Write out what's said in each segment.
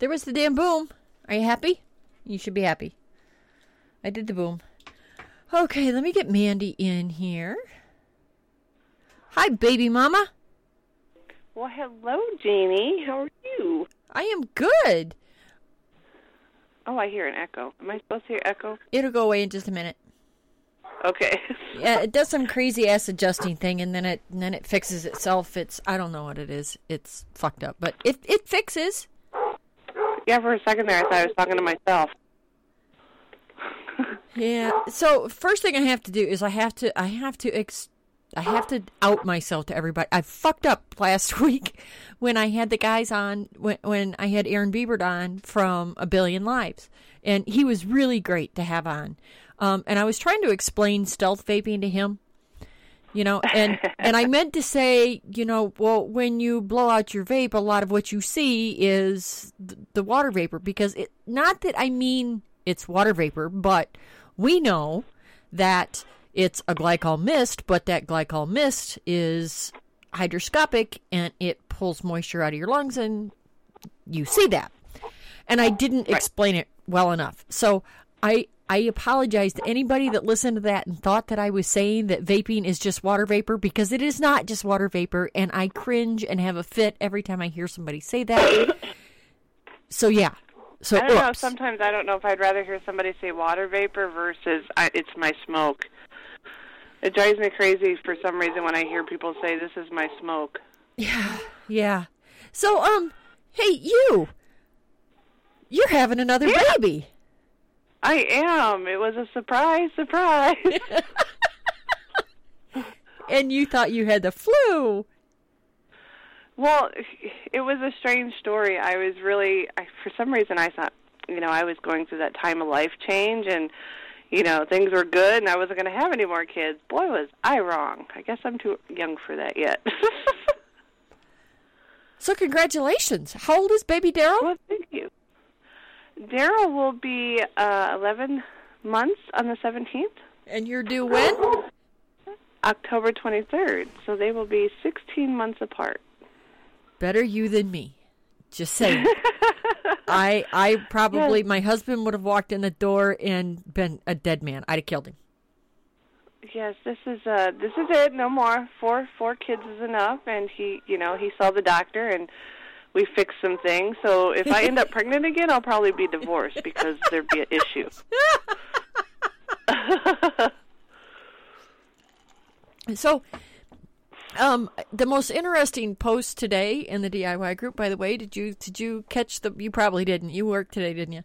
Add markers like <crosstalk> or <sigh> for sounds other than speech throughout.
There was the damn boom. Are you happy? You should be happy. I did the boom. Okay, let me get Mandy in here. Hi, baby mama. Well, hello, Jamie. How are you? I am good. Oh, I hear an echo. Am I supposed to hear echo? It'll go away in just a minute. Okay. <laughs> Yeah, it does some crazy ass adjusting thing, and then it and then it fixes itself. It's I don't know what it is. It's fucked up, but it it fixes. Yeah, for a second there, I thought I was talking to myself. <laughs> Yeah. So first thing I have to do is I have to I have to ex I have to out myself to everybody. I fucked up last <laughs> week when I had the guys on when when I had Aaron Biebert on from A Billion Lives, and he was really great to have on. Um, and I was trying to explain stealth vaping to him, you know, and and I meant to say, you know, well, when you blow out your vape, a lot of what you see is th- the water vapor because it not that I mean it's water vapor, but we know that it's a glycol mist, but that glycol mist is hydroscopic and it pulls moisture out of your lungs, and you see that. And I didn't explain it well enough. So I I apologize to anybody that listened to that and thought that I was saying that vaping is just water vapor because it is not just water vapor, and I cringe and have a fit every time I hear somebody say that. So yeah. So I don't know. Sometimes I don't know if I'd rather hear somebody say water vapor versus I, it's my smoke. It drives me crazy for some reason when I hear people say this is my smoke. Yeah, yeah. So, um, hey, you, you're having another baby. I am. It was a surprise, surprise. <laughs> and you thought you had the flu. well, it was a strange story. I was really, I, for some reason, I thought, you know, I was going through that time of life change and you know, things were good and I wasn't going to have any more kids. Boy, was I wrong. I guess I'm too young for that yet. <laughs> So, congratulations. How old is baby Daryl? well. Daryl will be uh, 11 months on the 17th, And you're due when? October 23rd. So they will be 16 months apart. Better you than me. Just saying. <laughs> I I probably my husband would have walked in the door and been a dead man. I'd have killed him. Yes, this is uh this is it. No more. Four four kids is enough. And he, you know, he saw the doctor and we fixed some things. So if I end up <laughs> pregnant again, I'll probably be divorced because there'd be an issue. <laughs> So, um, the most interesting post today in the DIY group, by the way, did you did you catch the? You probably didn't. You worked today, didn't you?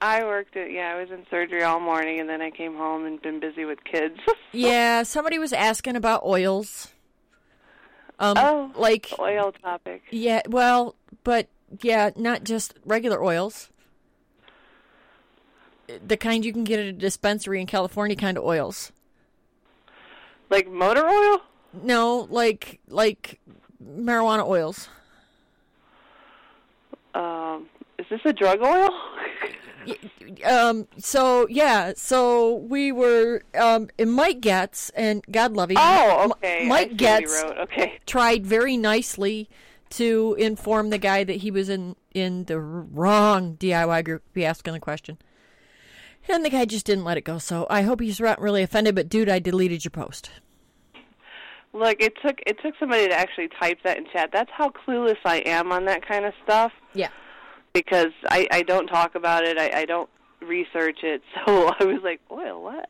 I worked at yeah, I was in surgery all morning and then I came home and been busy with kids. <laughs> Yeah, somebody was asking about oils. Um, Oh, like Oil topic. yeah, well, but yeah, not just regular oils. The kind you can get at a dispensary in California, kind of oils. Like motor oil? No, like like marijuana oils. Um, is this a drug oil? Um. So yeah. So we were. Um. And Mike Getz and God love him. oh, okay. Mike Getz. Okay. tried very nicely to inform the guy that he was in in the wrong DIY group. Be asking the question, and the guy just didn't let it go. So I hope he's not really offended. But dude, I deleted your post. Look, it took it took somebody to actually type that in chat. That's how clueless I am on that kind of stuff Yeah. Because I I don't talk about it. I I don't research it. <laughs> So I was like, "Oil, what?"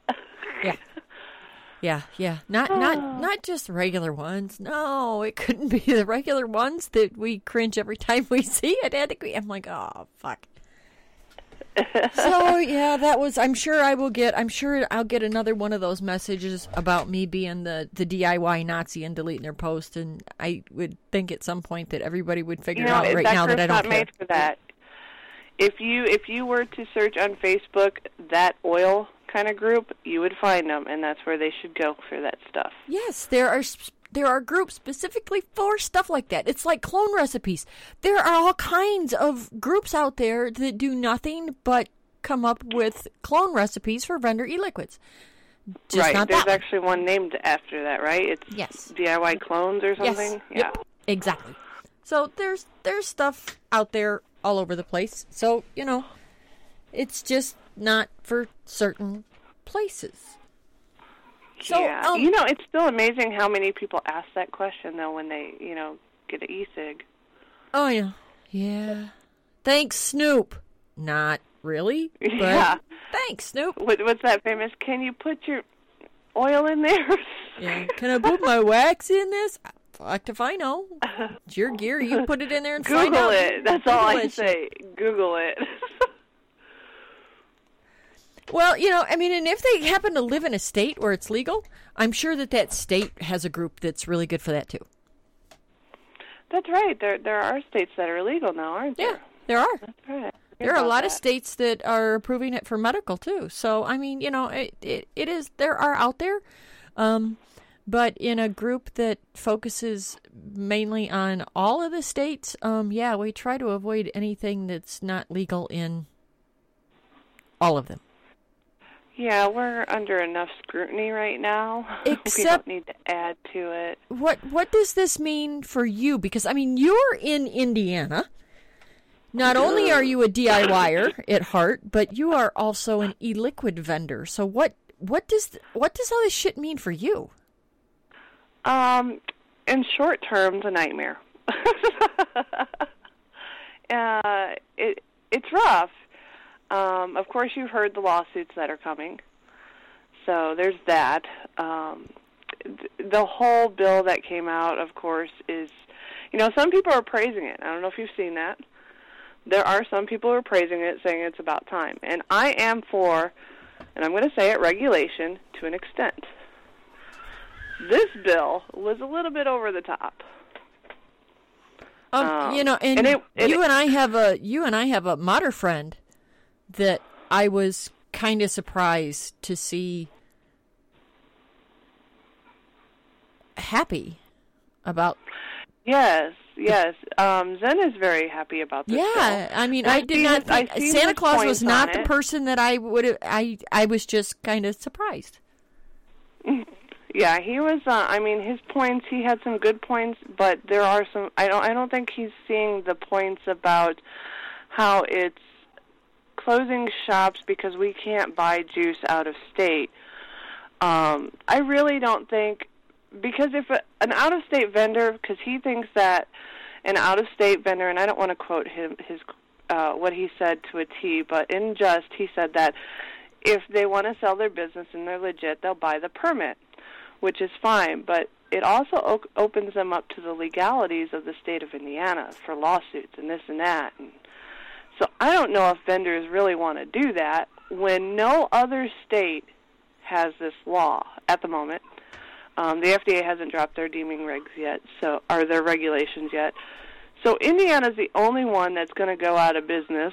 Yeah. Yeah, yeah. Not not <sighs> not just regular ones. No, it couldn't be the regular ones that we cringe every time we <laughs> see it. It had to be- I'm like, oh fuck. so <laughs> yeah, that was. I'm sure I will get. I'm sure I'll get another one of those messages about me being the the DIY Nazi and deleting their post. And I would think at some point that everybody would figure you know, out right now that I don't not care. made for that. If you if you were to search on Facebook that oil kind of group, you would find them, and that's where they should go for that stuff. Yes, there are there are groups specifically for stuff like that. It's like clone recipes. There are all kinds of groups out there that do nothing but come up with clone recipes for vendor e-liquids. Just right. There's actually one named after that, right? It's Yes. DIY clones or something. Yes. Yeah. Yep. Exactly. So there's there's stuff out there all over the place. So, you know, it's just not for certain places. So, yeah. um, you know, it's still amazing how many people ask that question though when they, you know, get an e-cig. Oh yeah. Yeah. Thanks, Snoop. Not really. <laughs> But Yeah. Thanks, Snoop. What, what's that famous? Can you put your oil in there? Yeah. <laughs> Can I put my wax in this? Fucked if I know. <laughs> It's your gear. You put it in there and find Google it. That's all I it. say. Google it. <laughs> Well, you know, I mean, and if they happen to live in a state where it's legal, I'm sure that that state has a group that's really good for that too. That's right. There there are states that are legal now, aren't there? Yeah, there? are. That's right. There are a lot of states that are approving it for medical too. So, I mean, you know, it it, it is there are out there, um, but in a group that focuses mainly on all of the states, um, yeah, we try to avoid anything that's not legal in all of them. Yeah, we're under enough scrutiny right now. <laughs> we Except- don't need to add to it. What what does this mean for you? Because I mean, you're in Indiana. Not only are you a DIYer at heart, but you are also an e-liquid vendor. So what what does what does all this shit mean for you? Um, in short terms, a nightmare. <laughs> uh, it it's rough. Um, of course, you've heard the lawsuits that are coming. So there's that. Um, th- the whole bill that came out, of course, is, you know, some people are praising it. I don't know if you've seen that. There are some people who are praising it, saying it's about time. And I am for, and I'm going to say it, regulation to an extent. This bill was a little bit over the top. Um, Um, you know, and, and it- and you it- and I have a you and I have a modder friend that I was kind of surprised to see happy about. Yes, yes. Um, Zen is very happy about this. Yeah, bill. I mean, And I did not I think Santa Claus was not the it. person that I would have. I I was just kind of surprised. <laughs> Yeah, he was. Uh, I mean, his points. He had some good points, but there are some. I don't. I don't think he's seeing the points about how it's closing shops because we can't buy juice out of state. Um, I really don't think because if a, an out-of-state vendor, because he thinks that an out-of-state vendor, and I don't want to quote him his uh, what he said to a T, but in just he said that if they want to sell their business and they're legit, they'll buy the permit, which is fine. But it also o- opens them up to the legalities of the state of Indiana for lawsuits and this and that. And so I don't know if vendors really want to do that when no other state has this law at the moment. Um, the FDA hasn't dropped their deeming regs yet, so are their regulations yet. So Indiana's the only one that's going to go out of business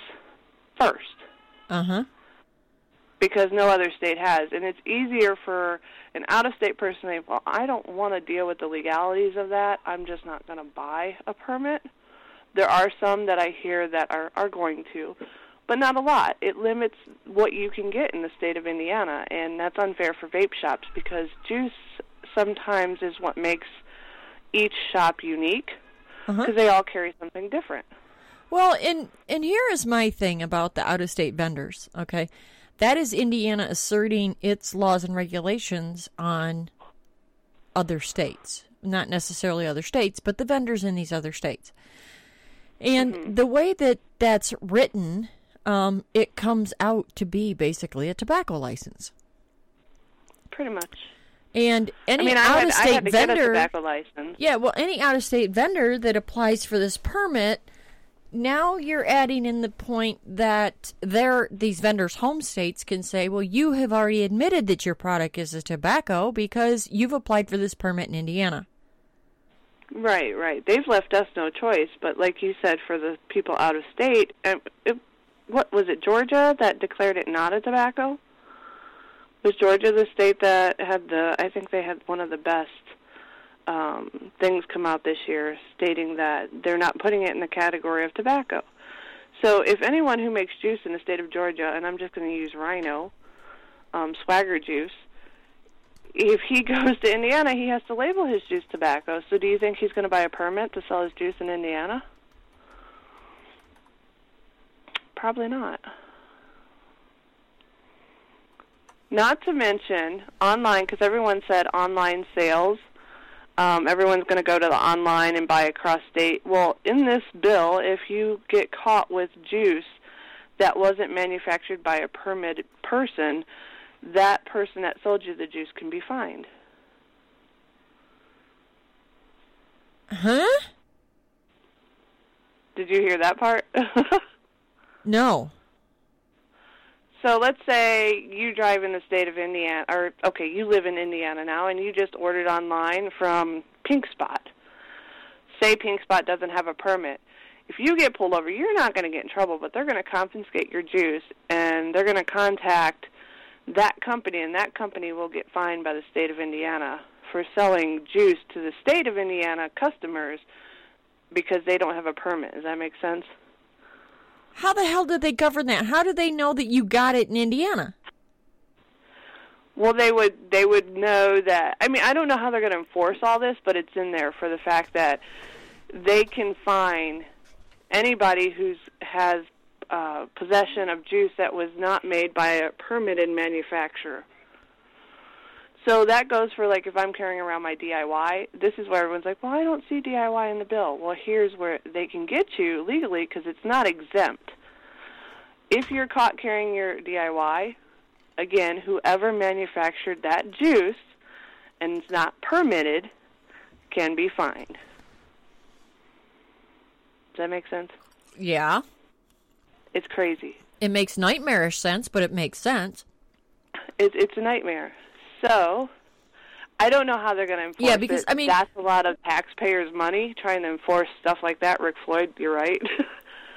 first Uh huh. Because no other state has. And it's easier for an out of state person to say, well, I don't want to deal with the legalities of that. I'm just not going to buy a permit. There are some that I hear that are, are going to, but not a lot. It limits what you can get in the state of Indiana, and that's unfair for vape shops because juice sometimes is what makes each shop unique because Uh-huh. they all carry something different. Well, and and here is my thing about the out of state vendors. Okay, that is Indiana asserting its laws and regulations on other states, not necessarily other states, but the vendors in these other states. And the way that that's written, um, it comes out to be basically a tobacco license. Pretty much. And any I mean, out of state had get a vendor, tobacco license. yeah, well, any out of state vendor that applies for this permit now you're adding in the point that there these vendors home states can say well you have already admitted that your product is a tobacco because you've applied for this permit in indiana Right, right. They've left us no choice, but like you said, for the people out of state, um, it, what was it? Georgia that declared it not a tobacco. Was Georgia the state that had the? I think they had one of the best um, things come out this year, stating that they're not putting it in the category of tobacco. So, if anyone who makes juice in the state of Georgia, and I'm just going to use Rhino, um, Swagger juice, if he <laughs> goes to Indiana, he has to label his juice tobacco. So do you think he's going to buy a permit to sell his juice in Indiana? Probably not. Not to mention online, because everyone said online sales. Um, everyone's going to go to the online and buy across state. Well, in this bill, if you get caught with juice that wasn't manufactured by a permitted person, that person that sold you the juice can be fined. huh Did you hear that part? <laughs> no so let's say you drive in the state of Indiana, or okay, you live in Indiana now, and you just ordered online from Pink Spot. Say Pink Spot doesn't have a permit. If you get pulled over, you're not going to get in trouble, but they're going to confiscate your juice, and they're going to contact that company, and that company will get fined by the state of Indiana for selling juice to the state of Indiana customers because they don't have a permit. Does that make sense? How the hell did they govern that how do they know that you got it in indiana Well, they would they would know that. I mean, I don't know how they're going to enforce all this, but it's in there for the fact that they can fine anybody who's has uh, possession of juice that was not made by a permitted manufacturer. So that goes for like if I'm carrying around my DIY. This is where everyone's like, "Well, I don't see DIY in the bill." Well, here's where they can get you legally because it's not exempt. If you're caught carrying your DIY, again, whoever manufactured that juice and it's not permitted can be fined. Does that make sense? yeah It's crazy. it makes nightmarish sense but it makes sense It, it's a nightmare. So, I don't know how they're going to enforce Yeah, because, it. I mean- that's a lot of taxpayers' money trying to enforce stuff like that. Rick Floyd, you're right. <laughs>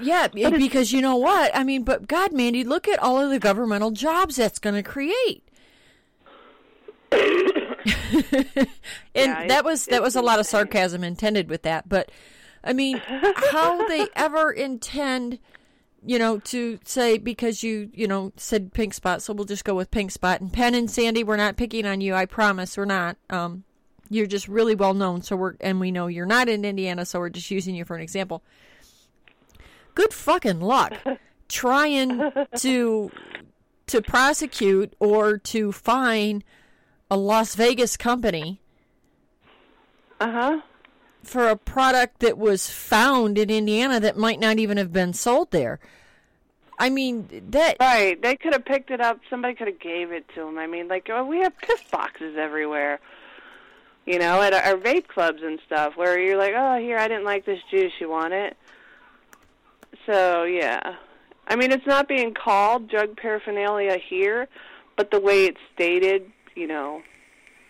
Yeah, because you know what? I mean, but God, Mandy, look at all of the governmental jobs that's going to create. <laughs> and Yeah, that was that was a lot of sarcasm intended with that, but I mean, how they <laughs> ever intend, you know, to say because you, you know, said pink spot, so we'll just go with pink spot. And Penn and Sandy, we're not picking on you, I promise, we're not. Um, you're just really well known, so we're and we know you're not in Indiana, so we're just using you for an example good fucking luck <laughs> trying to to prosecute or to fine a Las Vegas company uh huh. For a product that was found in Indiana that might not even have been sold there. I mean that Right. They could have picked it up. Somebody could have gave it to them. I mean, like oh, we have piss boxes everywhere. You know, at our vape clubs and stuff, where you're like, oh, here, I didn't like this juice. You want it? So yeah, I mean, it's not being called drug paraphernalia here, but the way it's stated, you know,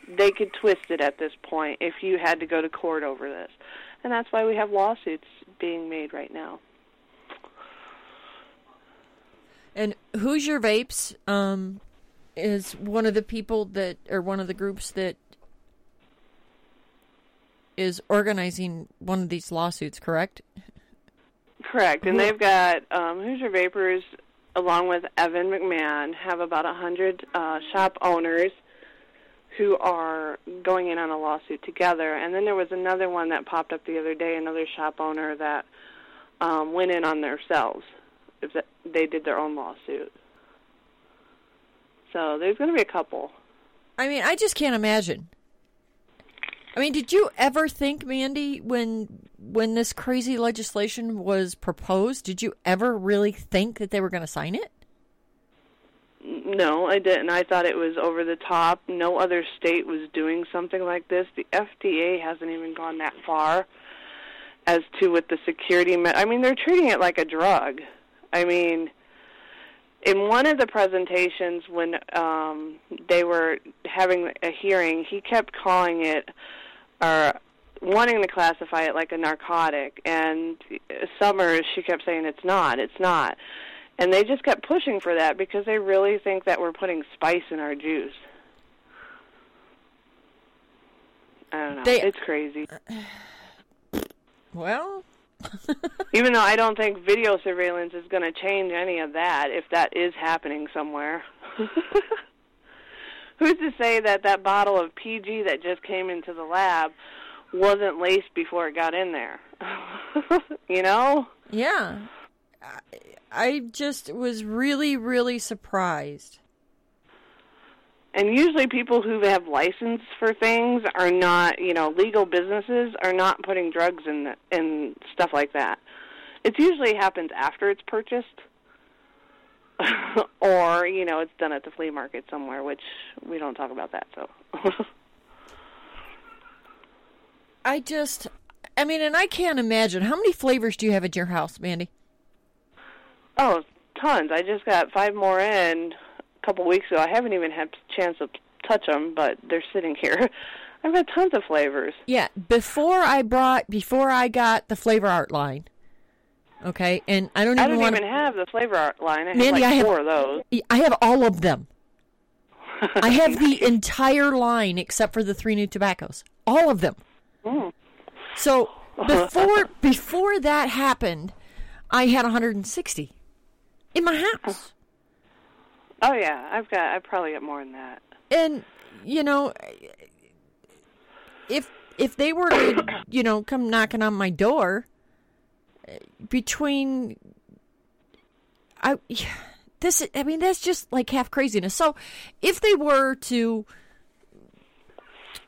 they could twist it at this point if you had to go to court over this, and that's why we have lawsuits being made right now. and Hoosier Vapes um is one of the people that or one of the groups that is organizing one of these lawsuits, correct? Correct, and they've got um, Hoosier Vapors, along with Evan McMahon, have about a hundred uh, shop owners who are going in on a lawsuit together. And then there was another one that popped up the other day, another shop owner that um, went in on themselves. If They did their own lawsuit. So there's going to be a couple. I mean, I just can't imagine. I mean, did you ever think, Mandy, when when this crazy legislation was proposed, did you ever really think that they were going to sign it? No, I didn't. I thought it was over the top. No other state was doing something like this. The FDA hasn't even gone that far. as to what the security. Me- I mean, they're treating it like a drug. I mean, in one of the presentations when um, they were having a hearing, he kept calling it or wanting to classify it like a narcotic. And Summers, she kept saying it's not, it's not. And they just kept pushing for that because they really think that we're putting spice in our juice. I don't know. They- it's crazy. <sighs> Well, <laughs> Even though I don't think video surveillance is going to change any of that, if that is happening somewhere. <laughs> Who's to say that that bottle of PG that just came into the lab wasn't laced before it got in there? <laughs> you know? yeah. I, just was really, really surprised. And usually people who have license for things are not, you know, legal businesses are not putting drugs in the, in stuff like that. It usually happens after it's purchased. <laughs> or, you know, it's done at the flea market somewhere, which we don't talk about that, so. <laughs> I just, I mean, and I can't imagine. How many flavors do you have at your house, Mandy? Oh, tons. I just got five more in a couple weeks ago. I haven't even had a chance to touch them, but they're sitting here. <laughs> I've got tons of flavors. Yeah, before I brought, before I got the flavor art line. Okay, and I don't even I don't want even have the flavor art line. I have Mandy, like I have- four of those. I have all of them. I <laughs> have the entire line except for the three new tobaccos. All of them. Mm. So before before that happened, I had 160 in my house. Oh yeah, I've got. I probably got more than that. And you know, if if they were to, <coughs> you know, come knocking on my door between I this I mean that's just like half craziness. So, if they were to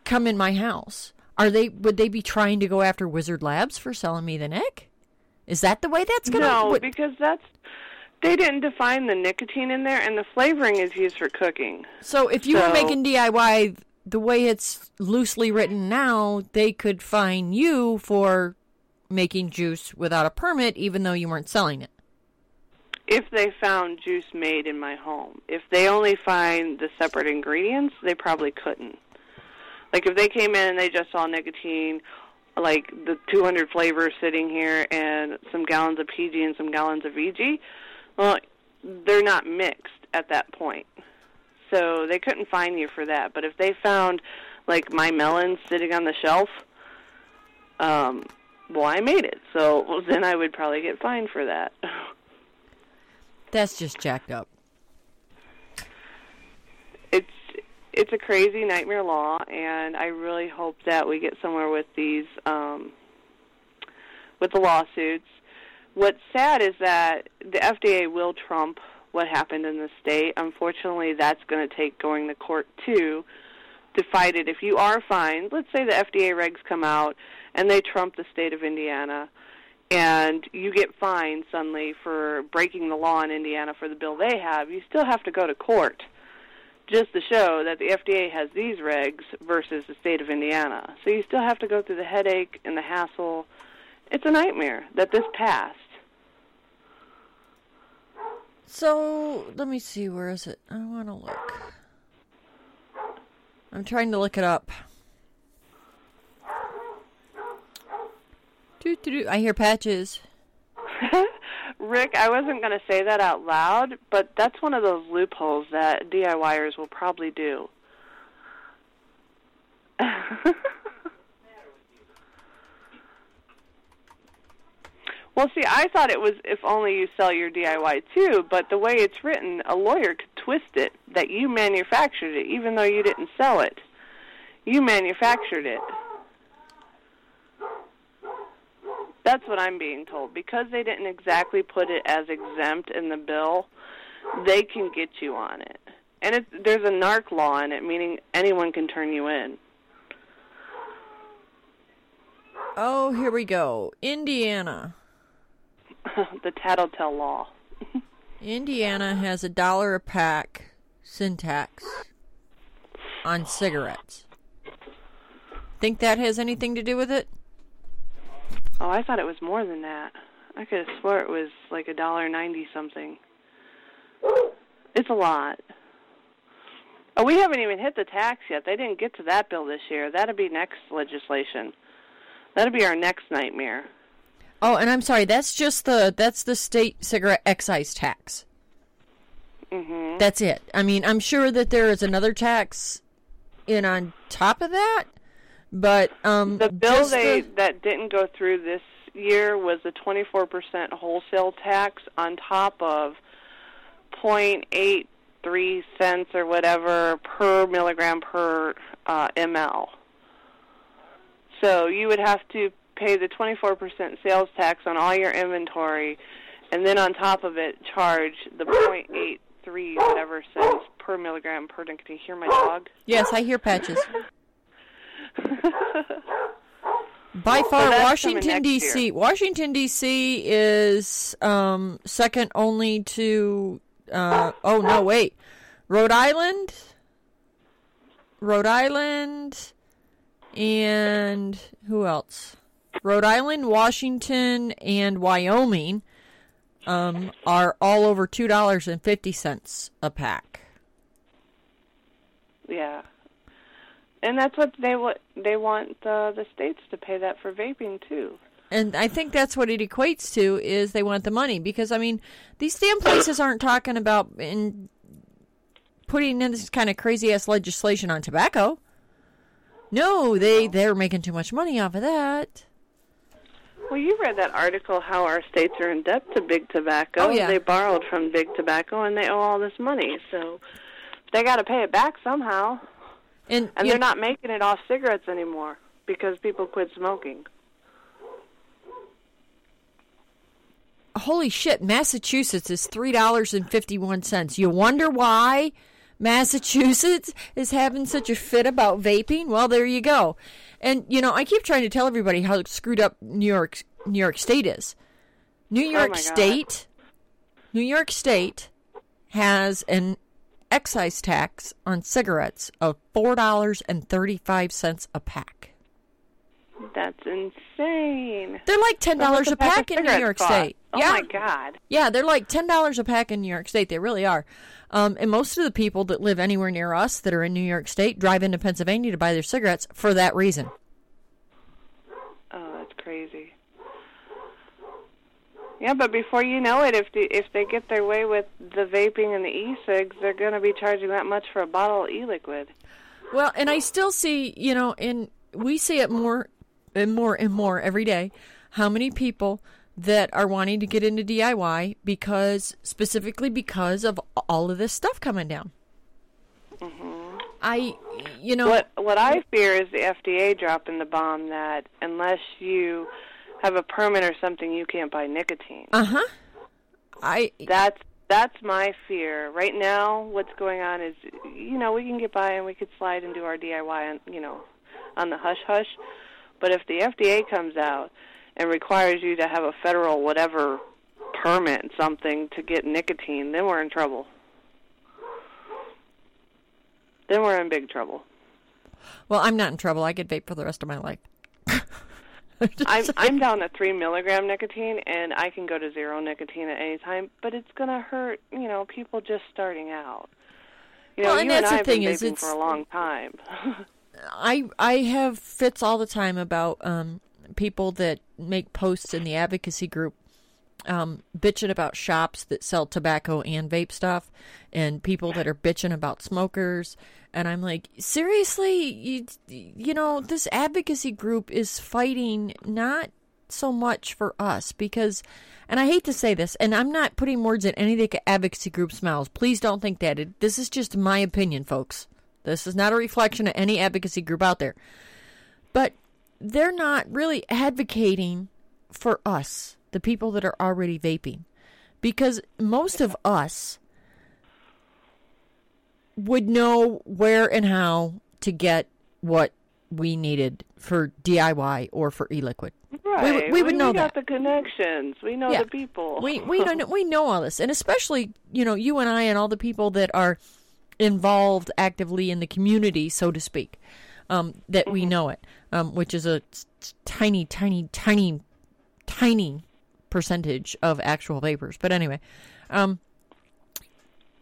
come in my house, are they would they be trying to go after Wizard Labs for selling me the neck? Is that the way that's going to No, because that's they didn't define the nicotine in there, and the flavoring is used for cooking. So if you were making DIY the way it's loosely written now, they could fine you for making juice without a permit, even though you weren't selling it. If they found juice made in my home, if they only find the separate ingredients, they probably couldn't. Like if they came in and they just saw nicotine, like the 200 flavors sitting here, and some gallons of PG and some gallons of VG, well, they're not mixed at that point. So they couldn't find you for that. But if they found like my melon sitting on the shelf, um, well, I made it, so well, <laughs> then I would probably get fined for that. That's just jacked up. it's it's a crazy nightmare law, and I really hope that we get somewhere with these um, with the lawsuits. What's sad is that the FDA will trump what happened in the state. Unfortunately, that's going to take going to court too to fight it. If you are fined, let's say the FDA regs come out and they trump the state of Indiana, and you get fined suddenly for breaking the law in Indiana for the bill they have, you still have to go to court just to show that the FDA has these regs versus the state of Indiana. So you still have to go through the headache and the hassle. It's a nightmare that this passed. So let me see, where is it? I want to look. I'm trying to look it up. I hear patches. <laughs> Rick, I wasn't going to say that out loud, but that's one of those loopholes that DIYers will probably do. <laughs> well, see, I thought it was if only you sell your DIY too, but the way it's written, a lawyer could twist it that you manufactured it, even though you didn't sell it. You manufactured it. That's what I'm being told. Because they didn't exactly put it as exempt in the bill, they can get you on it. And it's, there's a narc law in it, meaning anyone can turn you in. Oh, here we go. Indiana. <laughs> the tattletale law. Indiana has a dollar a pack sin tax on cigarettes. Think that has anything to do with it? Oh, I thought it was more than that. I could have swore it was like a dollar ninety something. It's a lot. Oh, we haven't even hit the tax yet. They didn't get to that bill this year. That'll be next legislation. That'll be our next nightmare. Oh, and I'm sorry. That's just the that's the state cigarette excise tax. Mhm. That's it. I mean, I'm sure that there is another tax in on top of that, but um, The bill they the- that didn't go through this year was a 24% wholesale tax on top of 0.83 cents or whatever per milligram per uh, ml. So you would have to pay the 24% sales tax on all your inventory, and then on top of it, charge the 0.83 whatever cents per milligram per nicotine. Hear my dog? yes, I hear patches. <laughs> By far, coming Washington D.C. Washington D.C. is um, second only to. Uh, oh no, wait, Rhode Island, Rhode Island, and who else? Rhode Island, Washington, and Wyoming um, are all over two dollars and fifty cents a pack. Yeah. And that's what they what they want the the states to pay that for vaping too. And I think that's what it equates to is they want the money because I mean these damn places aren't talking about in putting in this kind of crazy ass legislation on tobacco. No, they they're making too much money off of that. Well, you read that article how our states are in debt to big tobacco. Oh, yeah. They borrowed from big tobacco and they owe all this money. So they got to pay it back somehow. And, And they're not making it off cigarettes anymore because people quit smoking. holy shit, Massachusetts is three dollars and fifty one cents. You wonder why Massachusetts is having such a fit about vaping? Well, there you go. And you know, I keep trying to tell everybody how screwed up New York New York State is. New oh York my God. State New York State has an excise tax on cigarettes of four dollars and thirty five cents a pack. That's insane. They're like ten dollars a pack pack in New York? State. Oh yeah. my god. Yeah, they're like ten dollars a pack in New York State. They really are. Um, and most of the people that live anywhere near us that are in New York State drive into Pennsylvania to buy their cigarettes for that reason. Oh, that's crazy. Yeah, but before you know it, if the, if they get their way with the vaping and the e-cigs, they're going to be charging that much for a bottle of e-liquid. Well, and I still see, you know, and we see it more and more and more every day. How many people that are wanting to get into DIY because specifically because of all of this stuff coming down. I, you know, What what I fear is the FDA dropping the bomb that unless you have a permit or something, you can't buy nicotine. uh huh. I That's that's my fear right now. What's going on is, you know, we can get by and we could slide and do our DIY on, you know, on the hush hush. But if the FDA comes out and requires you to have a federal whatever permit something to get nicotine, then we're in trouble. Then we're in big trouble. well, I'm not in trouble. I could vape for the rest of my life. <laughs> I'm I'm down to three milligram nicotine, and I can go to zero nicotine at any time. But it's gonna hurt, you know, people just starting out. You know, Well, and you and that's I the have thing been is vaping it's- for a long time. <laughs> I I have fits all the time about um, people that make posts in the advocacy group um, bitching about shops that sell tobacco and vape stuff, and people that are bitching about smokers. And I'm like, seriously, you you know, this advocacy group is fighting not so much for us because, and I hate to say this, and I'm not putting words in any of the advocacy group's mouths. Please don't think that. It, this is just my opinion, folks. This is not a reflection of any advocacy group out there. But they're not really advocating for us, the people that are already vaping. Because most of us would know where and how to get what we needed for DIY or for e-liquid. right? we would know got that. the connections. We know Yeah. the people. We we <laughs> don't we know all this, and especially you know you and I and all the people that are involved actively in the community, so to speak, um, that we know it, um, which is a tiny, tiny, tiny tiny percentage of actual vapors. But anyway, um,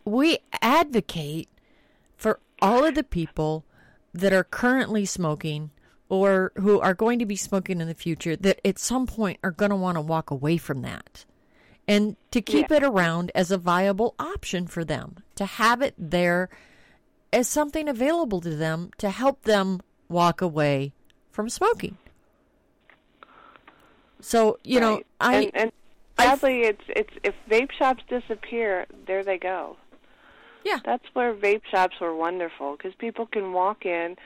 we advocate for all of the people that are currently smoking or who are going to be smoking in the future that at some point are going to want to walk away from that and to keep Yeah. it around as a viable option for them, to have it there as something available to them to help them walk away from smoking. So, you know, Right. I and, and I- sadly, it's it's if vape shops disappear, there they go. Yeah. That's where vape shops were wonderful because people can walk in,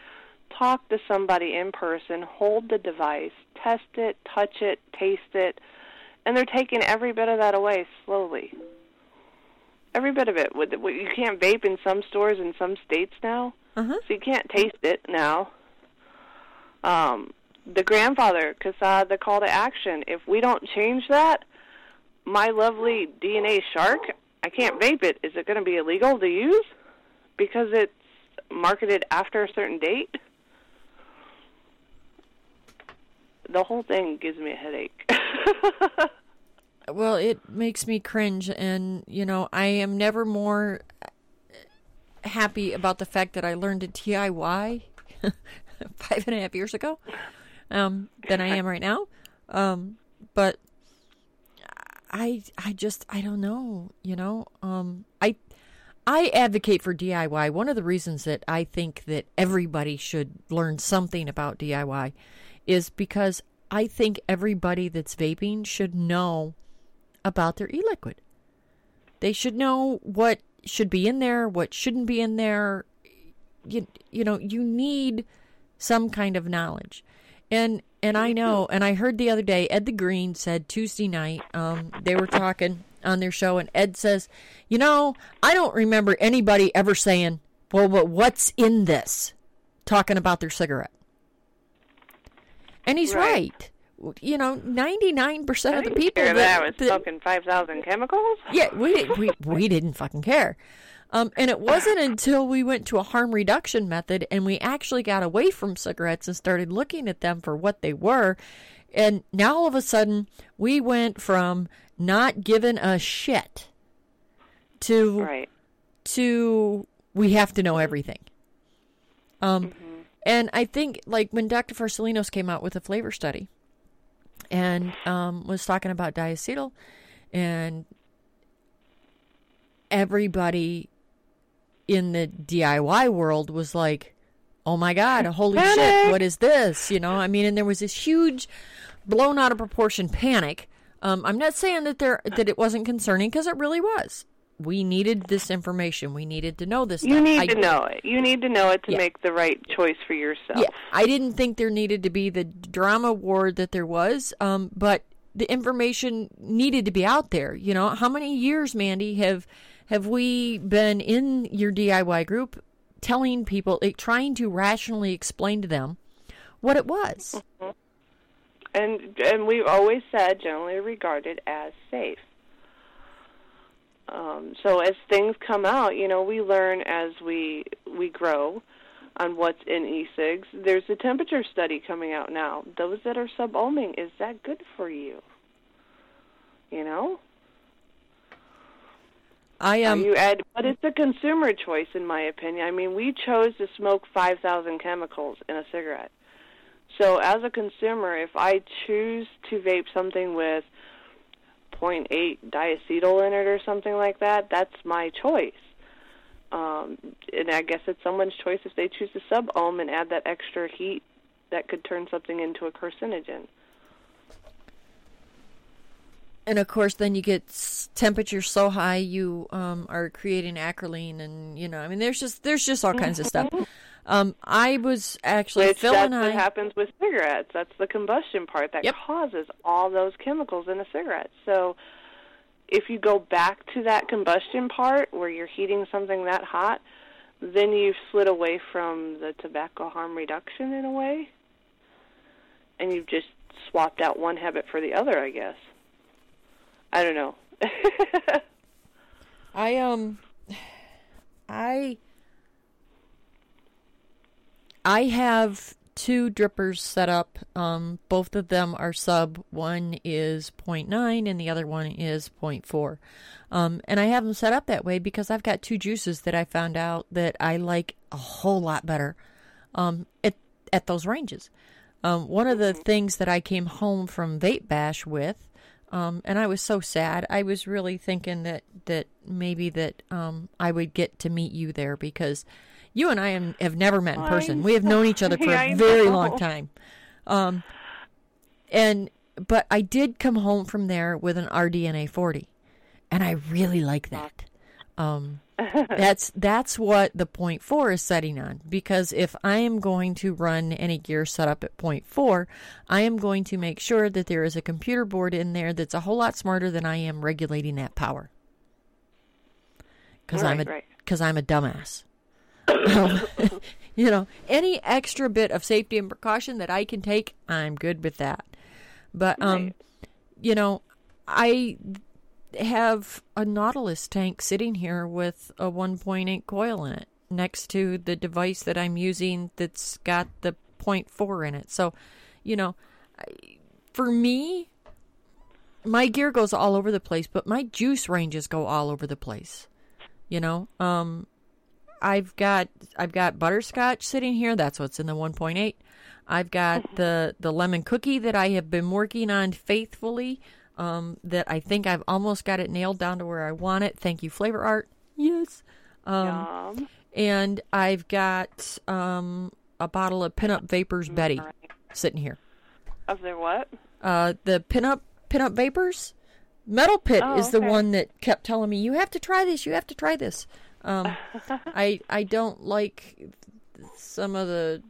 talk to somebody in person, hold the device, test it, touch it, taste it, and they're taking every bit of that away slowly. Every bit of it. With You can't vape in some stores in some states now, uh-huh. so you can't taste it now. Um, the grandfather, CASAA, the call to action. If we don't change that, my lovely DNA shark, I can't vape it. Is it going to be illegal to use because it's marketed after a certain date? The whole thing gives me a headache. <laughs> Well, it makes me cringe, and you know, I am never more happy about the fact that I learned to DIY <laughs> five and a half years ago um, than I am right now. Um, but I, I just, I don't know. You know, um, I, I advocate for DIY. One of the reasons that I think that everybody should learn something about DIY is because I think everybody that's vaping should know about their e-liquid. They should know what should be in there, what shouldn't be in there. You, you know, you need some kind of knowledge. And and I know, and I heard the other day, Ed the Green said Tuesday night, um, they were talking on their show, and Ed says, you know, I don't remember anybody ever saying, well, but what's in this? Talking about their cigarette. And he's Right. right. You know, ninety nine percent of the people that, that was that- smoking 5,000 chemicals. yeah, we <laughs> we we didn't fucking care. Um, and it wasn't until we went to a harm reduction method and we actually got away from cigarettes and started looking at them for what they were. And now all of a sudden, we went from not giving a shit to Right. to we have to know everything. Um, and I think like when Dr. Farsalinos came out with a flavor study and um, was talking about diacetyl, and everybody in the DIY world was like, "Oh my god, holy shit, what is this?" You know, I mean, and there was this huge, blown out of proportion panic. Um, I'm not saying that there that it wasn't concerning because it really was. We needed this information. We needed to know this. You stuff. need I- to know it. You need to know it to Yeah. make the right choice for yourself. Yeah, I didn't think there needed to be the drama war that there was, um, but the information needed to be out there. You know, how many years, Mandy, have have we been in your DIY group telling people, like, trying to rationally explain to them what it was? and and we've always said generally regarded as safe. Um, so as things come out, you know, we learn as we we grow on what's in e-cigs. There's a temperature study coming out now. Those that are sub-ohming, is that good for you? You know, I am. um, you add, but it's a consumer choice, in my opinion. I mean, we chose to smoke 5,000 chemicals in a cigarette. So, as a consumer, if I choose to vape something with 0.8 diacetyl in it or something like that, that's my choice. Um, and I guess it's someone's choice if they choose to sub ohm and add that extra heat that could turn something into a carcinogen. and of course, then you get temperatures so high you um, are creating acrolein, and you know, I mean, there's just there's just all kinds of stuff. Um, I was actually Which Phil that's and I. what happens with cigarettes. That's the combustion part that Yep. causes all those chemicals in a cigarette. So if you go back to that combustion part where you're heating something that hot, then you've slid away from the tobacco harm reduction in a way. And you've just swapped out one habit for the other, I guess. I don't know. <laughs> I um <sighs> I I have two drippers set up. Um, both of them are sub. One is 0.9 and the other one is 0.4. Um, and I have them set up that way because I've got two juices that I found out that I like a whole lot better um, at, at those ranges. Um, one of the things that I came home from Vape Bash with, um, and I was so sad. I was really thinking that that maybe that um, I would get to meet you there because you and I am, have never met in person. We have known each other <laughs> for a very long time. Um, and but I did come home from there with an RDNA 40, and I really like that. Um, <laughs> that's that's what the point four is setting on because if I am going to run any gear set up at point four, I am going to make sure that there is a computer board in there that's a whole lot smarter than I am regulating that power. Because I'm a Right, right. because I'm a dumbass. Um, <laughs> you know, any extra bit of safety and precaution that I can take, I'm good with that. But um, Right. you know, I have a Nautilus tank sitting here with a 1.8 coil in it next to the device that I'm using that's got the 0.4 in it. So, you know, for me, my gear goes all over the place, but my juice ranges go all over the place. You know, um, I've got I've got butterscotch sitting here. That's what's in the 1.8. I've got the the lemon cookie that I have been working on faithfully. Um, that I think I've almost got it nailed down to where I want it. Thank you, Flavor Art. Yes. Um, Yum. and I've got um, a bottle of Pinup Vapors Betty Right. sitting here. Of their what? Uh, the Pinup Pinup Vapors Metal Pit Oh, is the okay. one that kept telling me you have to try this. You have to try this. Um, I I don't like some of the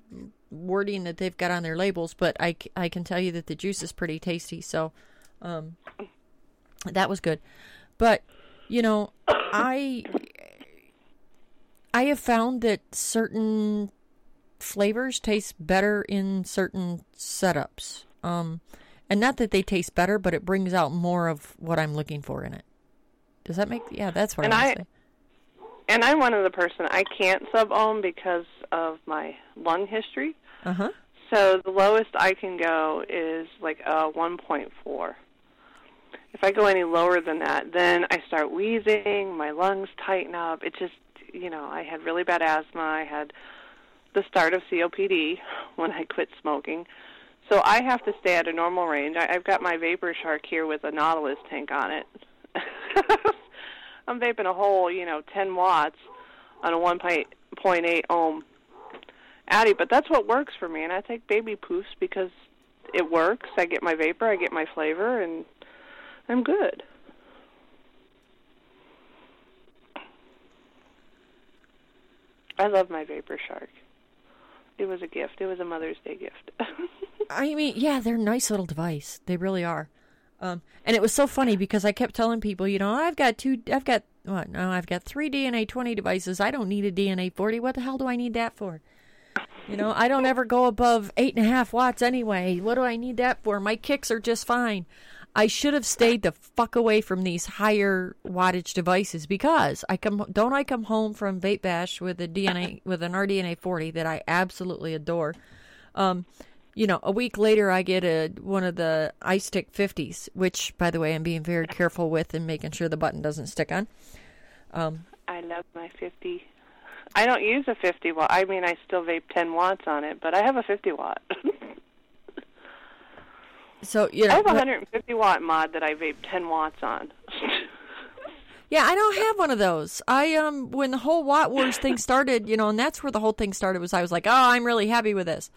wording that they've got on their labels, but I, I can tell you that the juice is pretty tasty. So, um, that was good. But you know, I I have found that certain flavors taste better in certain setups. Um, and not that they taste better, but it brings out more of what I'm looking for in it. Does that make? Yeah, that's what And I I- want to say. And I'm one of the person I can't sub ohm because of my lung history. Uh huh. So the lowest I can go is like a 1.4. If I go any lower than that, then I start wheezing, my lungs tighten up. It just, you know, I had really bad asthma. I had the start of COPD <laughs> when I quit smoking. So I have to stay at a normal range. I, I've got my Vapor Shark here with a Nautilus tank on it. <laughs> I'm vaping a whole, you know, 10 watts on a 1.8 ohm Addy, but that's what works for me, and I take baby poofs because it works. I get my vapor, I get my flavor, and I'm good. I love my Vapor Shark. It was a gift. It was a Mother's Day gift. <laughs> I mean, yeah, they're a nice little device. They really are. Um, and it was so funny because I kept telling people, you know, I've got two, I've got what? No, I've got three DNA 20 devices. I don't need a DNA 40. What the hell do I need that for? You know, I don't ever go above eight and a half watts anyway. What do I need that for? My kicks are just fine. I should have stayed the fuck away from these higher wattage devices because I come don't I come home from Vape Bash with a DNA with an RDNA 40 that I absolutely adore. Um, you know, a week later I get a one of the iStick 50s, which by the way I'm being very careful with and making sure the button doesn't stick on. I love my 50. I don't use a 50 watt. I mean, I still vape 10 watts on it, but I have a 50 watt. <laughs> So you know, I have a 150 watt mod that I vape 10 watts on. <laughs> Yeah, I don't have one of those. I um when the whole Watt Wars thing started, you know, and that's where the whole thing started was I was like, "Oh, I'm really happy with this."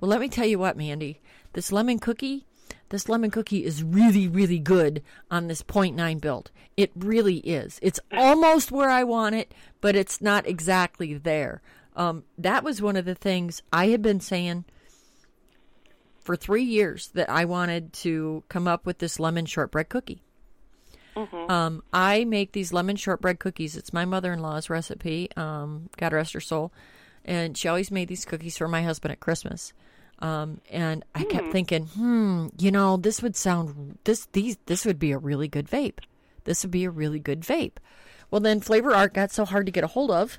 Well, let me tell you what, Mandy. This lemon cookie, this lemon cookie is really really good on this 0.9 build. It really is. It's almost where I want it, but it's not exactly there. Um that was one of the things I had been saying for 3 years that I wanted to come up with this lemon shortbread cookie. Um, I make these lemon shortbread cookies. It's my mother in law's recipe. Um, God rest her soul. And she always made these cookies for my husband at Christmas. Um, and I kept thinking, hmm, you know, this would sound this these this would be a really good vape. This would be a really good vape. Well, then Flavor Art got so hard to get a hold of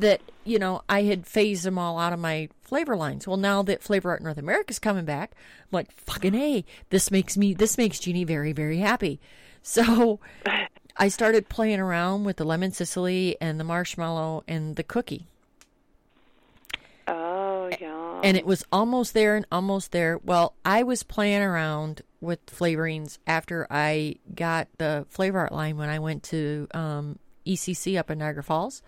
that you know I had phased them all out of my flavor lines. Well, now that Flavor Art North America is coming back, I'm like fucking hey, this makes me this makes Jeannie very very happy. <laughs> So <laughs> I started playing around with the lemon Sicily and the marshmallow and the cookie. And it was almost there and almost there. Well, I was playing around with flavorings after I got the flavor art line when I went to um, ECC up in Niagara Falls,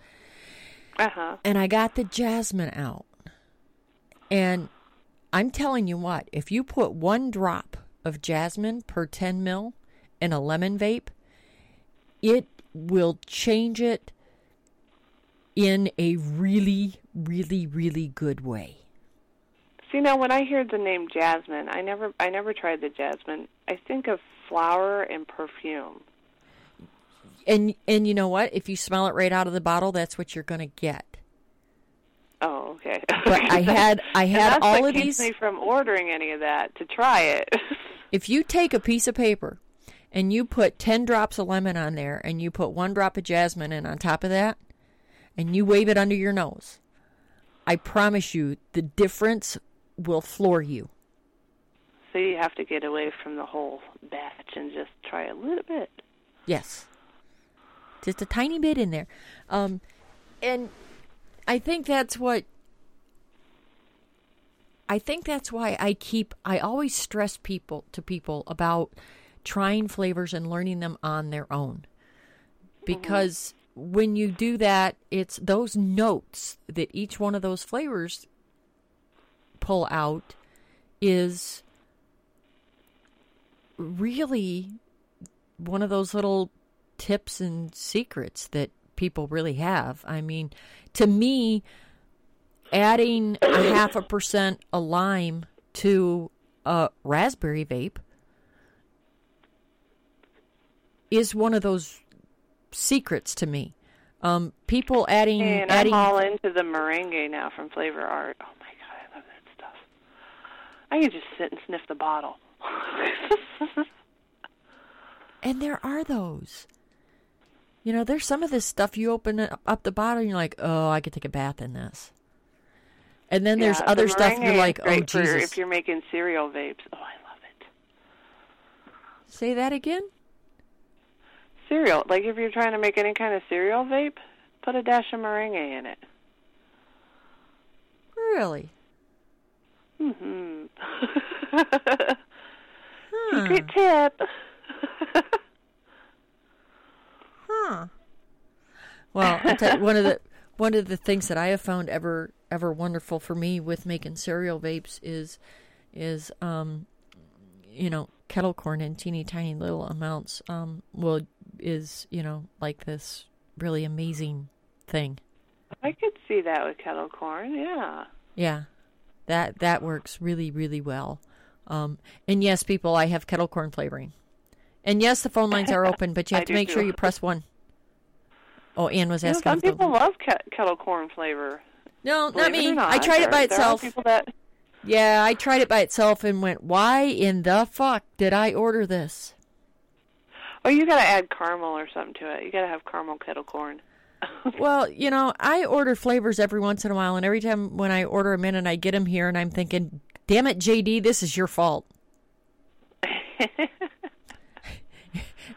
Uh huh. and I got the jasmine out. And I'm telling you what, if you put one drop of jasmine per 10 mil in a lemon vape, it will change it in a really, really, really good way. See now, when I hear the name jasmine, I never, I never tried the jasmine. I think of flower and perfume. And and you know what? If you smell it right out of the bottle, that's what you're going to get. Oh, okay. But I <laughs> had I had all of these. me from ordering any of that to try it. <laughs> If you take a piece of paper and you put 10 drops of lemon on there and you put one drop of jasmine in on top of that and you wave it under your nose, I promise you the difference will floor you. so you have to get away from the whole batch and just try a little bit. Yes. Just a tiny bit in there. Um, and I think that's what I think that's why I keep I always stress people to people about trying flavors and learning them on their own. Because when you do that, it's those notes that each one of those flavors pull out is really one of those little tips and secrets that people really have. I mean, to me, adding a half a percent of lime to a raspberry vape is one of those secrets to me. Um, people adding And adding I'm all into the meringue now from Flavor Art. Oh my god, I love that stuff. I can just sit and sniff the bottle. <laughs> And there are those. You know, there's some of this stuff you open up the bottle and you're like, oh, I could take a bath in this. And then there's other the stuff you're like, oh, for Jesus. If you're making cereal vapes, oh, I love it. Say that again? Cereal, like if you're trying to make any kind of cereal vape, put a dash of meringue in it. Really? Hmm <laughs> Huh. Secret tip. <laughs> Huh. Well, you, one of the one of the things that I have found ever ever wonderful for me with making cereal vapes is is um you know kettle corn in teeny tiny little amounts um will is you know like this really amazing thing. I could see that with kettle corn. Yeah. Yeah, that that works really really well. Um, and yes, people, I have kettle corn flavoring. And yes, the phone lines are <laughs> open, but you have to make sure you press one. Oh, Ann was You know, asking. some people love ke- kettle corn flavor. no, Believe not me. not, I tried it by there- there are itself. people that Yeah, I tried it by itself and went, "Why in the fuck did I order this?" Oh, you gotta add caramel or something to it. You gotta have caramel kettle corn. <laughs> Well, you know, I order flavors every once in a while, and every time when I order them in and I get them here, and I'm thinking, "Damn it, JD, this is your fault." <laughs>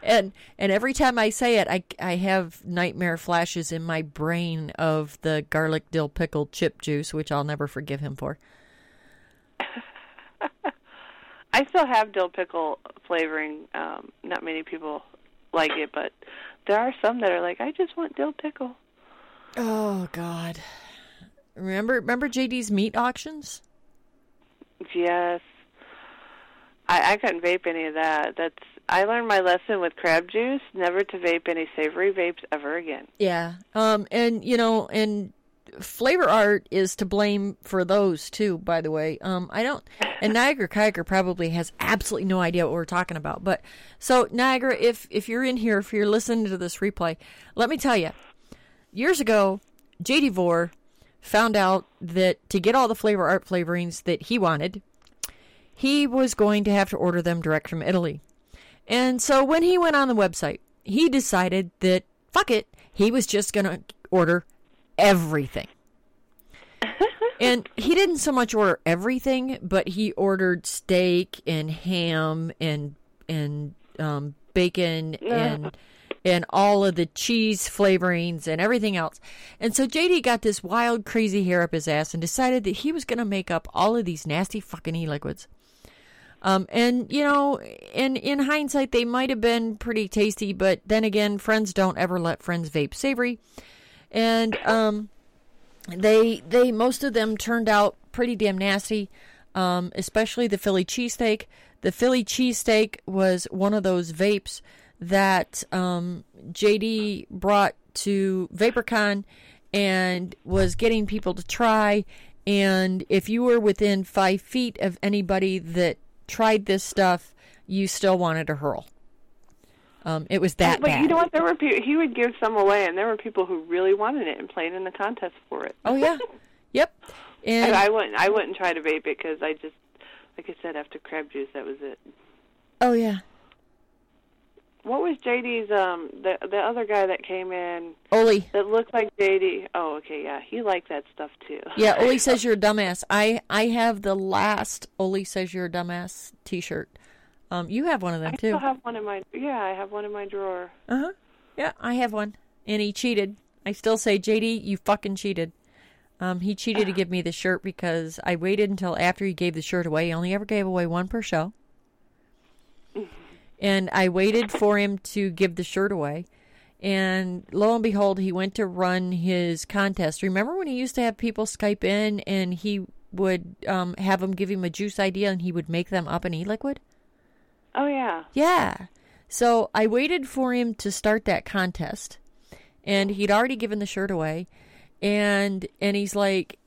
and and every time I say it, I I have nightmare flashes in my brain of the garlic dill pickled chip juice, which I'll never forgive him for. <laughs> I still have dill pickle flavoring. Um, not many people like it, but there are some that are like, I just want dill pickle. Oh God! Remember remember JD's meat auctions? Yes. I, I couldn't vape any of that. That's I learned my lesson with crab juice, never to vape any savory vapes ever again. Yeah. Um and you know and flavor art is to blame for those too by the way. Um I don't and Niagara Kiker probably has absolutely no idea what we're talking about. But so Niagara if if you're in here if you're listening to this replay, let me tell you. Years ago, JD Vore found out that to get all the flavor art flavorings that he wanted, he was going to have to order them direct from Italy. And so when he went on the website, he decided that fuck it, he was just going to order everything. <laughs> and he didn't so much order everything, but he ordered steak and ham and and um, bacon and and all of the cheese flavorings and everything else. And so JD got this wild, crazy hair up his ass and decided that he was going to make up all of these nasty fucking e liquids. Um, and you know, in in hindsight, they might have been pretty tasty, but then again, friends don't ever let friends vape savory, and um, they they most of them turned out pretty damn nasty, um, especially the Philly cheesesteak. The Philly cheesesteak was one of those vapes that um, JD brought to VaporCon and was getting people to try. And if you were within five feet of anybody that tried this stuff, you still wanted to hurl. Um, it was that but bad. you know what? There were people, he would give some away, and there were people who really wanted it and played in the contest for it. Oh yeah, <laughs> yep. And And I wouldn't. I wouldn't try to vape it because I just, like I said, after crab juice, that was it. oh yeah, What was JD's? Um, the the other guy that came in Oli. that looked like JD. Oh, okay, yeah, he liked that stuff too. Yeah, Oli <laughs> says you're a dumbass. I I have the last Oli says you're a dumbass T-shirt. Um, you have one of them I too. still have one in my. Yeah, I have one in my drawer. Uh huh. Yeah, I have one, and he cheated. I still say, JD, you fucking cheated. Um, he cheated to <sighs> give me the shirt because I waited until after he gave the shirt away. He only ever gave away one per show. <laughs> And I waited for him to give the shirt away. And lo and behold, he went to run his contest. Remember when he used to have people Skype in and he would um, have them give him a juice idea and he would make them up an e liquid? Oh yeah. Yeah. So I waited for him to start that contest, and he'd already given the shirt away, and and he's like,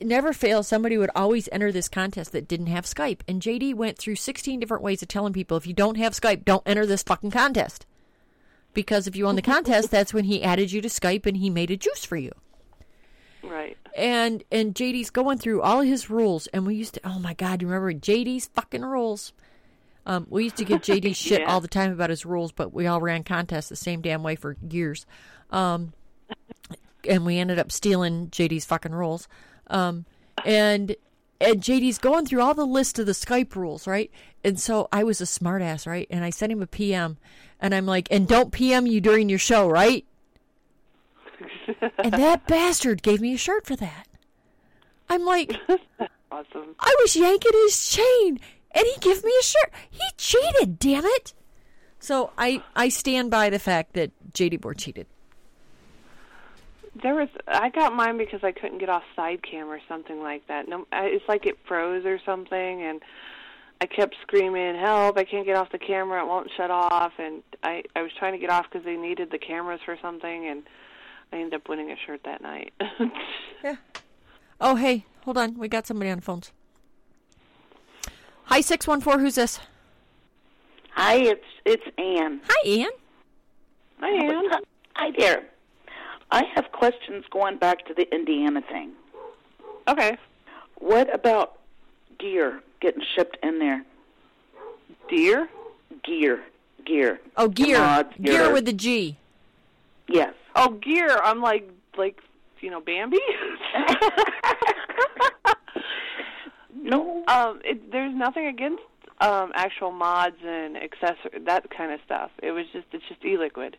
never fails. Somebody would always enter this contest that didn't have Skype, and JD went through sixteen different ways of telling people if you don't have Skype, don't enter this fucking contest, because if you won the contest, <laughs> that's when he added you to Skype and he made a juice for you Right. and and JD's going through all his rules, and we used to. Oh my God, you remember JD's fucking rules? Um, we used to give JD <laughs> shit Yeah. all the time about his rules, but we all ran contests the same damn way for years, um, and we ended up stealing JD's fucking rules. Um, and and JD's going through all the list of the Skype rules, right? And so I was a smartass, right? And I sent him a PM, and I'm like, and don't PM you during your show, right? and that <laughs> bastard gave me a shirt for that. I'm like, Awesome. I was yanking his chain, and he gave me a shirt. He cheated, damn it. So I I stand by the fact that JD Board cheated. There was I got mine because I couldn't get off side Sidecam or something like that. No, I- it's like it froze or something, and I kept screaming, "Help! I can't get off the camera. It won't shut off." And I I was trying to get off because they needed the cameras for something, and I ended up winning a shirt that night. <laughs> Yeah. Oh hey, hold on, we got somebody on the phones. Hi six one four, who's this? Hi, it's it's Anne. Hi Ian. Hi, am. Hi there. I have questions going back to the Indiana thing. Okay. What about gear getting shipped in there? Deer? Gear, gear. Oh gear, Mods, gear gear. with the G. Yes. Oh, gear. I'm like like you know Bambi. <laughs> <laughs> No. um, it, there's nothing against um actual mods and accessory that kind of stuff. It was just it's just e-liquid.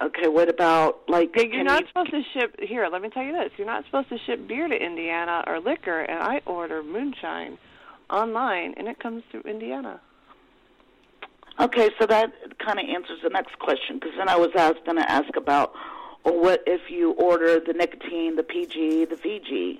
Okay. What about like? Yeah, you're not you- supposed to ship here. Let me tell you this: you're not supposed to ship beer to Indiana or liquor. And I order moonshine online, and it comes through Indiana. Okay, so that kind of answers the next question because then I was asked going to ask about well, what if you order the nicotine, the PG, the VG.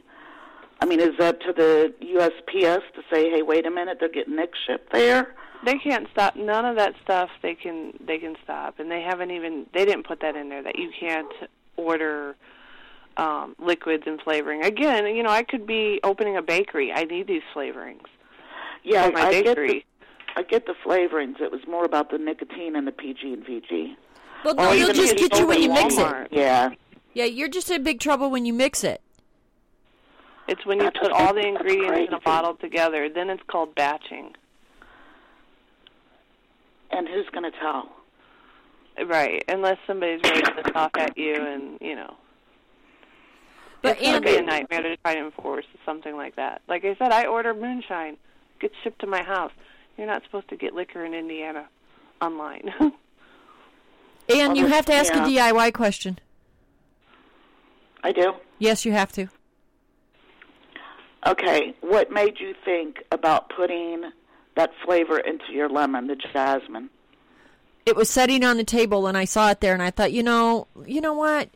I mean, is that to the USPS to say, hey, wait a minute, they're getting Nick shipped there? They can't stop none of that stuff. They can they can stop, and they haven't even they didn't put that in there that you can't order um, liquids and flavoring. Again, you know, I could be opening a bakery. I need these flavorings Yeah, for my I get the bakery. I get the flavorings. It was more about the nicotine and the PG and VG. Well, Or no, you'll just get you when you open mix it. Yeah. Yeah, you're just in big trouble when you mix it. It's when you That's put all the that's ingredients in a bottle together. Then it's called batching. And who's going to tell? Right, unless somebody's really to talk at you and, you know. But it's going to be a nightmare to try to enforce something like that. Like I said, I order moonshine, gets shipped to my house. You're not supposed to get liquor in Indiana online. and you have to ask a DIY question. I do. Yes, you have to. Okay, what made you think about putting that flavor into your lemon, the jasmine? It was setting on the table, and I saw it there, and I thought, you know, you know what?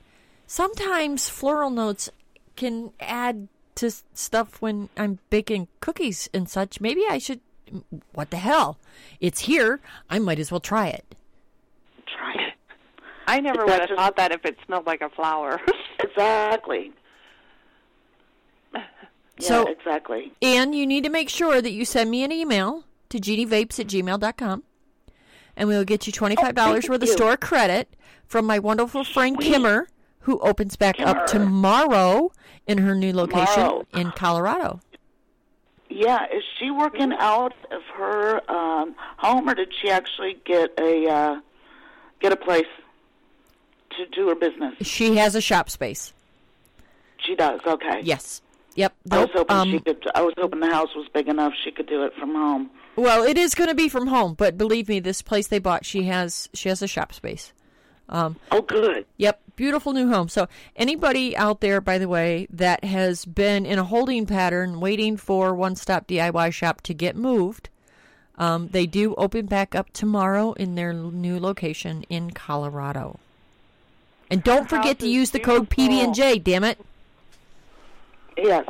Sometimes floral notes can add to stuff when I'm baking cookies and such. Maybe I should. What the hell? It's here. I might as well try it. Try it. I never would have just- thought that if it smelled like a flower. <laughs> Exactly. Yeah, So- exactly. And you need to make sure that you send me an email to gdvapes at gmail.com and we will get you $25 thank worth of store credit from my wonderful friend Sweet. Kimmer, who opens back up tomorrow in her new location Tomorrow. in Colorado. Yeah, is she working out of her um, home, or did she actually get a uh, get a place to do her business? She has a shop space. She does. Okay. Yes. Yep. I was hoping Um, she could. I was hoping the house was big enough she could do it from home. Well, it is going to be from home, but believe me, this place they bought, she has she has a shop space. Um, Oh, good. Yep, beautiful new home. So, anybody out there, by the way, that has been in a holding pattern waiting for One Stop DIY Shop to get moved, um, they do open back up tomorrow in their new location in Colorado. And don't forget to use the code PB and J. Damn it! Yes.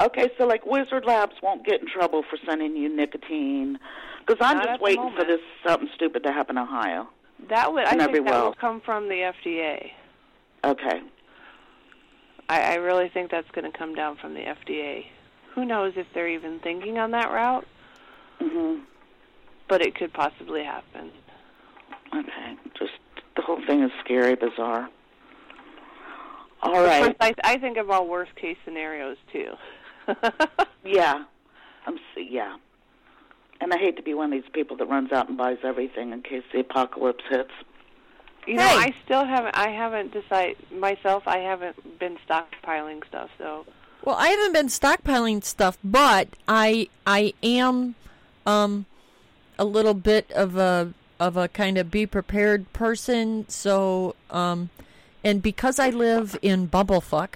Okay, so like Wizard Labs won't get in trouble for sending you nicotine, because I'm Not just waiting for this something stupid to happen in Ohio. that would I think that well. will come from the FDA. Okay. I, I really think that's going to come down from the FDA. Who knows if they're even thinking on that route, Mhm. but it could possibly happen. Okay. Just the whole thing is scary, bizarre. All Of course, I, I think of all worst case scenarios too. <laughs> Yeah. I'm. s- Yeah. And I hate to be one of these people that runs out and buys everything in case the apocalypse hits. You know, I still haven't. I haven't decided myself. I haven't been stockpiling stuff. So Well, I haven't been stockpiling stuff, but I I am um a little bit of a of a kind of be prepared person. So um and because I live in Bumblefuck,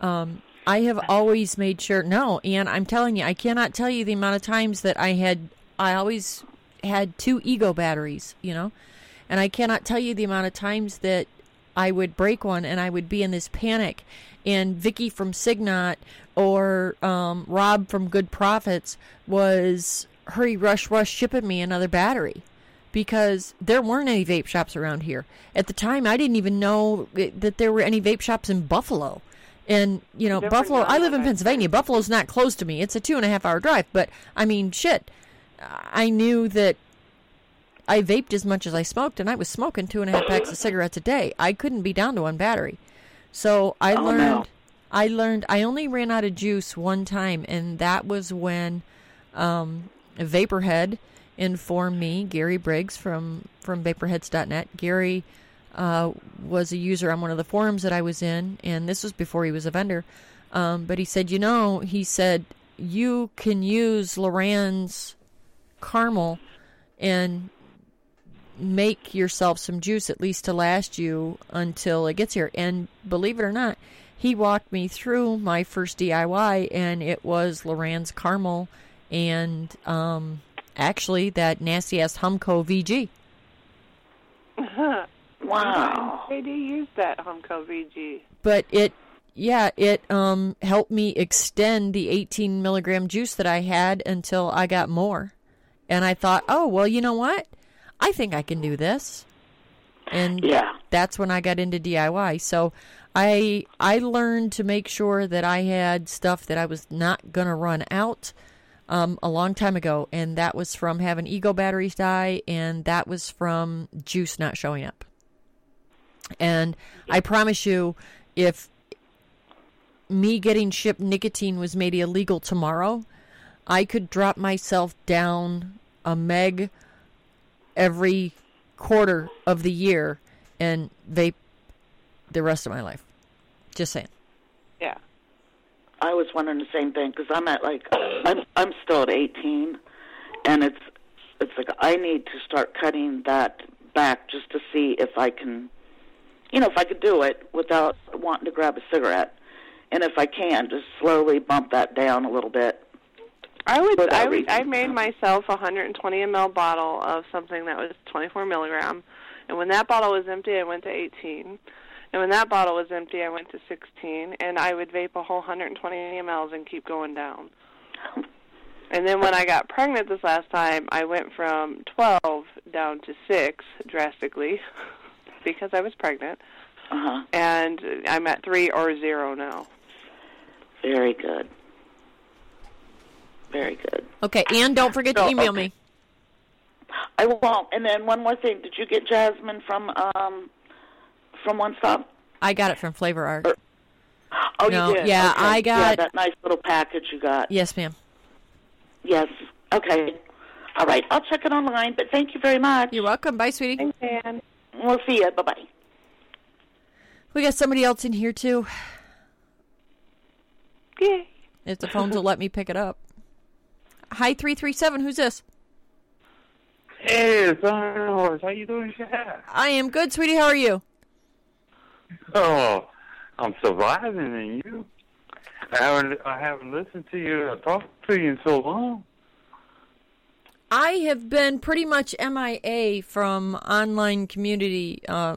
um I have always made sure no, and I'm telling you, I cannot tell you the amount of times that I had I always had two ego batteries, you know. And I cannot tell you the amount of times that I would break one and I would be in this panic. And Vicky from Signot or um, Rob from Good Profits was hurry, rush, rush shipping me another battery because there weren't any vape shops around here. At the time, I didn't even know that there were any vape shops in Buffalo. And, you know, There Buffalo, I live in Pennsylvania. Buffalo's not close to me. It's a two and a half hour drive. But, I mean, shit. I knew that I vaped as much as I smoked, and I was smoking two and a half packs of cigarettes a day. I couldn't be down to one battery. So I Oh, no. learned. I learned. I only ran out of juice one time, and that was when um, Vaporhead informed me. Gary Briggs from from Vaporheads.net. Gary uh, was a user on one of the forums that I was in, and this was before he was a vendor. Um, but he said, you know, he said you can use LorAnn's caramel and make yourself some juice at least to last you until it gets here. And believe it or not, he walked me through my first DIY, and it was LorAnn's caramel and um, actually that nasty ass Humco VG. <laughs> Wow. they do use that Humco VG. But it, yeah, it um, helped me extend the 18 milligram juice that I had until I got more. And I thought, oh, well, you know what? I think I can do this. And Yeah. that's when I got into DIY. So I I learned to make sure that I had stuff that I was not gonna run out um, a long time ago, and that was from having ego batteries die, and that was from juice not showing up. And I promise you, if me getting shipped nicotine was made illegal tomorrow, I could drop myself down a meg every quarter of the year and vape the rest of my life. Just saying. Yeah. I was wondering the same thing because I'm at like I'm I'm still at 18, and it's it's like I need to start cutting that back just to see if I can, you know, if I could do it without wanting to grab a cigarette, and if I can, just slowly bump that down a little bit. I would. I would. reason. I made myself a 120 ml bottle of something that was 24 milligram, and when that bottle was empty, I went to 18. And when that bottle was empty, I went to 16, and I would vape a whole 120 mLs and keep going down. And then when I got pregnant this last time, I went from 12 down to 6 drastically <laughs> because I was pregnant. Uh huh. And I'm at 3 or 0 now. Very good. Very good. Okay, and don't forget to So, email okay. me. I won't. And then one more thing. Did you get Jasmine from um from One Stop? I got it from Flavor Art. Oh, No, you did. yeah, Okay. I yeah, got- that nice little package you got. Yes, ma'am. Yes. Okay. All right. I'll check it online. But thank you very much. You're welcome. Bye, sweetie. Thanks, Ann. We'll see you. Bye bye. We got somebody else in here too. Yay. If the phones will let me pick it up. Hi, three three seven. Who's this? Hey, it's Iron Horse. How you doing, Shad? I am good, sweetie. How are you? <laughs> Oh, I'm surviving, and you? I haven't, I haven't listened to you or talked to you in so long. I have been pretty much MIA from online community uh,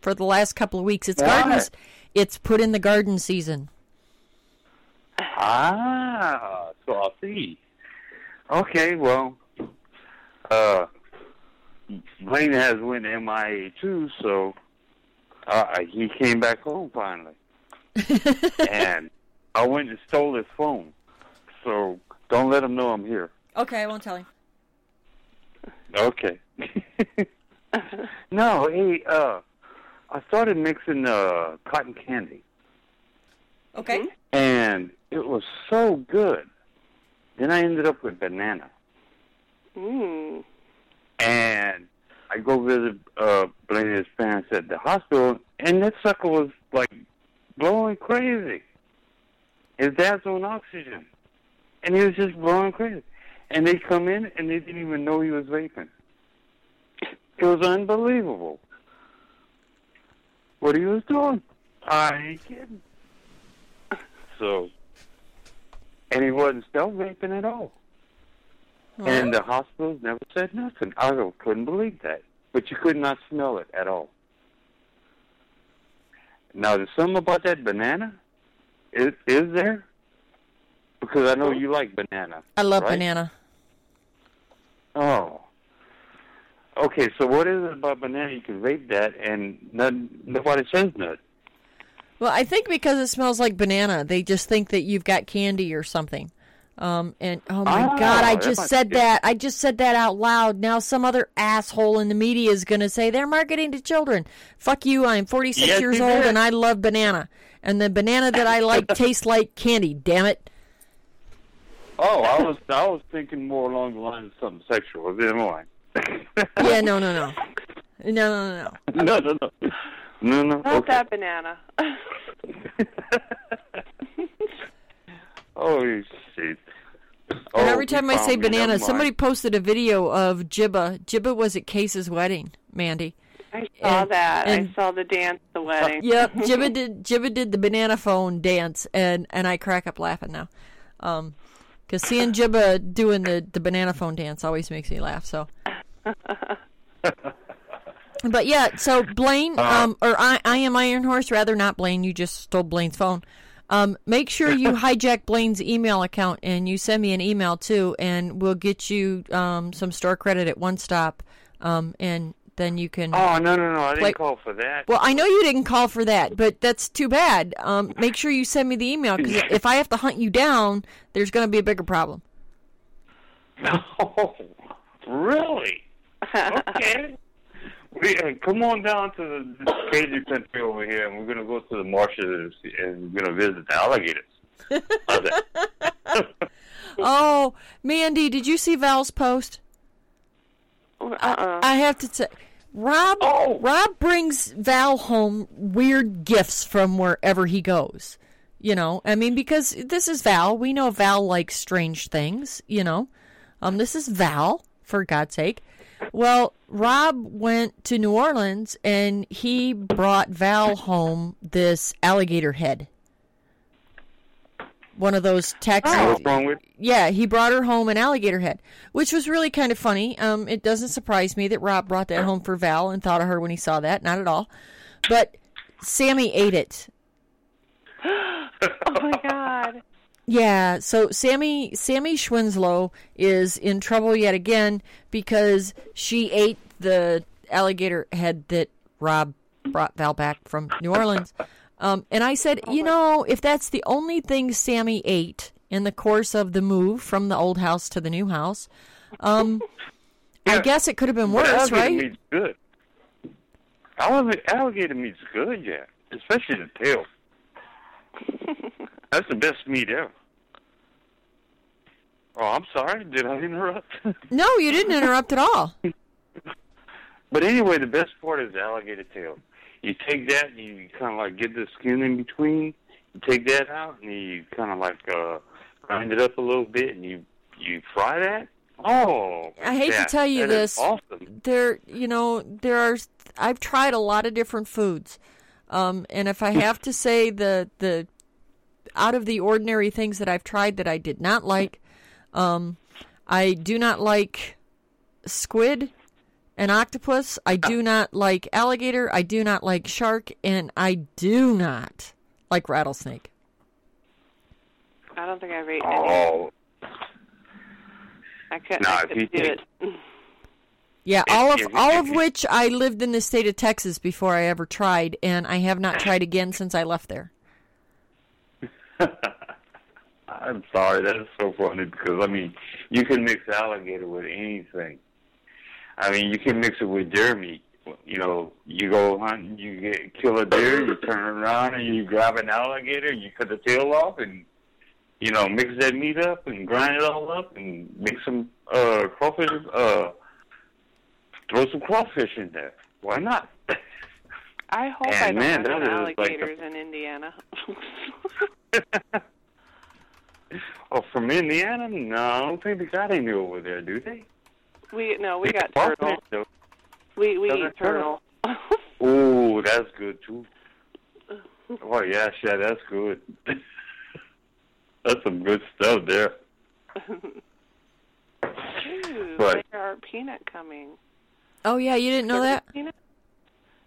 for the last couple of weeks. It's Why? gardens. It's put in the garden season. Ah, so I see. Okay, well, uh, Blaine has went MIA too, so uh, he came back home finally, <laughs> and I went and stole his phone. So don't let him know I'm here. Okay, I won't tell him. Okay. <laughs> no, he. uh, I started mixing uh cotton candy, Okay. and it was so good. Then I ended up with banana, Mm. and I go visit uh his parents at the hospital, and that sucker was like blowing crazy. His dad's on oxygen, and he was just blowing crazy. And they come in, and they didn't even know he was vaping. It was unbelievable what he was doing. I ain't kidding. So, and he wasn't still vaping at all. And the hospitals never said nothing. I couldn't believe that. But you could not smell it at all. Now, there's something about that banana. Is, is there? Because I know you like banana. I love right? banana. Oh. Okay, so what is it about banana you can vape that and none, nobody says nothing? Well, I think because it smells like banana, they just think that you've got candy or something. Um, and oh my Oh, god, I just said be- that. I just said that out loud. Now some other asshole in the media is going to say they're marketing to children. Fuck you. I'm 46 Yes, years old did. and I love banana. And the banana that I like <laughs> tastes like candy. Damn it. Oh, I was I was thinking more along the lines of something sexual. Then why? Yeah, <laughs> no, no, no. No, no, no, no. <laughs> no, no, no, no, no. Not okay. that banana. oh shit! And Oh, every time I say banana, somebody mind. posted a video of Jibba. Jibba was at Case's wedding, Mandy. I saw And- that. and- I saw the dance, the wedding. Yep, Jibba <laughs> did. Jibba did the banana phone dance, and and I crack up laughing now, um, because seeing Jibba doing the the banana phone dance always makes me laugh. So, <laughs> but yeah, so Blaine, um, or I, I am Iron Horse. Rather not Blaine. You just stole Blaine's phone. Um, make sure you <laughs> hijack Blaine's email account and you send me an email too, and we'll get you um some store credit at One Stop, um, and then you can. Oh no, no, no! I didn't Like- call for that. Well, I know you didn't call for that, but that's too bad. Um, make sure you send me the email because <laughs> if I have to hunt you down, there's going to be a bigger problem. <laughs> Oh, really? Okay. We, uh, come on down to the, this crazy country over here, and we're gonna go to the marshes and we're gonna visit the alligators. <laughs> <laughs> Oh, Mandy, did you see Val's post? Uh-uh. I have to say, Rob Oh. Rob brings Val home weird gifts from wherever he goes. You know, I mean, because this is Val. We know Val likes strange things. You know, um, this is Val for God's sake. Well, Rob went to New Orleans and he brought Val home this alligator head. One of those Texas. What's wrong with? Yeah, he brought her home an alligator head, which was really kind of funny. Um, it doesn't surprise me that Rob brought that home for Val and thought of her when he saw that. Not at all. But Sammy ate it. <gasps> Oh my god. Yeah, so Sammy Sammy Schwinslow is in trouble yet again because she ate the alligator head that Rob brought Val back from New Orleans. Um, and I said, you know, if that's the only thing Sammy ate in the course of the move from the old house to the new house, um, I guess it could have been But worse, alligator right? meat's good. Alligator, alligator meat's good, yeah. Especially the tail. <laughs> That's the best meat ever. Oh, I'm sorry. Did I interrupt? <laughs> No, you didn't interrupt at all. <laughs> but anyway, the best part is the alligator tail. You take that and you kind of like get the skin in between. You take that out and you kind of like uh grind it up a little bit and you you fry that. Oh, I hate to tell you this. Awesome. there you know there are i've tried a lot of different foods um, and if i have to say the the out of the ordinary things that i've tried that i did not like. Um, i do not like squid and octopus. I do not like alligator. I do not like shark. And i do not like rattlesnake. I don't think I've eaten any. Oh, I couldn't, Nah, I if couldn't you do take- it. <laughs> yeah If- all of if- all if of you- which i lived in the state of texas before i ever tried and i have not tried again since i left there <laughs> I'm sorry. That is so funny because I mean, you can mix alligator with anything. I mean, you can mix it with deer meat. You know, you go hunt, you get kill a deer, you turn around and you grab an alligator, you cut the tail off, and you know, mix that meat up and grind it all up and make some uh crawfish. Uh, throw some crawfish in there. Why not? I hope And I don't man, into is like alligators in Indiana. <laughs> <laughs> oh, from Indiana? No, I don't think they got any over there, do they? we no, we got Crawfish, turtle. We we Does eat turtle? <laughs> turtle. Oh, that's good too. <laughs> Oh yeah, yeah, that's good. that's some good stuff there. Ooh, Right. there are peanut coming. oh yeah you didn't know Circus that Peanut?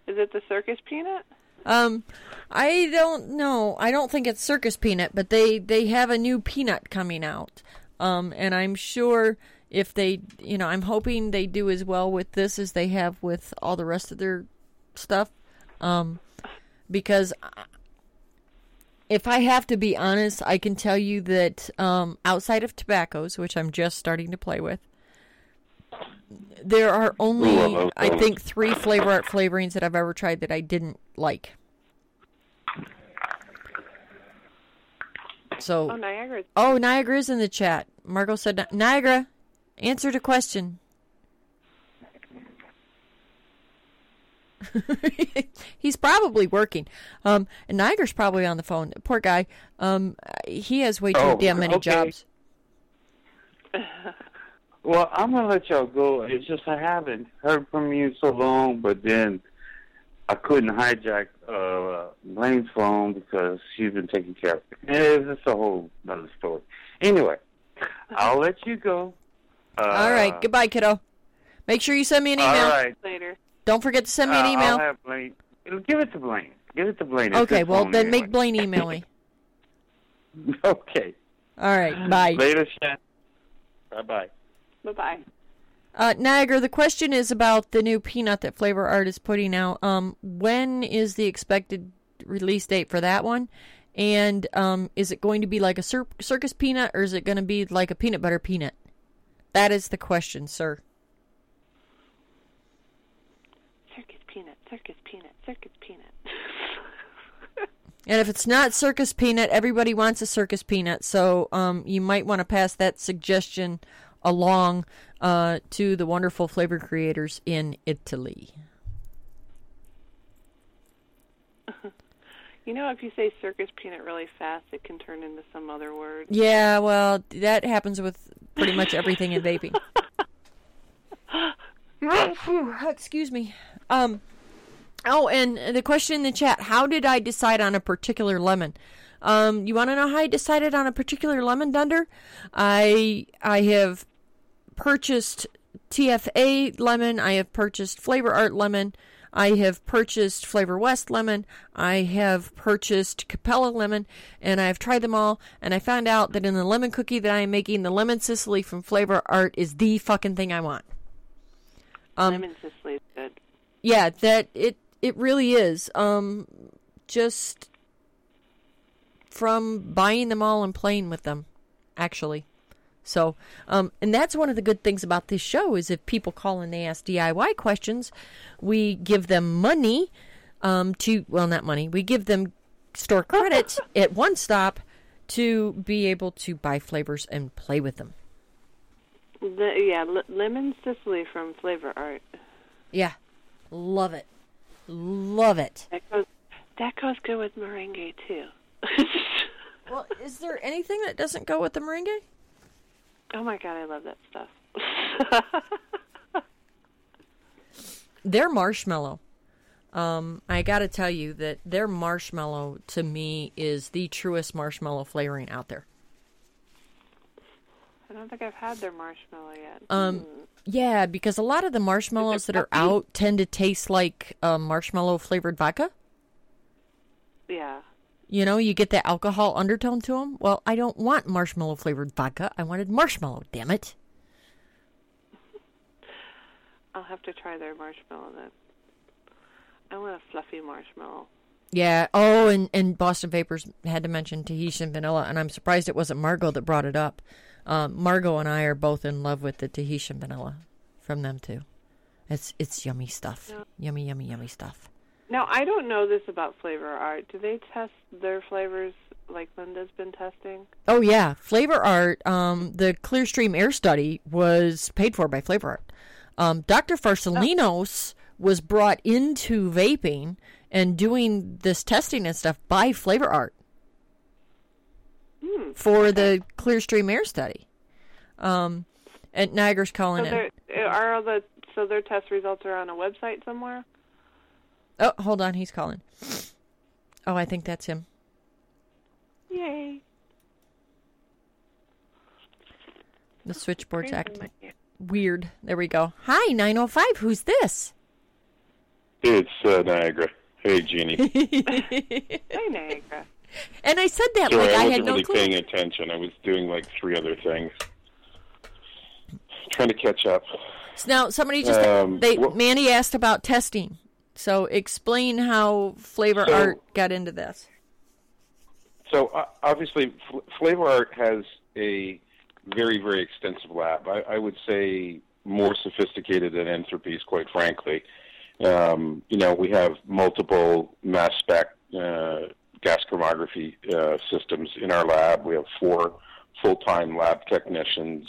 Is it the circus peanut? Um, I don't know. I don't think it's circus peanut, but they they have a new peanut coming out. Um, and I'm sure if they, you know, I'm hoping they do as well with this as they have with all the rest of their stuff. Um, because if I have to be honest, I can tell you that um, outside of tobaccos, which I'm just starting to play with, there are only Ooh, I I think three flavor art flavorings that I've ever tried that I didn't like. So Oh, Niagara. Oh, Niagara's in the chat. Margot said, Niagara, answer the question. <laughs> He's probably working. Um, and Niagara's probably on the phone. Poor guy. Um, he has way too Oh, damn many okay. jobs. <laughs> Well, I'm gonna let y'all go. It's just I haven't heard from you so long, but then I couldn't hijack uh Blaine's phone because she's been taking care of it. It's just a whole another story. Anyway, I'll let you go. Uh, All right. Goodbye, kiddo. Make sure you send me an All email. right. Later. Don't forget to send me an Uh, email. I'll have Blaine. Give it to Blaine. Give it to Blaine. It's okay, well, then anyway. make Blaine email me. Okay. <laughs> All right. Bye. Later, Shan. Bye bye. Bye bye. Uh, Niagara, the question is about the new peanut that Flavor Art is putting out. Um, when is the expected release date for that one? And um, is it going to be like a cir- circus peanut or is it going to be like a peanut butter peanut? That is the question, sir. Circus peanut. Circus peanut. Circus peanut. And if it's not circus peanut, everybody wants a circus peanut. So um, you might want to pass that suggestion along uh, to the wonderful flavor creators in Italy. <laughs> You know, if you say circus peanut really fast, it can turn into some other word. Yeah, well, that happens with pretty much everything in vaping. <laughs> Excuse me. Um. Oh, and the question in the chat: How did I decide on a particular lemon? Um, you want to know how I decided on a particular lemon, Dunder? I I have purchased TFA lemon. I have purchased Flavor Art lemon. I have purchased Flavor West lemon. I have purchased Capella lemon, and I have tried them all. And I found out that in the lemon cookie that I am making, the lemon Sicily from Flavor Art is the fucking thing I want. Um, Lemon Sicily is good. yeah, that it it really is. Um, just from buying them all and playing with them, actually. So, um, and that's one of the good things about this show is if people call and they ask DIY questions, we give them money um, to well, not money. We give them store credits <laughs> at one stop to be able to buy flavors and play with them. The, yeah, l- Lemon Sicily from Flavor Art. Yeah, love it, love it. That goes, that goes good with meringue too. <laughs> Well, is there anything that doesn't go with the merengue? Oh my god, I love that stuff. <laughs> Their marshmallow. Um, I got to tell you that their marshmallow to me is the truest marshmallow flavoring out there. I don't think I've had their marshmallow yet. Um, Hmm. yeah, because a lot of the marshmallows that are out tend to taste like uh, marshmallow flavored vodka. Yeah. You know, you get that alcohol undertone to them. Well, I don't want marshmallow flavored vodka. I wanted marshmallow. Damn it! I'll have to try their marshmallow then. I want a fluffy marshmallow. Yeah. Oh, and, and Boston Vapors had to mention Tahitian vanilla, and I'm surprised it wasn't Margot that brought it up. Um, Margot and I are both in love with the Tahitian vanilla from them too. It's it's yummy stuff. Yummy, yummy, yummy stuff. Now, I don't know this about Flavor Art. Do they test their flavors like Linda's been testing? Oh yeah, Flavor Art. Um, the Clearstream Air Study was paid for by Flavor Art. Um, Dr. Farsalinos was brought into vaping and doing this testing and stuff by Flavor Art Hmm. for the Clearstream Air Study. Um, and Niagara's calling So they're- are all the so their test results are on a website somewhere? Oh, hold on, he's calling. Oh, I think that's him. Yay! The switchboard's Crazy acting weird. There we go. Hi, 905. Who's this? It's uh, Niagara. Hey, Jeannie. <laughs> Hey, Niagara. And I said that Sorry, like I, I had wasn't no really clue. paying attention. I was doing like three other things. Trying to catch up. So now somebody just Um, they well- Mandy asked about testing. So explain how Flavor So- Art got into this. So uh, obviously, Fl- Flavor Art has a very, very extensive lab. I, I would say more sophisticated than Entropy's, quite frankly. Um, you know, we have multiple mass spec uh, gas chromatography uh, systems in our lab. We have four full-time lab technicians.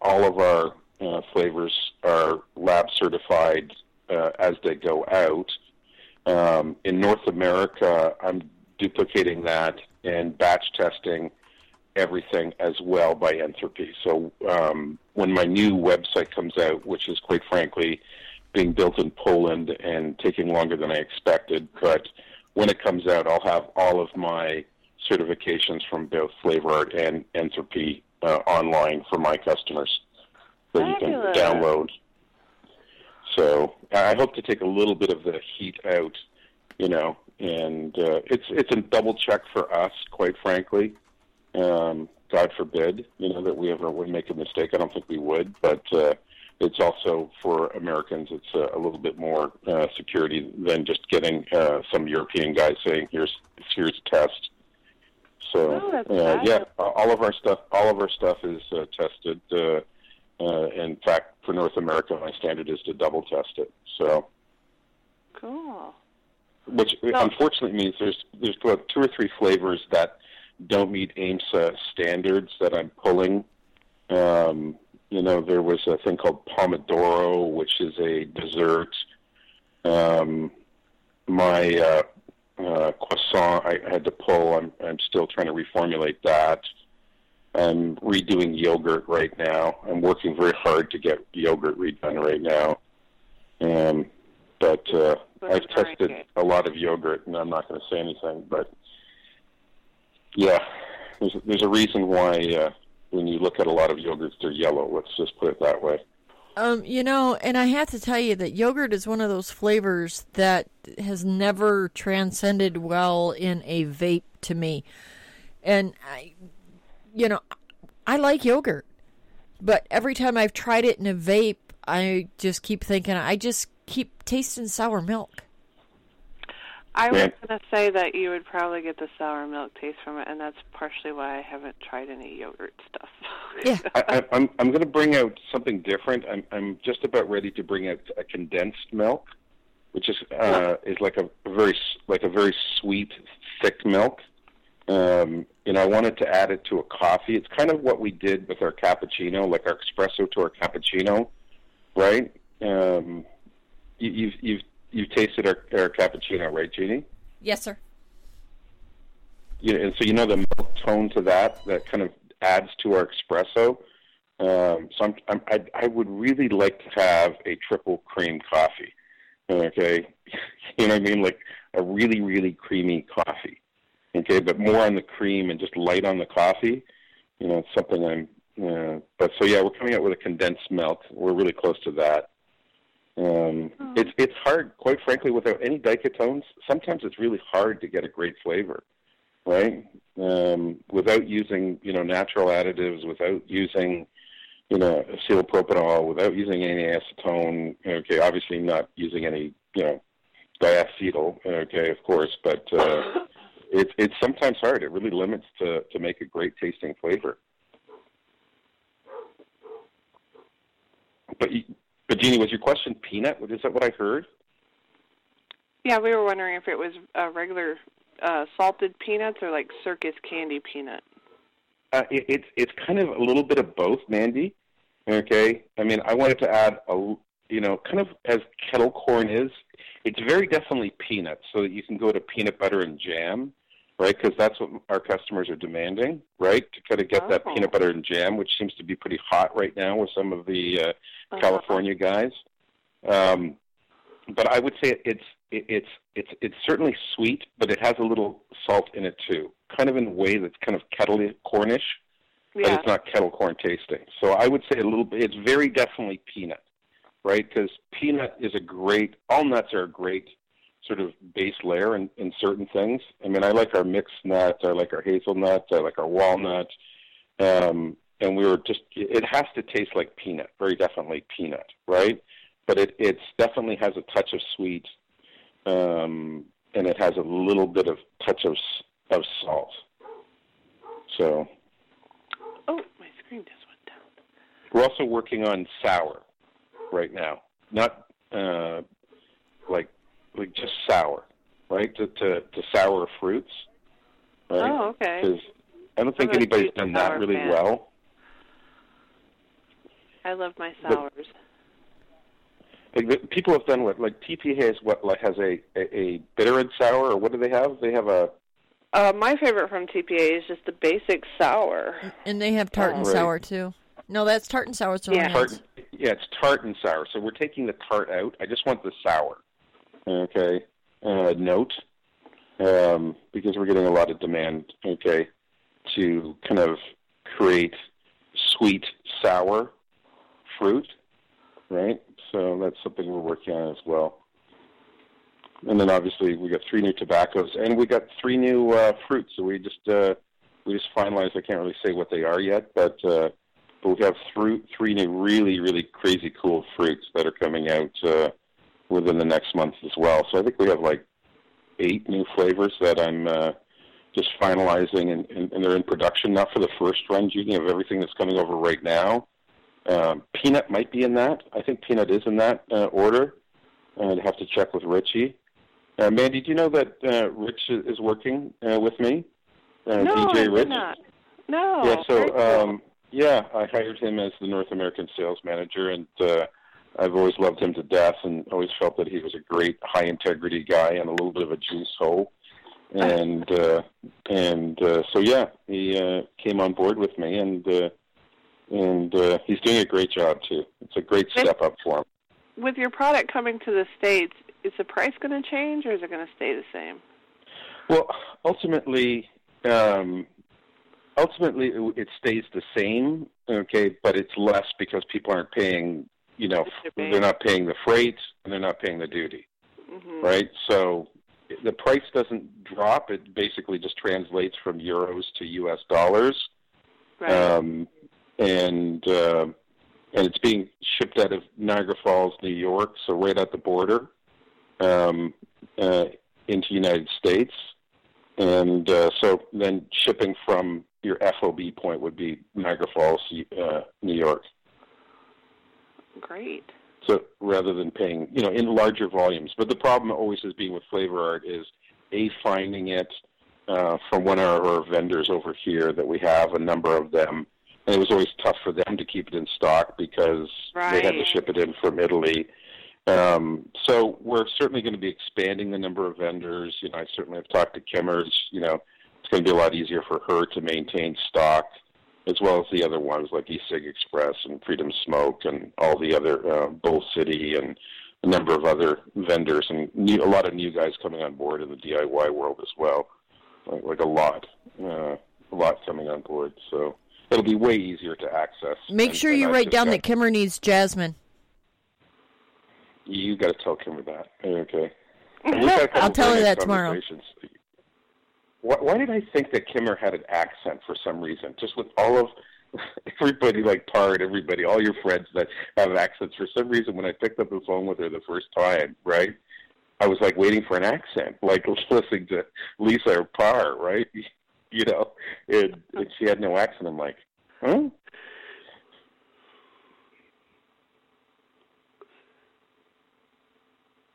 All of our uh, flavors are lab certified uh, as they go out. Um, in North America, I'm duplicating that and batch testing everything as well by Entropy. So um, when my new website comes out, which is quite frankly being built in Poland and taking longer than I expected, but when it comes out, I'll have all of my certifications from both Flavor Art and Entropy uh, online for my customers that you can download. So I hope to take a little bit of the heat out, you know, and uh, it's it's a double check for us, quite frankly. Um, God forbid, you know, that we ever would make a mistake. I don't think we would, but uh, it's also for Americans. It's a, a little bit more uh, security than just getting uh, some European guy saying, "Here's here's a test." So Oh, uh, yeah, all of our stuff, all of our stuff is uh, tested. Uh, uh, in fact, for North America, my standard is to double test it. So, Cool. which unfortunately means there's there's about two or three flavors that don't meet AEMSA standards that I'm pulling. Um, you know, there was a thing called Pomodoro, which is a dessert. Um, my uh, uh, croissant I had to pull. I'm I'm still trying to reformulate that. I'm redoing yogurt right now. I'm working very hard to get yogurt redone right now. Um, but uh, Well, I've tested good. a lot of yogurt, and I'm not going to say anything. But yeah, there's there's a reason why uh, when you look at a lot of yogurts, they're yellow. Let's just put it that way. Um, you know, and I have to tell you that yogurt is one of those flavors that has never transcended well in a vape to me. And I, you know, I like yogurt, but every time I've tried it in a vape, I just keep thinking, I just keep tasting sour milk. I was going to say that you would probably get the sour milk taste from it, and that's partially why I haven't tried any yogurt stuff. <laughs> Yeah. I, I, I'm I'm going to bring out something different. I'm I'm just about ready to bring out a condensed milk, which is uh, is like a very like a very sweet, thick milk. Um, you know, I wanted to add it to a coffee. It's kind of what we did with our cappuccino, like our espresso to our cappuccino, right? Um, you, you've you've you've tasted our, our cappuccino, right, Jeannie? Yes, sir. you know, and so you know the milk tone to that that kind of adds to our espresso. Um, so I'm, I'm, I, I would really like to have a triple cream coffee. Okay, <laughs> you know what I mean, like a really really creamy coffee. Okay, but more on the cream and just light on the coffee. You know, it's something I'm. Uh, but so yeah, we're coming out with a condensed milk. We're really close to that. Um, It's it's hard, quite frankly, without any diketones. Sometimes it's really hard to get a great flavor right? Um, without using, you know, natural additives, without using, you know, acetylpropionyl, without using any acetoin. Okay, obviously not using any, you know, diacetyl. Okay, of course, but uh, <laughs> it's it's sometimes hard. It really limits to to make a great tasting flavor. But you- but Jeannie, was your question peanut? Is that what I heard? yeah, we were wondering if it was uh, regular uh, salted peanuts or like circus candy peanut. Uh, it, it's it's kind of a little bit of both, Mandy. Okay, I mean, I wanted to add a you know, kind of as kettle corn is, it's very definitely peanut, so that you can go to peanut butter and jam, right? Because that's what our customers are demanding, right? To kind of get that Oh. peanut butter and jam, which seems to be pretty hot right now with some of the uh, Uh-huh. California guys. Um, but I would say it's it, it's it's it's certainly sweet, but it has a little salt in it too, kind of in a way that's kind of kettle cornish, but it's not kettle corn tasting. So I would say a little bit. It's very definitely peanut, right? Because peanut is a great. All nuts are a great sort of base layer in, in certain things. I mean, I like our mixed nuts. I like our hazelnut. I like our walnut. Um, and we were just. It has to taste like peanut. Very definitely peanut, right? But it it's definitely has a touch of sweet, um, and it has a little bit of touch of of salt. So Oh, my screen just went down. We're also working on sour right now, not uh, like like just sour, right? To to, to sour fruits, right? Oh, okay. 'Cause I don't think anybody's done that really fan. well. I love my But- sours. Like the, people have done what like TPA has what like has a, a a bitter and sour or what do they have? They have a Uh, my favorite from TPA is just the basic sour. And they have tart and Right. sour too. No, that's tart and sour. It's Yeah. Tart. Yeah, it's tart and sour. So we're taking the tart out. I just want the sour. Okay, uh, note um, because we're getting a lot of demand. Okay, to kind of create sweet sour fruit, right? So that's something we're working on as well. And then obviously we got three new tobaccos, and we got three new uh, fruits. So we just uh, we just finalized. I can't really say what they are yet, but uh, but we have three three new really really crazy cool fruits that are coming out uh, within the next month as well. So I think we have like eight new flavors that I'm uh, just finalizing, and, and, and they're in production not for the first run, Jeannie, of everything that's coming over right now. Um, peanut might be in that. I think peanut is in that uh, order. I'd have to check with Richie. Uh, Mandy, do you know that uh, Rich is working uh, with me? Uh, no, DJ I Rich. did not. No. Yeah, so um, yeah, I hired him as the North American sales manager, and uh, I've always loved him to death, and always felt that he was a great, high integrity guy and a little bit of a juice hole. and uh, and uh, so yeah, he uh, came on board with me, and uh, and uh, he's doing a great job too. It's a great step up for him. With your product coming to the states, is the price going to change or is it going to stay the same? Well, ultimately, um, ultimately it, it stays the same, okay, but it's less because people aren't paying. You know, they're not paying the freight and they're not paying the duty, hmm right? So the price doesn't drop. It basically just translates from euros to U.S. dollars. Right. um, and uh, and it's being shipped out of Niagara Falls, New York, so right at the border um, uh, into United States, and uh, so then shipping from your FOB point would be Niagara Falls, uh, New York. Great. So rather than paying, you know, in larger volumes. But the problem always has been with flavor art is a finding it uh, from one of our vendors over here that we have a number of them, and it was always tough for them to keep it in stock because they had to ship it in from Italy. Um, so we're certainly going to be expanding the number of vendors. You know, I certainly have talked to Kimmers. You know, it's going to be a lot easier for her to maintain stock as well as the other ones like eSig Express and Freedom Smoke and all the other uh, Bull City and a number of other vendors and new, a lot of new guys coming on board in the DIY world as well, like, like a lot, uh, a lot coming on board. So it'll be way easier to access. Make And- sure and you I've write down got- that Kimmer needs jasmine. You got to tell Kimber that. Okay. <laughs> We've had a couple I'll tell her that tomorrow. Why, why did I think that Kimmer had an accent for some reason? Just with all of <laughs> everybody, like Tard, everybody, all your friends that have accents. For some reason, when I picked up the phone with her the first time, right, I was like waiting for an accent, <laughs> like listening to Lisa or Parr, right? <laughs> You know, and, and she had no accent. I'm like, huh?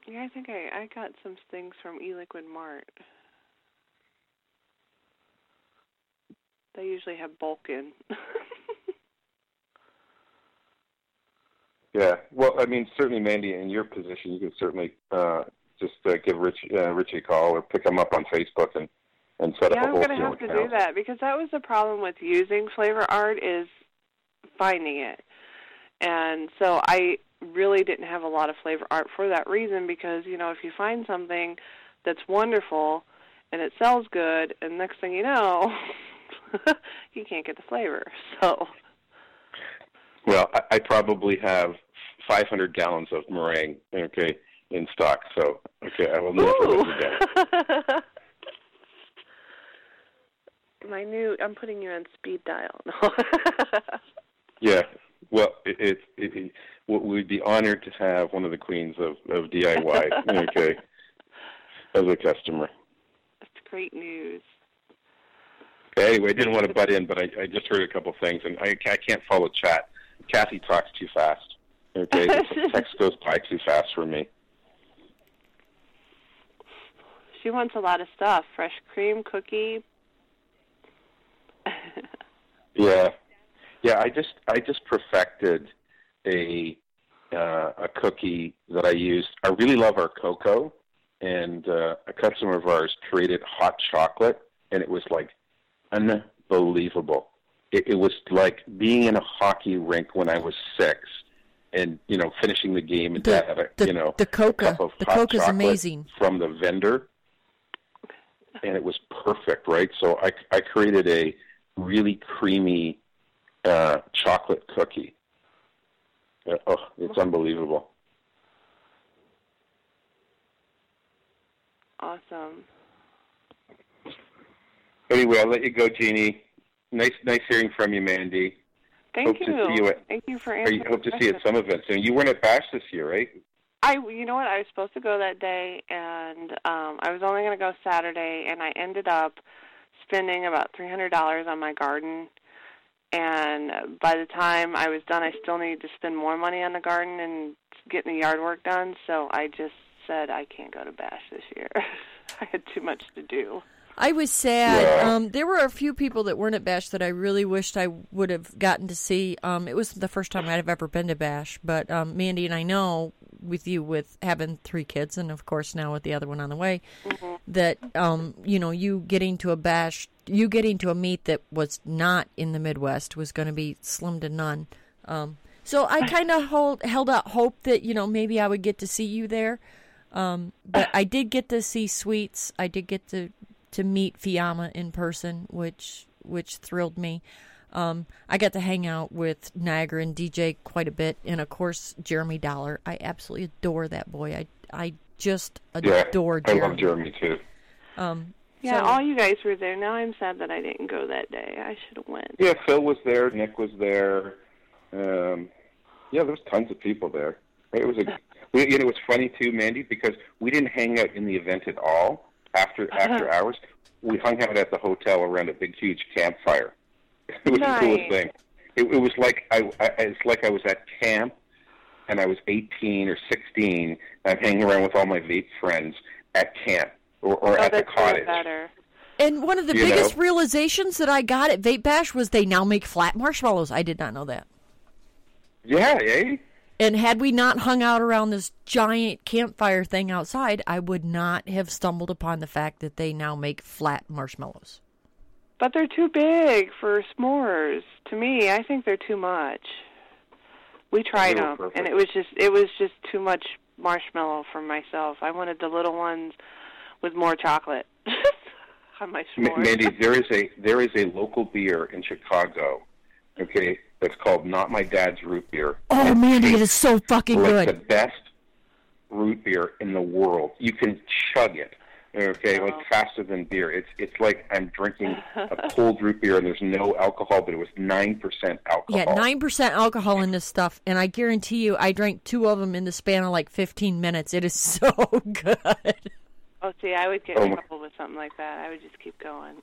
Yeah, I think I I got some things from eLiquid Mart. They usually have bulk in. <laughs> Yeah. Well, I mean, certainly, Mandy, in your position, you could certainly uh, just uh, give Rich, uh, Richie a call or pick him up on Facebook and and set yeah, up a I'm gonna wholesale have to do that because that was the problem with using flavor art is finding it. And so I really didn't have a lot of flavor art for that reason because, you know, if you find something that's wonderful and it sells good and next thing you know <laughs> <laughs> you can't get the flavor. <laughs> So Well, I, I probably have 500 gallons of meringue, okay, in stock. So, okay, I will never Ooh. let you down. My new I'm putting you on speed dial. <laughs> Yeah. Well, it, it, it, it we'd be honored to have one of the queens of, of DIY, okay, as a customer. That's great news. Anyway, I didn't want to butt in, but I, I just heard a couple things, and I, I can't follow chat. Kathy talks too fast. Okay, <laughs> text goes by too fast for me. She wants a lot of stuff. Fresh cream, cookie. <laughs> Yeah, yeah. I just I just perfected a uh, a cookie that I used. I really love our cocoa, and uh, a customer of ours created hot chocolate, and it was like unbelievable. It, it was like being in a hockey rink when I was six, and you know finishing the game and The- have a the- you know the a coca. cup of The hot coca's chocolate amazing. from the vendor, and it was perfect, right? So I I created a really creamy uh, chocolate cookie. Uh, oh, it's unbelievable. Awesome. Anyway, I'll let you go, Jeannie. Nice, nice hearing from you, Mandy. Thank Hope to you. see you at- Thank you for Or answering. you hope to see you at some event soon. You weren't at Bash this year, right? I, you know what? I was supposed to go that day, and um, I was only going to go Saturday, and I ended up spending about three hundred dollars on my garden. And by the time I was done, I still needed to spend more money on the garden and getting the yard work done. So I just said I can't go to Bash this year. <laughs> I had too much to do. I was sad. Yeah. Um, there were a few people that weren't at Bash that I really wished I would have gotten to see. Um, it was the first time I'd have ever been to Bash, but um, Mandy and I know with you with having three kids, and of course now with the other one on the way, that um, you know, you getting to a bash, you getting to a meet that was not in the Midwest was going to be slim to none. Um, so I kind of hold held out hope that you know maybe I would get to see you there. Um, but I did get to see Sweets. I did get to to meet Fiamma in person, which which thrilled me. Um, I got to hang out with Niagara and DJ quite a bit, and of course Jeremy Dollar. I absolutely adore that boy. I I just adore Yeah, adore I love Jeremy too. Um, Yeah, so- all you guys were there. Now I'm sad that I didn't go that day. I should have went. Yeah, Phil was there. Nick was there. Um, yeah, there was tons of people there. It was a, <laughs> we, you know, it was funny too, Mandy, because we didn't hang out in the event at all after after hours. We hung out at the hotel around a big, huge campfire. <laughs> It was the coolest thing. It, it was like I, I, it's like I was at camp, and I was 18 or 16. And I'm hanging around with all my vape friends at camp or, or Oh, at the that's way cottage. better. and one of the You biggest know? realizations that I got at Vape Bash was they now make flat marshmallows. I did not know that. Yeah, eh? And had we not hung out around this giant campfire thing outside, I would not have stumbled upon the fact that they now make flat marshmallows. But they're too big for s'mores. To me, I think they're too much. We tried them, perfect. and it was just it was just too much marshmallow for myself. I wanted the little ones with more chocolate <laughs> on my Ma- s'mores. Mandy, there is a there is a local beer in Chicago, okay, that's called Not My Dad's Root Beer. Oh, It Mandy, it so fucking like good. the best root beer in the world. You can chug it, okay, like faster than beer. It's it's like I'm drinking a <laughs> cold root beer and there's no alcohol, but it was nine percent alcohol. Yeah, nine percent alcohol in this stuff, and I guarantee you, I drank two of them in the span of like fifteen minutes. It is <laughs> so good. Oh, see, I would get Oh in trouble with something like that. I would just keep going.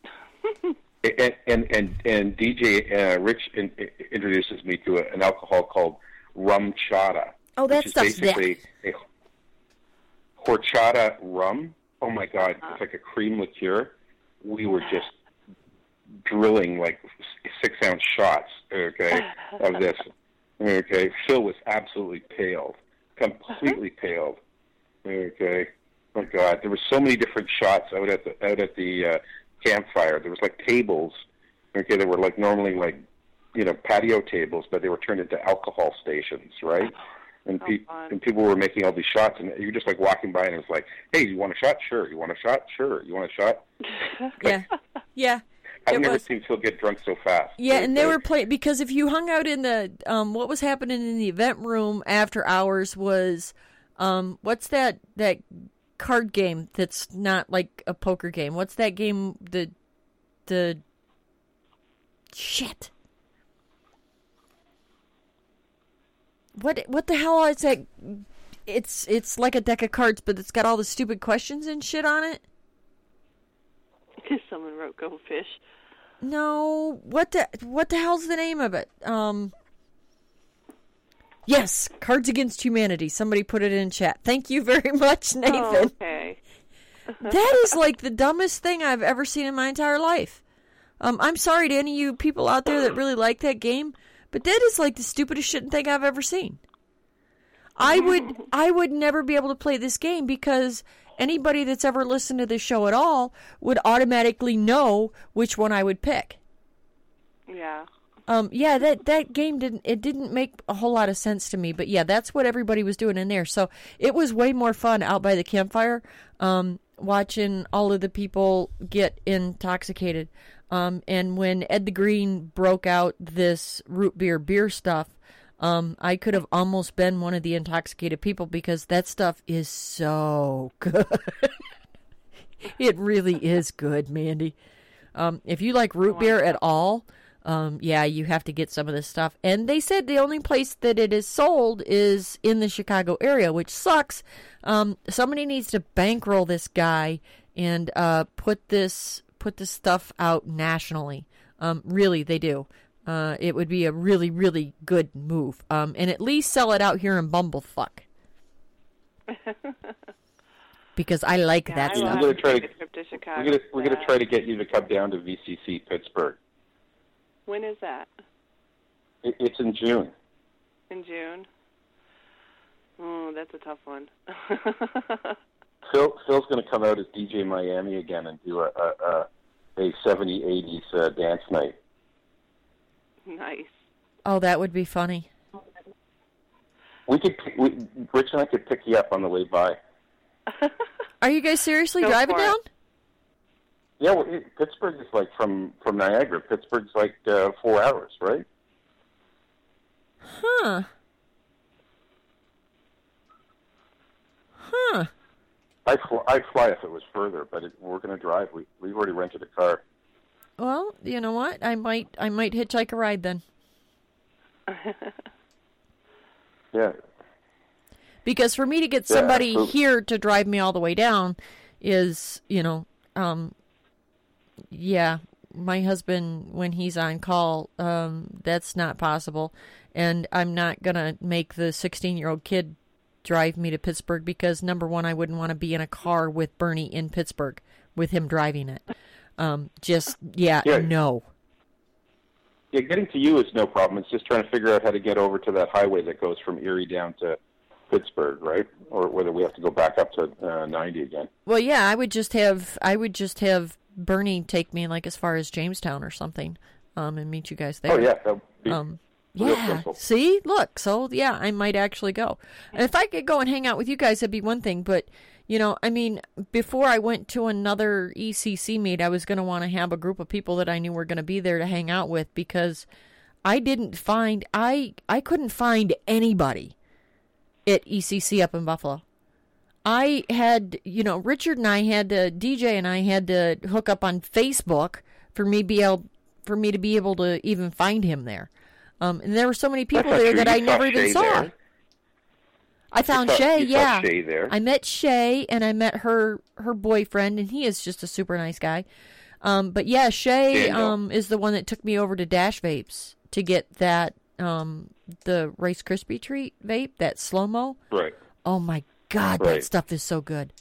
<laughs> and and and, and DJ uh, Rich in, introduces me to a, an alcohol called rum chata. Oh, that which is stuff's basically a horchata rum. Oh my god, it's like a cream liqueur. We were just drilling like six ounce shots, okay, of this. <laughs> Okay, Phil was absolutely paled, completely paled, Okay, oh god, there were so many different shots out at the out at the uh, campfire. There was like tables, okay, that were like normally like you know patio tables, but they were turned into alcohol stations, right? And, pe- fun. and people were making all these shots, and you're just like walking by, and it's like, "Hey, you want a shot? Sure. You want a shot? Sure. You want a shot?" <laughs> Yeah, yeah. I've It never was- seen Phil get drunk so fast. Yeah, and they Okay? were playing because if you hung out in the um, what was happening in the event room after hours was um, what's that that card game that's not like a poker game? What's that game? The the shit. What what the hell is that? It's it's like a deck of cards, but it's got all the stupid questions and shit on it. Someone wrote "Go fish." No, what the what the hell's the name of it? Um Yes, Cards Against Humanity. Somebody put it in chat. Thank you very <laughs> much, Nathan. Oh, okay. <laughs> That is like the dumbest thing I've ever seen in my entire life. Um, I'm sorry to any of you people out there that really like that game, but that is like the stupidest shit thing I've ever seen. I would I would never be able to play this game because anybody that's ever listened to this show at all would automatically know which one I would pick. Yeah. Um, yeah, that that game didn't it didn't make a whole lot of sense to me, but yeah, that's what everybody was doing in there. So it was way more fun out by the campfire, um, watching all of the people get intoxicated. Um, and when Ed the Green broke out this root beer beer stuff, um, I could have almost been one of the intoxicated people because that stuff is so <laughs> good. it really is good, Mandy. Um, if you like root beer at all, um, yeah, you have to get some of this stuff. And they said the only place that it is sold is in the Chicago area, which sucks. Um, somebody needs to bankroll this guy and uh, put this put this stuff out nationally. Um, really, they do. Uh, it would be a really, really good move. Um, and at least sell it out here in Bumblefuck. <laughs> because I like Yeah, that I We're gonna try to- to We're gonna we're gonna try to get you to come down to VCC Pittsburgh. When is that? It, it's in June. In June. Oh, that's a tough one. <laughs> Phil Phil's going to come out as DJ Miami again and do a a, a, a 70 80s uh, dance night. nice. Oh, that would be funny. We could we, Rich and I could pick you up on the way by. Are you guys seriously Go driving down? it. Yeah, well, it, Pittsburgh is like from from Niagara. Pittsburgh's like uh, four hours, right? Huh. Huh. I fl- I'd fly if it was further, but it, we're going to drive. We we've already rented a car. Well, you know what? I might I might hitchhike a ride then. <laughs> Yeah, Because for me to get Yeah, somebody absolutely. here to drive me all the way down is, you know, um yeah, my husband when he's on call, um that's not possible and I'm not going to make the 16-year-old kid drive me to Pittsburgh because number 1 I wouldn't want to be in a car with Bernie in Pittsburgh with him driving it. Um just yeah, Yeah. no. yeah. Getting to you is no problem. It's just trying to figure out how to get over to that highway that goes from Erie down to Pittsburgh, right? Or whether we have to go back up to uh, 90 again. Well, yeah, I would just have I would just have Bernie take me like as far as Jamestown or something, um, and meet you guys there. Oh yeah, be Um, yeah. See, look, so yeah, I might actually go. And if I could go and hang out with you guys, that'd be one thing. But you know, I mean, before I went to another ECC meet, I was going to want to have a group of people that I knew were going to be there to hang out with because I didn't find I I couldn't find anybody at ECC up in Buffalo. I had, you know, Richard and I had to DJ and I had to hook up on Facebook for me be able for me to be able to even find him there. Um, and there were so many people there that I never even Shay saw. there. I found saw- Shay, yeah. Shay there. I met Shay and I met her her boyfriend and he is just a super nice guy. Um, but yeah, Shay um, is the one that took me over to Dash Vapes to get that um, the Rice Krispie treat vape, that slow mo. right. Oh my god, that stuff is so good.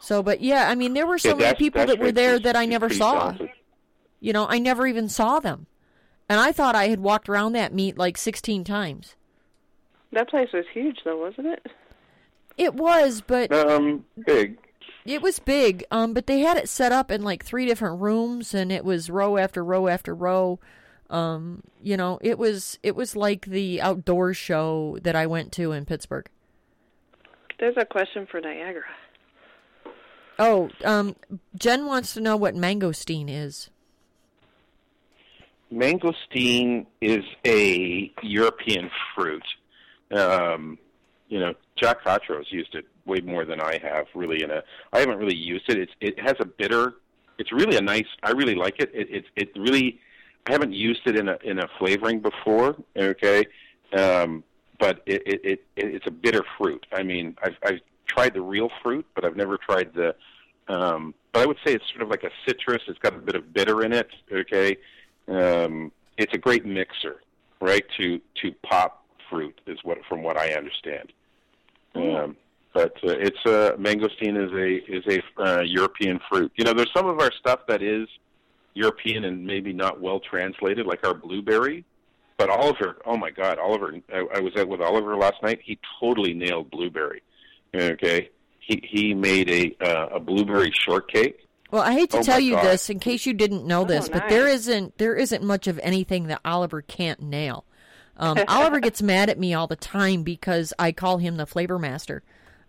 So, but yeah, I mean, there were so Yeah, many people that were there that I never saw. talented. You know, I never even saw them. And I thought I had walked around that meet like 16 times. That place was huge, though, wasn't it? It was, but Um, big. it was big. Um, but they had it set up in like three different rooms, and it was row after row after row. Um, you know, it was it was like the outdoor show that I went to in Pittsburgh. There's a question for Niagara. Oh, um, Jen wants to know what mangosteen is. Mangosteen is a European fruit. Um, you know, Jack Fatros used it way more than I have. Really, in a I haven't really used it. It's it has a bitter. It's really a nice. I really like it. It it, it really. I haven't used it in a in a flavoring before. Okay, um, but it, it it it's a bitter fruit. I mean, I've I've tried the real fruit, but I've never tried the. Um, but I would say it's sort of like a citrus. It's got a bit of bitter in it. Okay, um, it's a great mixer, right? To to pop fruit is what from what I understand. Um, but uh, it's uh, mangosteen is a is a uh, European fruit. You know, there's some of our stuff that is European and maybe not well translated, like our blueberry. But Oliver, oh my God, Oliver! I, I was out with Oliver last night. He totally nailed blueberry. Okay, he he made a uh, a blueberry shortcake. Well, I hate to Oh tell you God. this in case you didn't know this, Oh, but there nice. isn't there isn't much of anything that Oliver can't nail. Um, <laughs> Oliver gets mad at me all the time because I call him the flavor master,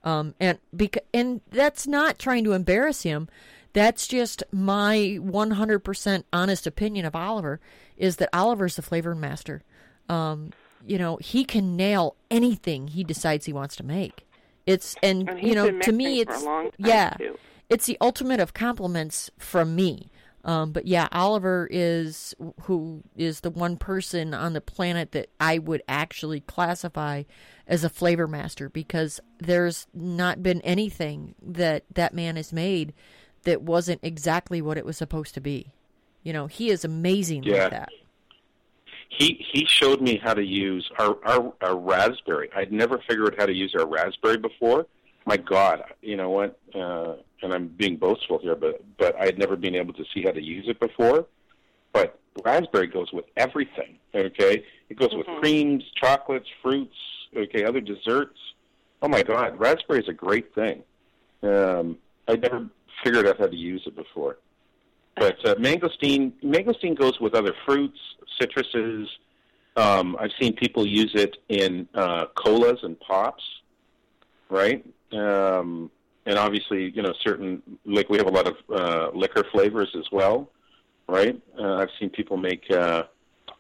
um, and beca- and that's not trying to embarrass him. That's just my 100% honest opinion of Oliver is that Oliver's the flavor master. Um, you know, he can nail anything he decides he wants to make. It's and, And you know, to me mixing for a it's yeah too. it's the ultimate of compliments from me. Um, but yeah, Oliver is who is the one person on the planet that I would actually classify as a flavor master because there's not been anything that that man has made that wasn't exactly what it was supposed to be. You know, he is amazing Yeah. like that. he he showed me how to use our, our our raspberry. I'd never figured out how to use our raspberry before. My God, you know what? Uh, and I'm being boastful here, but but I had never been able to see how to use it before. But raspberry goes with everything. Okay, it goes with creams, chocolates, fruits. Okay, other desserts. Oh my God, raspberry is a great thing. Um, I never figured out how to use it before. But uh, mangosteen, mangosteen goes with other fruits, citruses. Um, I've seen people use it in uh, colas and pops, right? Um, and obviously, you know, certain like we have a lot of uh, liquor flavors as well, right? Uh, I've seen people make uh,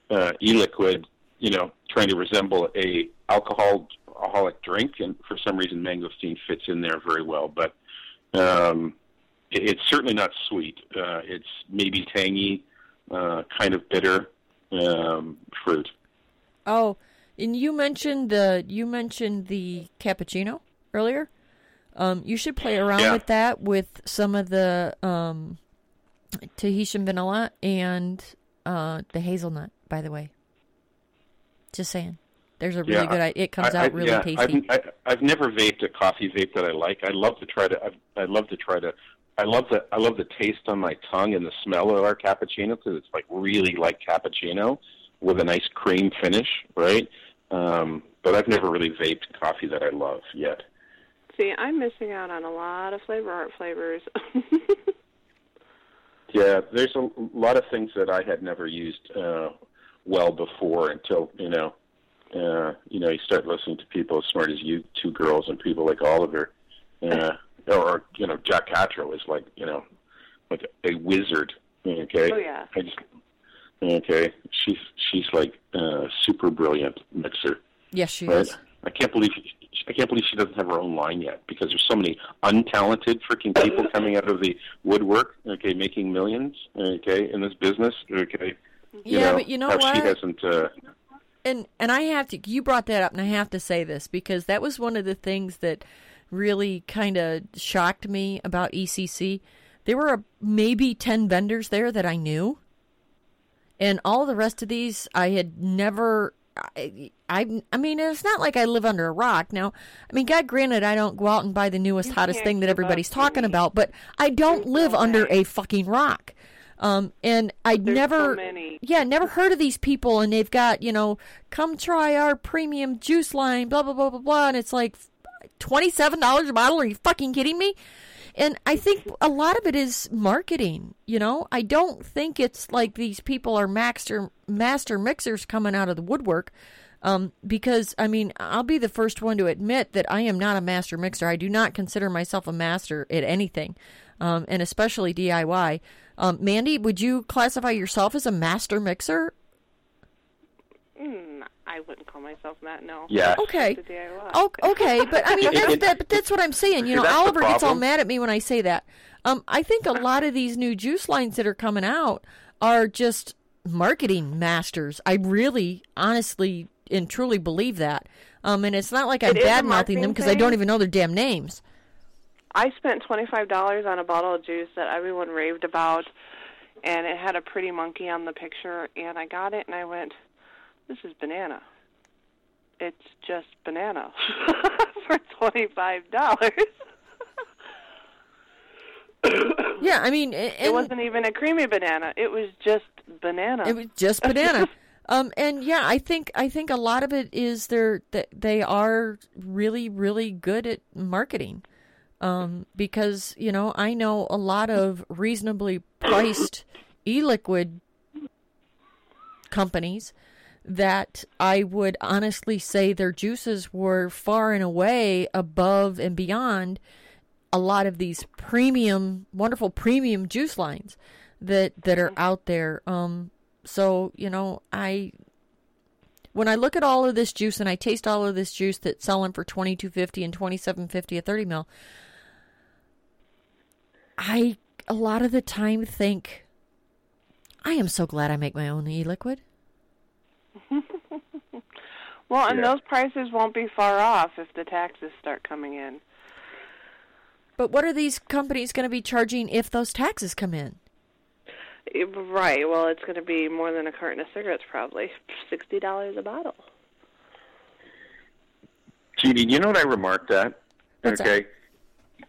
uh, e-liquid, you know, trying to resemble a alcohol alcoholic drink, and for some reason, mangosteen fits in there very well. But um, it, it's certainly not sweet. Uh, it's maybe tangy, uh, kind of bitter um, fruit. Oh, and you mentioned the you mentioned the cappuccino earlier. Um, you should play around Yeah. with that with some of the um, Tahitian vanilla and uh, the hazelnut. By the way, just saying, there's a really Yeah, good. i- It comes I- out I- really yeah, tasty. I've, I, I've never vaped a coffee vape that I like. I love to try to. I've, I love to try to. I love the. I love the taste on my tongue and the smell of our cappuccino because it's like really like cappuccino with a nice cream finish, right? Um, but I've never really vaped coffee that I love yet. See, I'm missing out on a lot of flavor art flavors. <laughs> Yeah, there's a lot of things that I had never used uh, well before until you know, uh, you know, you start listening to people as smart as you two girls and people like Oliver, uh, or you know, Jack Catro is like you know, like a wizard. Okay, Oh, yeah. I just okay. She's she's like uh, super brilliant mixer. yes, she Right? is. I can't believe I can't believe she doesn't have her own line yet because there's so many untalented freaking people <laughs> coming out of the woodwork. Okay, making millions. Okay, in this business. Okay, you Yeah, know, but you know what? she hasn't. Uh, and and I have to you brought that up and I have to say this because that was one of the things that really kind of shocked me about ECC. There were maybe 10 vendors there that I knew. And all the rest of these I had never I, I I mean it's not like I live under a rock. Now, I mean God granted I don't go out and buy the newest hottest thing that everybody's talking Amy. about, but I don't live no under a fucking rock. Um and I There's never so yeah, never heard of these people, and they've got you know, come try our premium juice line, blah blah blah blah blah, and it's like twenty seven dollars a bottle. Are you fucking kidding me? And I think a lot of it is marketing. You know, I don't think it's like these people are master master mixers coming out of the woodwork. Um, because I mean, I'll be the first one to admit that I am not a master mixer. I do not consider myself a master at anything, um, and especially DIY. Um, Mandy, would you classify yourself as a master mixer? mm, I wouldn't call myself that. No. yeah. Okay. The DIY. Oh, okay, but I mean, that's, <laughs> that, but that's what I'm saying. You know, Oliver gets all mad at me when I say that. Um, I think a lot of these new juice lines that are coming out are just marketing masters. I really, honestly, and truly believe that. Um, and it's not like I'm It is a bad mouthing them because I don't even know their damn names. I spent twenty five dollars on a bottle of juice that everyone raved about, and it had a pretty monkey on the picture. And I got it, and I went, "This is banana. It's just banana <laughs> for twenty five dollars." Yeah, I mean, a- It wasn't even a creamy banana. It was just banana. It was just banana. <laughs> um, and yeah, I think I think a lot of it is they're that they are really really good at marketing. Um, because you know I know a lot of reasonably priced e-liquid companies that I would honestly say their juices were far and away above and beyond a lot of these premium, wonderful premium juice lines that that are out there. Um, so you know, I when I look at all of this juice and I taste all of this juice that's selling for twenty two fifty and twenty seven fifty a thirty mil, I a lot of the time think, I am so glad I make my own e liquid. <laughs> well, and Yeah. those prices won't be far off if the taxes start coming in. But what are these companies going to be charging if those taxes come in? Eh, Right. Well, it's going to be more than a carton of cigarettes, probably sixty dollars a bottle. Judy, you know what I remarked at? What's that? okay.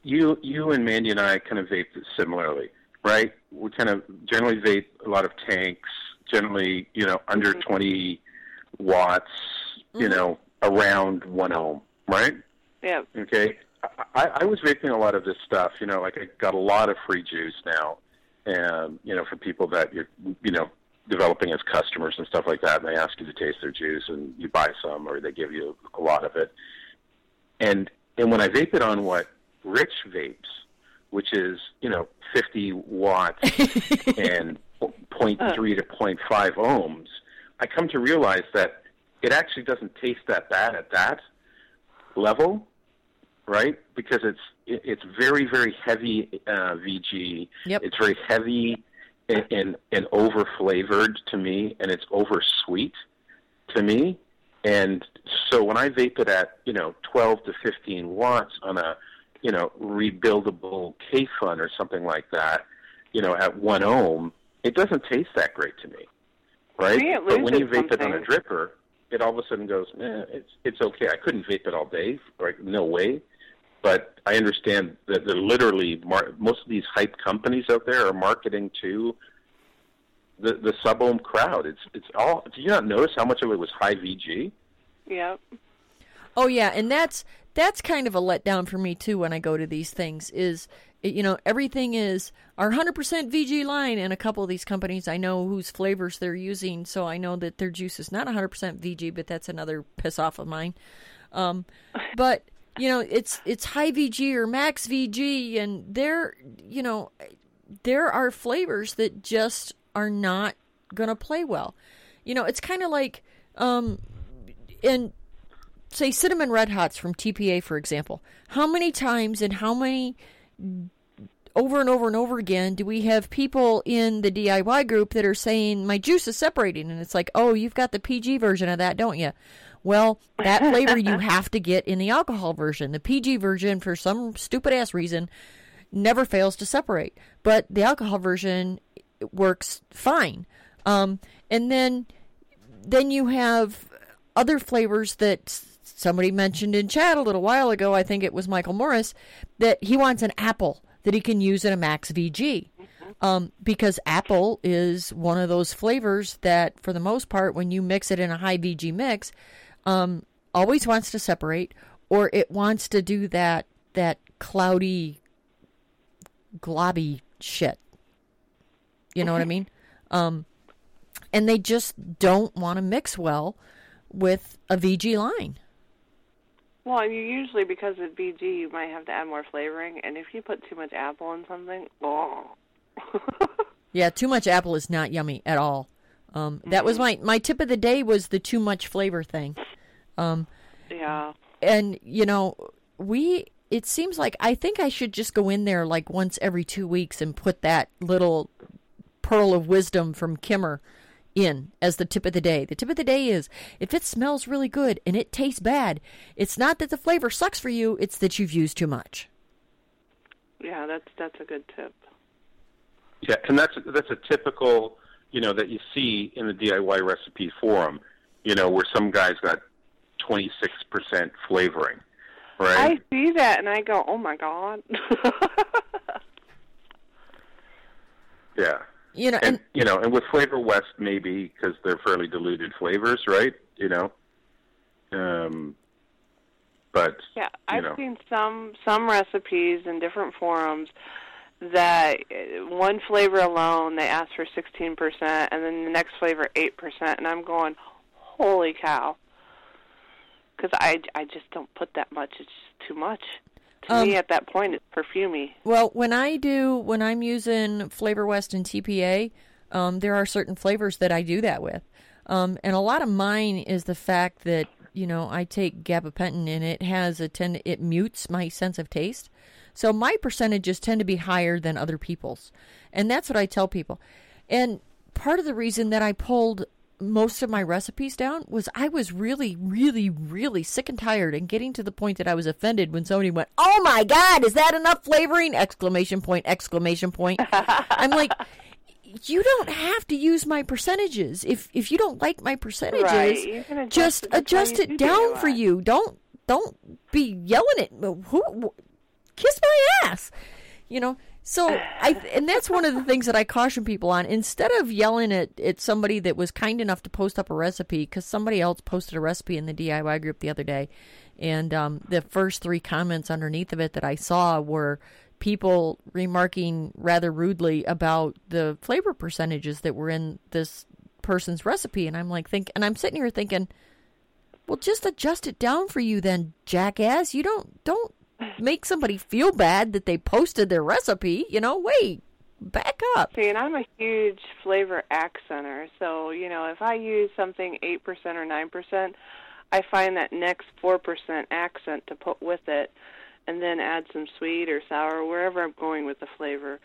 You you and Mandy and I kind of vape similarly, right? We kind of generally vape a lot of tanks, generally, you know, under mm-hmm. 20 watts, you mm-hmm. know, around one ohm, right? Yeah. Okay. I, I was vaping a lot of this stuff, you know, like I got a lot of free juice now, and you know, for people that you're, you know, developing as customers and stuff like that, and they ask you to taste their juice, and you buy some, or they give you a lot of it. And and when I vape it on what Rich vapes, which is you know 50 watts <laughs> and 0.3 to 0.5 ohms, I come to realize that it actually doesn't taste that bad at that level, right? Because it's it, it's very very heavy uh, VG. Yep. It's very heavy and, and and over flavored to me, and it's over sweet to me. And so when I vape it at you know 12 to 15 watts on a you know rebuildable K fun or something like that, you know at one ohm, it doesn't taste that great to me, right? me, but when you loses vape it on a dripper, it all of a sudden goes, eh, it's it's okay. I couldn't vape it all day, right? No way. But I understand that they're literally mar- most of these hype companies out there are marketing to the the sub ohm crowd. It's it's all. Do you not notice how much of it was high VG? Yeah. Oh yeah, and that's that's kind of a letdown for me too when I go to these things. Is you know everything is our 100% VG line, and a couple of these companies I know whose flavors they're using, so I know that their juice is not 100% VG, but that's another piss off of mine. Um, <laughs> but you know it's it's high VG or max VG, and there you know there are flavors that just are not gonna play well. You know, it's kind of like um, and say cinnamon red hots from TPA, for example. How many times and how many over and over and over again do we have people in the DIY group that are saying my juice is separating and it's like, "Oh, you've got the PG version of that, don't you?" Well, that <laughs> flavor you have to get in the alcohol version. The PG version for some stupid ass reason never fails to separate, but the alcohol version works fine. Um, and then then you have other flavors that somebody mentioned in chat a little while ago. I think it was Michael Morris that he wants an apple that he can use in a max VG. Um, because apple is one of those flavors that, for the most part, when you mix it in a high VG mix, um, always wants to separate, or it wants to do that that cloudy, globby shit. You know what I mean? Um, and they just don't want to mix well with a VG line. Well, you usually because of VG, you might have to add more flavoring, and if you put too much apple in something, oh. <laughs> Yeah, too much apple is not yummy at all. Um, that was my my tip of the day was the too much flavor thing. Um, yeah. and you know we it seems like i think i should just go in there like once every two weeks and put that little pearl of wisdom from kimmer in as the tip of the day the tip of the day is if it smells really good and it tastes bad it's not that the flavor sucks for you it's that you've used too much Yeah, that's that's a good tip. Yeah, and that's that's a typical, you know, that you see in the DIY recipe forum, you know, where some guys got 26% flavoring, right? I see that and I go, oh my god. <laughs> yeah. You know And and you know, and with Flavor West maybe because they're fairly diluted flavors, right? You know. Um but yeah, you I've know. seen some some recipes in different forums that uh, one flavor alone they ask for 16% and then the next flavor 8% and I'm going, "Holy cow." Cuz I I just don't put that much. It's just too much. To Um, me at that point it's perfumey. Well, when I do, when I'm using Flavor West and TPA, um, there are certain flavors that I do that with. Um, and a lot of mine is the fact that, you know, I take gabapentin and it has a tend, it mutes my sense of taste. So my percentages tend to be higher than other people's. And that's what I tell people. And part of the reason that I pulled most of my recipes down was I was really, really, really sick and tired and getting to the point that I was offended when somebody went, "Oh my God, is that enough flavoring?" Exclamation point! Exclamation point! I'm like, <laughs> you don't have to use my percentages. If if you don't like my percentages, Right, adjust just it. Adjust it down for you. Don't don't be yelling at who. Kiss my ass, you know. So I and that's one of the things that I caution people on. Instead of yelling at, at somebody that was kind enough to post up a recipe, because somebody else posted a recipe in the DIY group the other day, and um, the first three comments underneath of it that I saw were people remarking rather rudely about the flavor percentages that were in this person's recipe, and I'm like think, and I'm sitting here thinking, well, just adjust it down for you then, jackass. You don't don't make somebody feel bad that they posted their recipe. You know, wait, back up. See, and I'm a huge flavor accenter. So, you know, if I use something 8% or 9%, I find that next 4% accent to put with it and then add some sweet or sour, wherever I'm going with the flavor.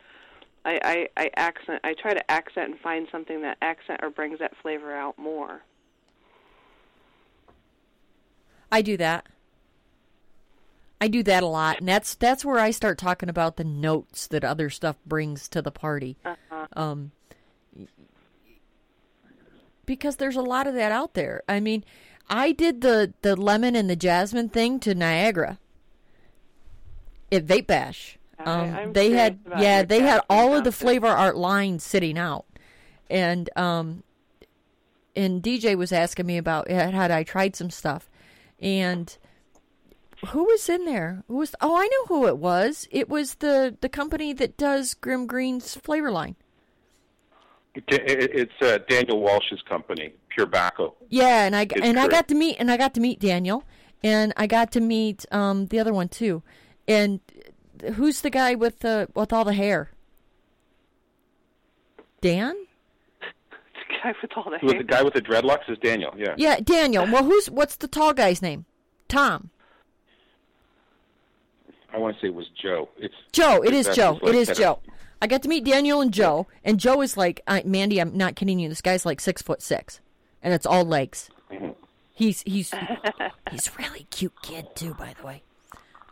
I, I, I accent I try to accent and find something that accent or brings that flavor out more. I do that. I do that a lot, and that's that's where I start talking about the notes that other stuff brings to the party. Uh-huh. Um, because there's a lot of that out there. I mean, I did the the lemon and the jasmine thing to Niagara at Vape Bash. Um, I'm they had yeah they had all of the flavor art lines sitting out, and um, and DJ was asking me about had I tried some stuff, and who was in there? Who was? Oh, I know who it was. It was the the company that does Grimm Green's flavor line. It- it- It's uh, Daniel Walsh's company, Pure Bacco. Yeah, and I It's and I got to meet and I got to meet Daniel, and I got to meet um the other one too, and who's the guy with the with all the hair? Dan? <laughs> The guy with all the hair. the guy with the dreadlocks is Daniel. Yeah. Yeah, Daniel. Well, who's what's the tall guy's name? Tom. I want to say it was Joe. It's Joe. It is Joe. like It is of- Joe. I got to meet Daniel and Joe, and Joe is like I, Mandy. I'm not kidding you. This guy's like six foot six, and it's all legs. Mhm. He's he's he's really cute kid too, by the way.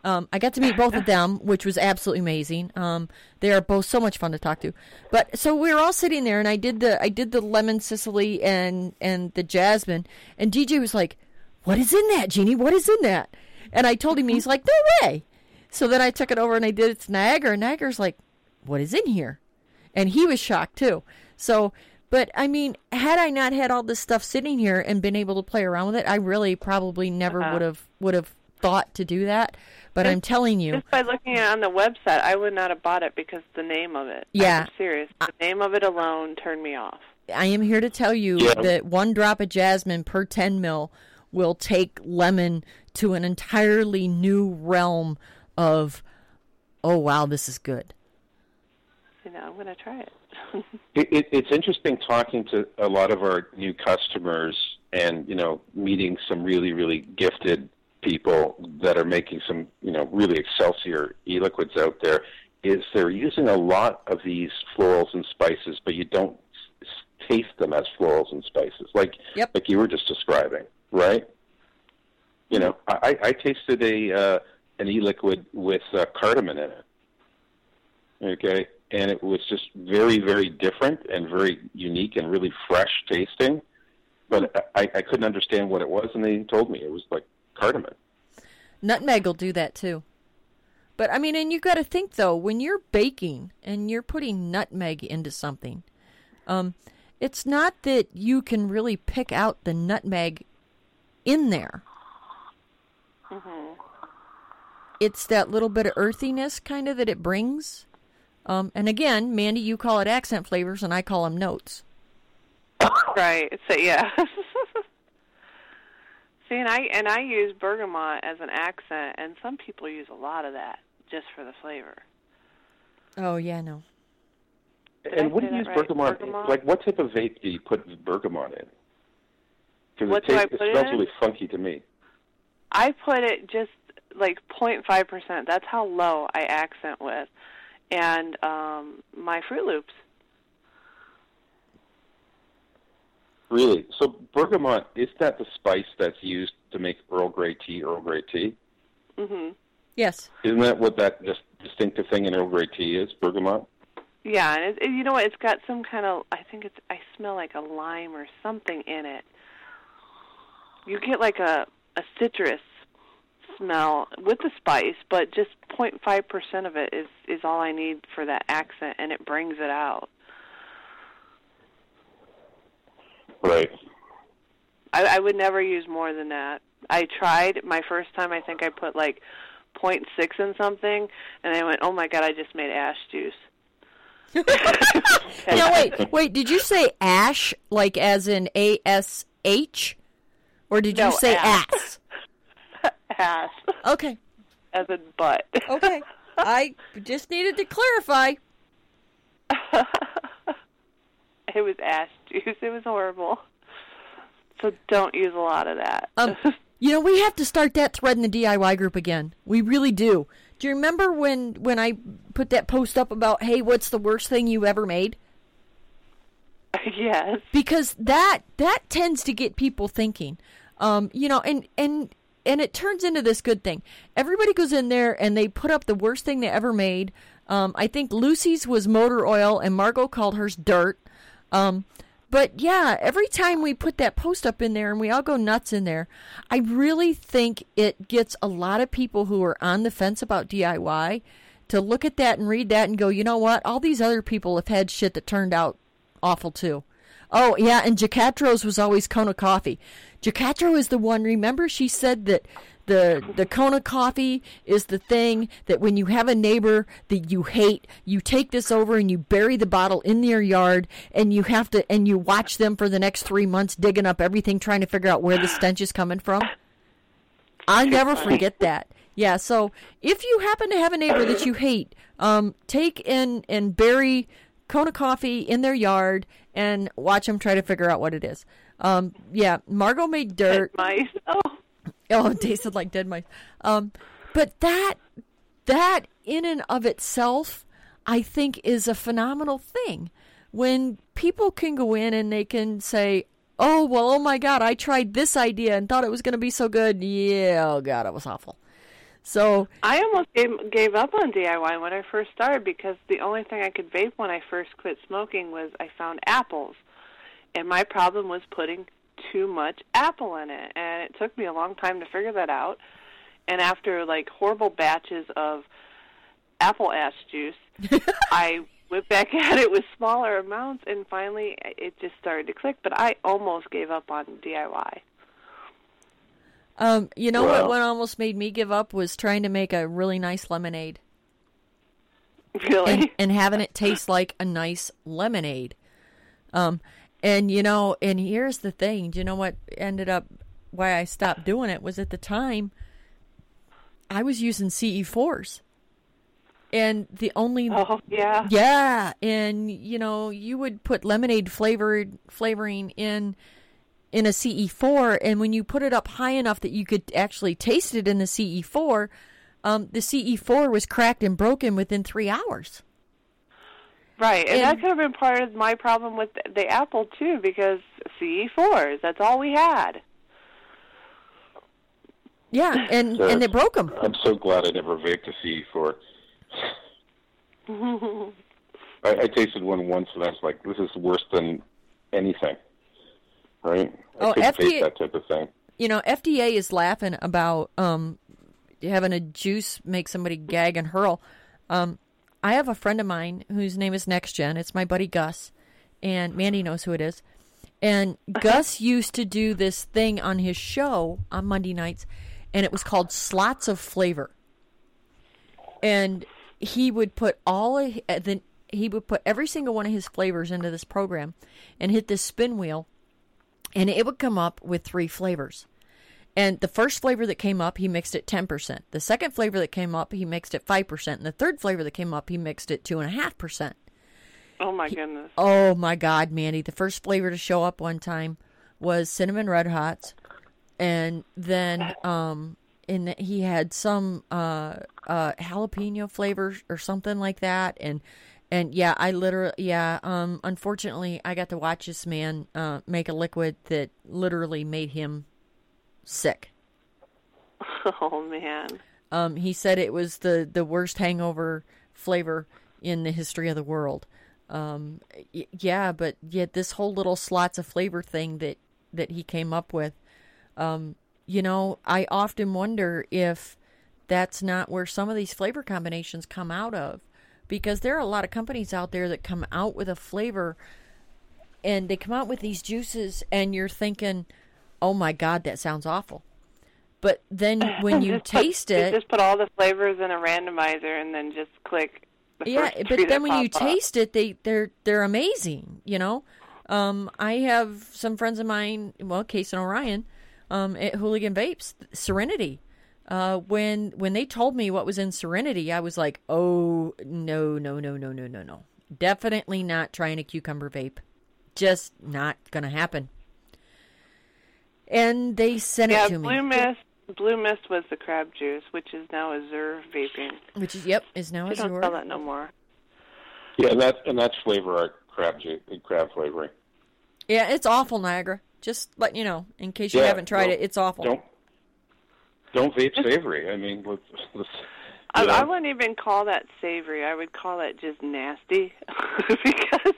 Um, I got to meet both of them, which was absolutely amazing. Um, they are both so much fun to talk to. But so we were all sitting there, and I did the I did the lemon Sicily and and the jasmine, and DJ was like, "What is in that, Jeannie? What is in that?" And I told him, he's like, "No way." So then I took it over and I did it to Niagara, and Niagara's like, "What is in here?" And he was shocked too. So. But I mean, had I not had all this stuff sitting here and been able to play around with it, I really probably never Uh-huh. would have would have thought to do that. But I'm telling you, Just by looking at it on the website, I would not have bought it because the name of it. Yeah. I'm serious. The name of it alone turned me off. I am here to tell you Yeah. that one drop of jasmine per 10 mil will take lemon to an entirely new realm of, oh, wow, this is good. You know, I'm going to try it. <laughs> It, it, it's interesting talking to a lot of our new customers and you know meeting some really really gifted people that are making some you know really excelsior e-liquids out there. Is they're using a lot of these florals and spices, but you don't s- s- taste them as florals and spices, like Yep. like you were just describing, right? You know, I, I tasted a uh, an e-liquid with uh, cardamom in it. Okay, and it was just very, very different and very unique and really fresh tasting. But I, I couldn't understand what it was, and they told me it was like cardamom. Nutmeg will do that too. But I mean, and you got to think though, when you're baking and you're putting nutmeg into something, um, it's not that you can really pick out the nutmeg in there. It's that little bit of earthiness kind of that it brings. Um, and again, Mandy, you call it accent flavors, and I call them notes. right. So yeah. <laughs> See, and I and I use bergamot as an accent, and some people use a lot of that just for the flavor. Oh yeah, no. Did I and what do you use right? bergamot? Bergamot? Like, what type of vape do you put bergamot in? Because What it, do I tastes, put it it smells in? really funky to me. I put it just like 0.5 percent. That's how low I accent with, and um my Fruit Loops. Really? So bergamot is that the spice that's used to make Earl Grey tea? Earl Grey tea? Mhm. Yes. Isn't that what that dis- distinctive thing in Earl Grey tea is? Bergamot. Yeah, and it, it, you know what? It's got some kind of. I think it's. I smell like a lime or something in it. You get like a a citrus smell with the spice, but just 0.5 percent of it is is all I need for that accent, and it brings it out. Right. I, I would never use more than that. I tried my first time. I think I put like 0.6 in something, and I went, "Oh my god! I just made ash juice." <laughs> Now wait, wait. Did you say ash like as in A S H, or did you say ass. ass? Ass Okay, <laughs> as in butt. okay. <laughs> I just needed to clarify. <laughs> it was ash juice. It was horrible. So don't use a lot of that. Um, you know, we have to start that thread in the DIY group again. We really do. Do you remember when when I put that post up about, hey, what's the worst thing you ever made? yes. because that that tends to get people thinking um you know and and and it turns into this good thing everybody goes in there and they put up the worst thing they ever made um i think lucy's was motor oil and margot called hers dirt um but yeah every time we put that post up in there and we all go nuts in there i really think it gets a lot of people who are on the fence about diy to look at that and read that and go you know what all these other people have had shit that turned out awful too. Oh yeah, and Jacatro's was always Kona coffee. Jacatro is the one. Remember, she said that the the Kona coffee is the thing that when you have a neighbor that you hate, you take this over and you bury the bottle in their yard, and you have to and you watch them for the next three months digging up everything, trying to figure out where the stench is coming from. I'll never forget that. Yeah, so if you happen to have a neighbor that you hate, um, take in and bury Kona coffee in their yard and watch them try to figure out what it is. Um, yeah, Margot made dirt. Mice. <laughs> Oh. Oh, it tasted like dead mice. Um, but that that in and of itself, I think, is a phenomenal thing. When people can go in and they can say, "Oh well, oh my God, I tried this idea and thought it was going to be so good. Yeah, oh God, it was awful." So I almost gave gave up on DIY when I first started because the only thing I could vape when I first quit smoking was I found apples, and my problem was putting too much apple in it, and it took me a long time to figure that out. And after like horrible batches of apple ash juice, <laughs> I went back <laughs> at it with smaller amounts, and finally it just started to click. But I almost gave up on DIY. Um, you know Well- what? What almost made me give up was trying to make a really nice lemonade <laughs> Really. and, and having it taste like a nice lemonade. Um, and you know, and here's the thing. Do you know what ended up why I stopped doing it was at the time I was using CE4s, and the only oh yeah. yeah, and you know, you would put lemonade flavored flavoring in in a CE4, and when you put it up high enough that you could actually taste it in the CE4, um, the CE4 was cracked and broken within three hours. Right, and, And- that could have been part of my problem with the, the Apple too, because CE4s, that's all we had. Yeah, <laughs> and So- and they broke them. I'm so glad I never vaped a CE4. <laughs> I, I tasted one once, and I was like, "This is worse than anything." Right? I Oh, FDA taste that type of thing. You know, FDA is laughing about um, having a juice make somebody gag and hurl. Um, I have a friend of mine whose name is Next Gen. It's my buddy Gus, and Mandy knows who it is. And Gus used to do this thing on his show on Monday nights, and it was called Slots of Flavor. And he would put all of uh, he would put every single one of his flavors into this program, and hit this spin wheel, and it would come up with three flavors. And the first flavor that came up, he mixed it 10%. The second flavor that came up, he mixed it 5%. And the third flavor that came up, he mixed it 2.5%. Oh my goodness. Oh my God, Mandy. The first flavor to show up one time was cinnamon red hots. And then um, and he had some uh, uh, jalapeno flavor or something like that. And and yeah, I literally, yeah, um, unfortunately, I got to watch this man uh, make a liquid that literally made him sick. <laughs> Oh man. Um, he said it was the, the worst hangover flavor in the history of the world. Um, y- yeah, but yet this whole little slots of flavor thing that, that he came up with, um, you know, I often wonder if that's not where some of these flavor combinations come out of. Because there are a lot of companies out there that come out with a flavor and they come out with these juices and you're thinking, oh my God, that sounds awful. But then <laughs> when you Just put- taste it, just put all the flavors in a randomizer and then just click. The yeah, but then when you up. taste it, they they're they're amazing. You know, um, I have some friends of mine. Well, Case and Orion, um, at Hooligan Vapes, Serenity. Uh, when when they told me what was in Serenity, I was like, oh no no no no no no no, definitely not trying a cucumber vape, just not gonna happen. And they sent Yeah, it to Blue me, Mist. Blue Mist was the crab juice, which is now Azure vaping. which is yep is now They don't sell that no more. Yeah, and that's and that's flavor art crab juice, crab flavoring. Yeah, it's awful, Niagara. Just letting you know, in case you Yeah, haven't tried well, it, it's awful. Don't don't vape savory. I mean, let's, let's, I, you know, I wouldn't even call that savory. I would call it just nasty, <laughs> because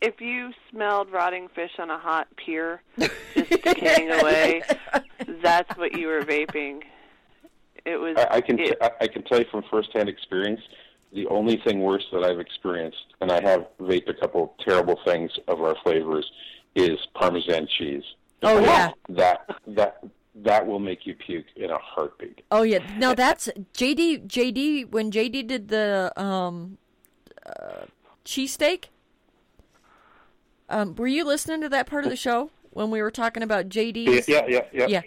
if you smelled rotting fish on a hot pier <laughs> just decaying away, that's what you were vaping. It was. I, I can it, I, I can tell you from firsthand experience. The only thing worse that I've experienced, and I have vaped a couple terrible things of our flavors, is Parmesan cheese. Oh yeah. That that that will make you puke in a heartbeat. Oh yeah. now that's JD. JD when JD did the um, uh, cheesesteak. Um, were you listening to that part of the show when we were talking about JD's? Yeah, yeah, yeah. Yeah.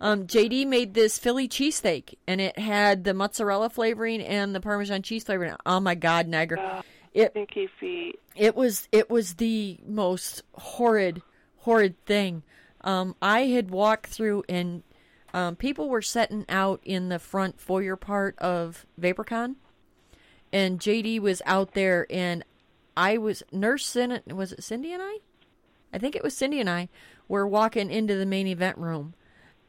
Um, JD made this Philly cheesesteak, and it had the mozzarella flavoring and the Parmesan cheese flavoring. Oh my God, Niagara! It stinky feet. it was it was the most horrid horrid thing um, i had walked through and um, people were setting out in the front foyer part of vaporcon and jd was out there and i was nurse Cin- was it cindy and i? I think it was cindy and i were walking into the main event room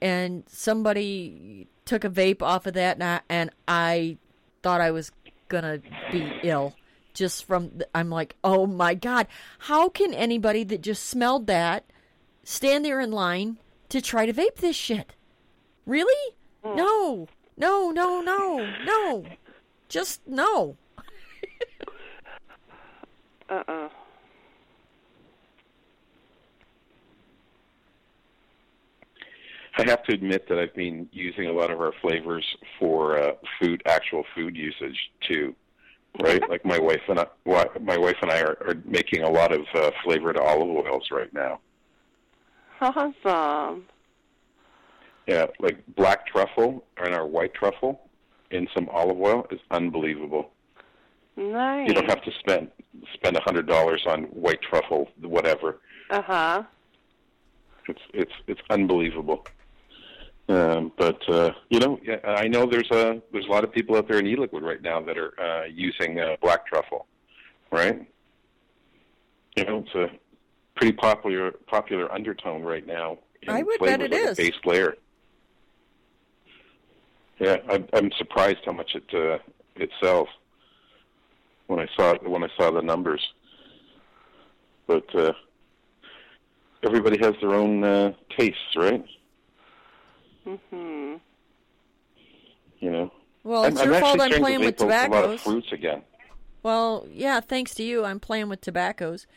and somebody took a vape off of that and I, and I thought I was gonna be ill just from the, I'm like oh my god how can anybody that just smelled that stand there in line to try to vape this shit? Really? Hmm. No. No no no no. Just no <laughs> Uh uh I have to admit that I've been using a lot of our flavors for uh, food, actual food usage too. Right, <laughs> like my wife and I, my wife and I are, are making a lot of uh, flavored olive oils right now. Awesome. Yeah, like black truffle and our white truffle in some olive oil is unbelievable. Nice. You don't have to spend spend a hundred dollars on white truffle, whatever. Uh huh. It's it's it's unbelievable. Um, but uh, you know, yeah, I know there's a there's a lot of people out there in e-liquid right now that are uh, using uh, black truffle, right? You know, it's a pretty popular popular undertone right now. in I would bet flavors, it like a base layer. Yeah, I'm, I'm surprised how much it uh, it sells when I saw when I saw the numbers. But uh, everybody has their own uh, tastes, right? Mhm. You know. well I'm, it's I'm your fault I'm playing with vape a- a lot of fruits again. Well, yeah, thanks to you, I'm playing with tobaccos,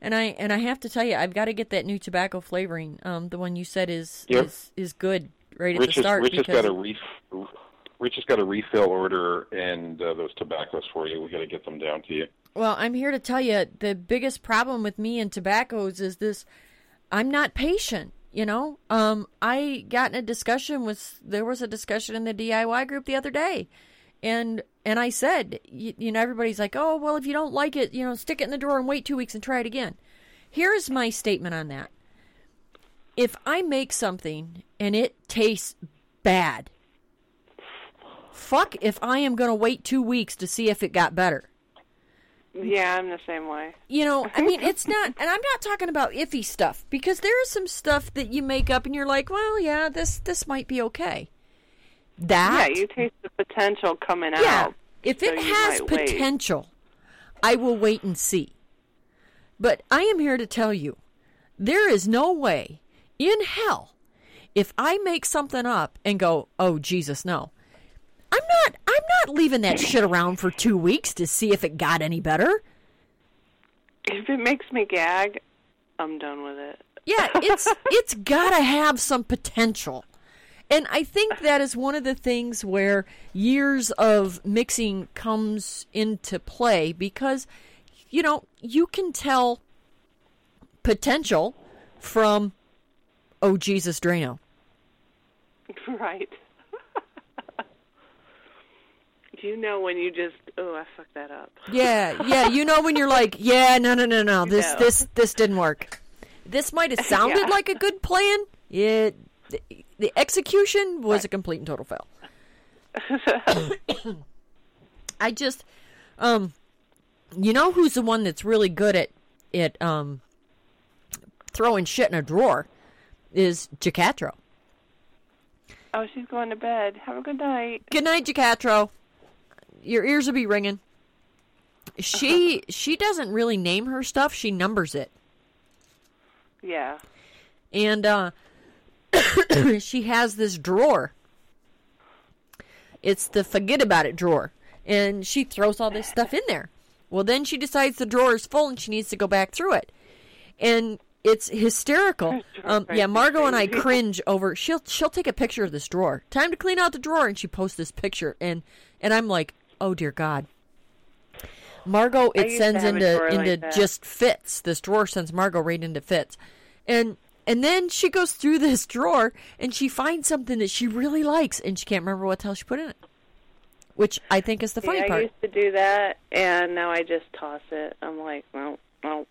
and I and I have to tell you, I've got to get that new tobacco flavoring. Um, the one you said is Yep. is is good right at Rich the has, start Rich has got a ref- Rich has got a refill order and uh, those tobaccos for you. We got to get them down to you. well, I'm here to tell you the biggest problem with me and tobaccos is this: I'm not patient. You know, um, I got in a discussion with there was a discussion in the DIY group the other day, and and I said, you, you know, everybody's like, oh well, if you don't like it, you know, stick it in the drawer and wait two weeks and try it again. Here's my statement on that. If I make something and it tastes bad, fuck if I am going to wait two weeks to see if it got better. Yeah, I'm the same way. You know, I mean, it's not, <laughs> and I'm not talking about iffy stuff because there is some stuff that you make up and you're like, well, yeah, this this might be okay. That Yeah, you taste the potential coming out. yeah, out. if so it has might wait. potential, I will wait and see. But I am here to tell you, there is no way in hell if I make something up and go, "Oh Jesus, no," I'm not. I'm not leaving that shit around for two weeks to see if it got any better. If it makes me gag, I'm done with it. Yeah, <laughs> it's it's gotta have some potential. And I think that is one of the things where years of mixing comes into play because you know, you can tell potential from oh Jesus Drano. <laughs> Right. You know when you just oh I fucked that up? <laughs> Yeah, yeah, you know when you're like, yeah, no no no no, this know. this this didn't work. This might have <laughs> sounded Yeah. like a good plan. It the, the execution was a complete and total fail. <coughs> I just um you know who's the one that's really good at at um throwing shit in a drawer is Jacatro. Oh, she's going to bed. Have a good night. Good night, Jacatro. Your ears will be ringing. She <laughs> she doesn't really name her stuff, she numbers it. Yeah. and uh, <coughs> she has this drawer. It's the forget about it drawer, and she throws all this stuff in there. Well, then she decides the drawer is full and she needs to go back through it, and it's hysterical. <laughs> Um, yeah, Margot and I cringe over. She'll she'll take a picture of this drawer. Time to clean out the drawer, and she posts this picture, and and I'm like, oh dear God. Margot, it sends a into like into just fits. This drawer sends Margot right into fits, and and then she goes through <laughs> this drawer and she finds something that she really likes, and she can't remember what the hell she put in it, which I think is the funny yeah, I part. used to do that, and now I just toss it. I'm like, well, well.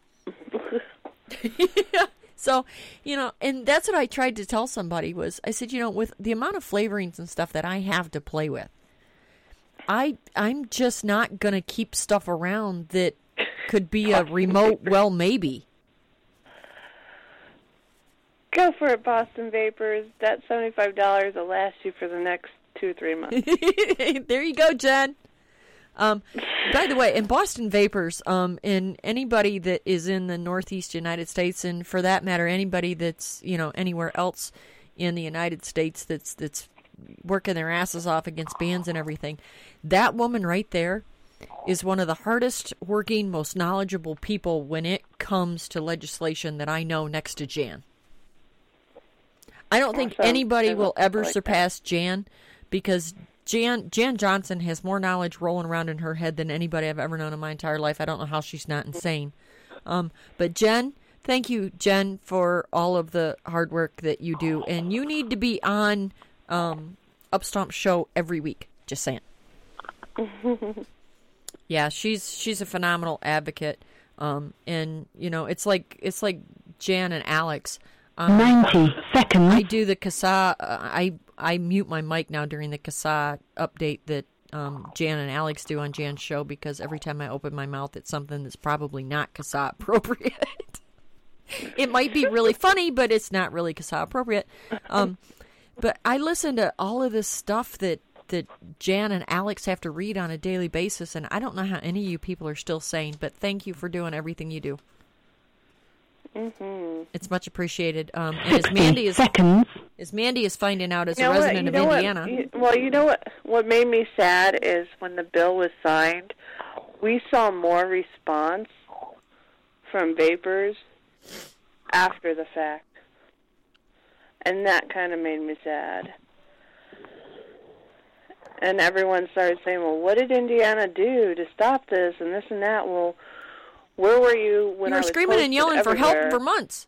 yeah. <laughs> So, you know, and that's what I tried to tell somebody was I said, you know, with the amount of flavorings and stuff that I have to play with, I I'm just not going to keep stuff around that could be a remote well maybe. Go for it, Boston Vapors. That seventy-five dollars will last you for the next two, or three months. <laughs> there you go, Jen. Um, by the way, in Boston Vapors, um, and anybody that is in the Northeast United States, and for that matter, anybody that's you know anywhere else in the United States that's that's working their asses off against bans and everything, that woman right there is one of the hardest working, most knowledgeable people when it comes to legislation that I know next to Jan. I don't think anybody will like ever that. surpass Jan because Jan Jan Johnson has more knowledge rolling around in her head than anybody I've ever known in my entire life. I don't know how she's not insane. Um, but Jen, thank you, Jen, for all of the hard work that you do, and you need to be on um, Upstomp show every week. Just saying. <laughs> yeah, she's she's a phenomenal advocate, um, and you know it's like it's like Jan and Alex. Um, 90 seconds. I do the CASAA. Uh, I I mute my mic now during the CASAA update that um, Jan and Alex do on Jan's show because every time I open my mouth, it's something that's probably not CASAA appropriate. <laughs> it might be really funny, but it's not really CASAA appropriate. Um, but I listen to all of this stuff that that Jan and Alex have to read on a daily basis, and I don't know how any of you people are still sane. But thank you for doing everything you do. Mm-hmm. It's much appreciated. Um, and as Mandy is seconds. as Mandy is finding out as You a know what? resident You of know what? Indiana. You- Well, you know what? What made me sad is when the bill was signed, we saw more response from vapors after the fact, and that kind of made me sad. And everyone started saying, "Well, what did Indiana do to stop this and this and that?" Well, where were you when you I were was screaming and yelling for help for months.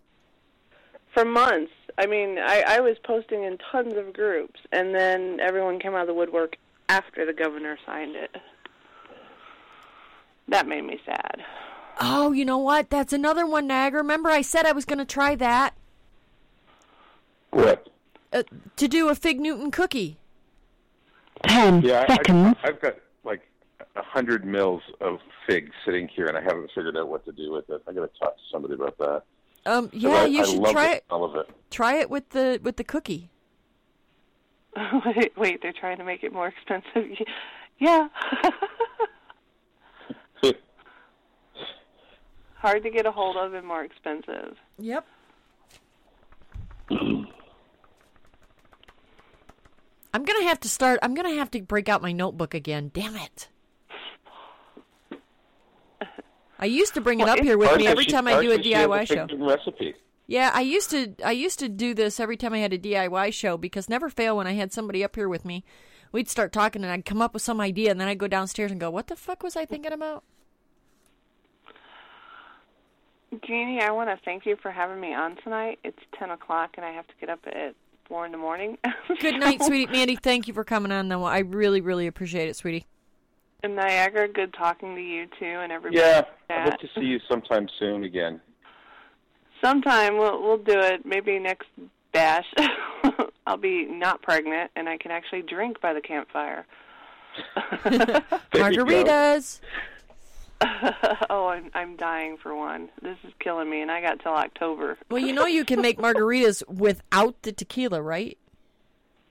for months. I mean, I, I was posting in tons of groups, and then everyone came out of the woodwork after the governor signed it. That made me sad. Oh, you know what? That's another one, Niagara. Remember, I said I was going to try that What? uh, to do a Fig Newton cookie. 10 Yeah, I, seconds. I, I've got like a hundred mils of fig sitting here, and I haven't figured out what to do with it. I got to talk to somebody about that. Um, 'Cause yeah, I, you I should love try the it. smell of it. Try it with the with the cookie. wait, <laughs> wait, they're trying to make it more expensive. <laughs> Yeah. <laughs> Hard to get a hold of and more expensive. Yep. <clears throat> I'm gonna have to start. I'm gonna have to break out my notebook again. Damn it! I used to bring it up here with me every she- time I do a Arthur, she has DIY show. freaking Recipe. Yeah, I used to. I used to do this every time I had a DIY show because never fail when I had somebody up here with me. We'd start talking and I'd come up with some idea and then I'd go downstairs and go, "What the fuck was I thinking about?" Jeannie, I want to thank you for having me on tonight. It's 10 o'clock and I have to get up at 4 in the morning. <laughs> Good night, sweetie. Mandy, thank you for coming on. Though I really, really appreciate it, sweetie. And Niagara, good talking to you too and everybody. Yeah, Yeah. I'd hope to see you sometime soon again. Sometime we'll we'll do it. Maybe next bash. <laughs> I'll be not pregnant and I can actually drink by the campfire. <laughs> There you go. Margaritas. <laughs> oh, I'm I'm dying for one. This is killing me, and I got till October. Well, you know <laughs> you can make margaritas without the tequila, right?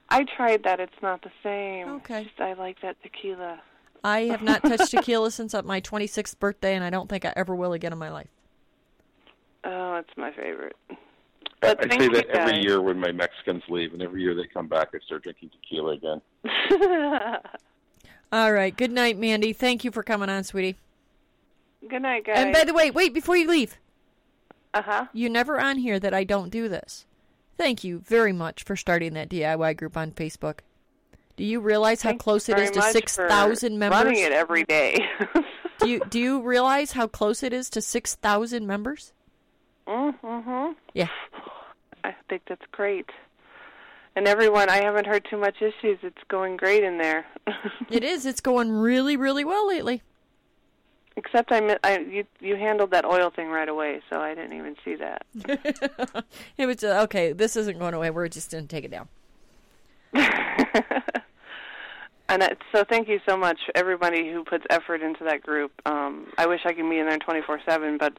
I tried that. It's not the same. Okay. Just, I like that tequila. I have not touched <laughs> tequila since at my 26th birthday, and I don't think I ever will again in my life. Oh, it's my favorite. I, But I thank say that every guys. year when my Mexicans leave, and every year they come back, I start drinking tequila again. All right. Good night, Mandy. Thank you for coming on, sweetie. Good night, guys. And by the way, wait before you leave. uh huh. You never on here that I don't do this. Thank you very much for starting that DIY group on Facebook. Do you realize how Thank you close it is to six thousand six for thousand members? Running it every day. <laughs> Do you do you realize how close it is to six thousand members? mm-hmm. Yeah. I think that's great. And everyone, I haven't heard too much issues. It's going great in there. <laughs> It is. It's going really, really well lately. Except I, mi- I you you handled that oil thing right away, so I didn't even see that. <laughs> It was uh, okay. This isn't going away. We're just going to take it down. <laughs> And that, so, thank you so much, everybody who puts effort into that group. Um, I wish I could be in there twenty four seven, but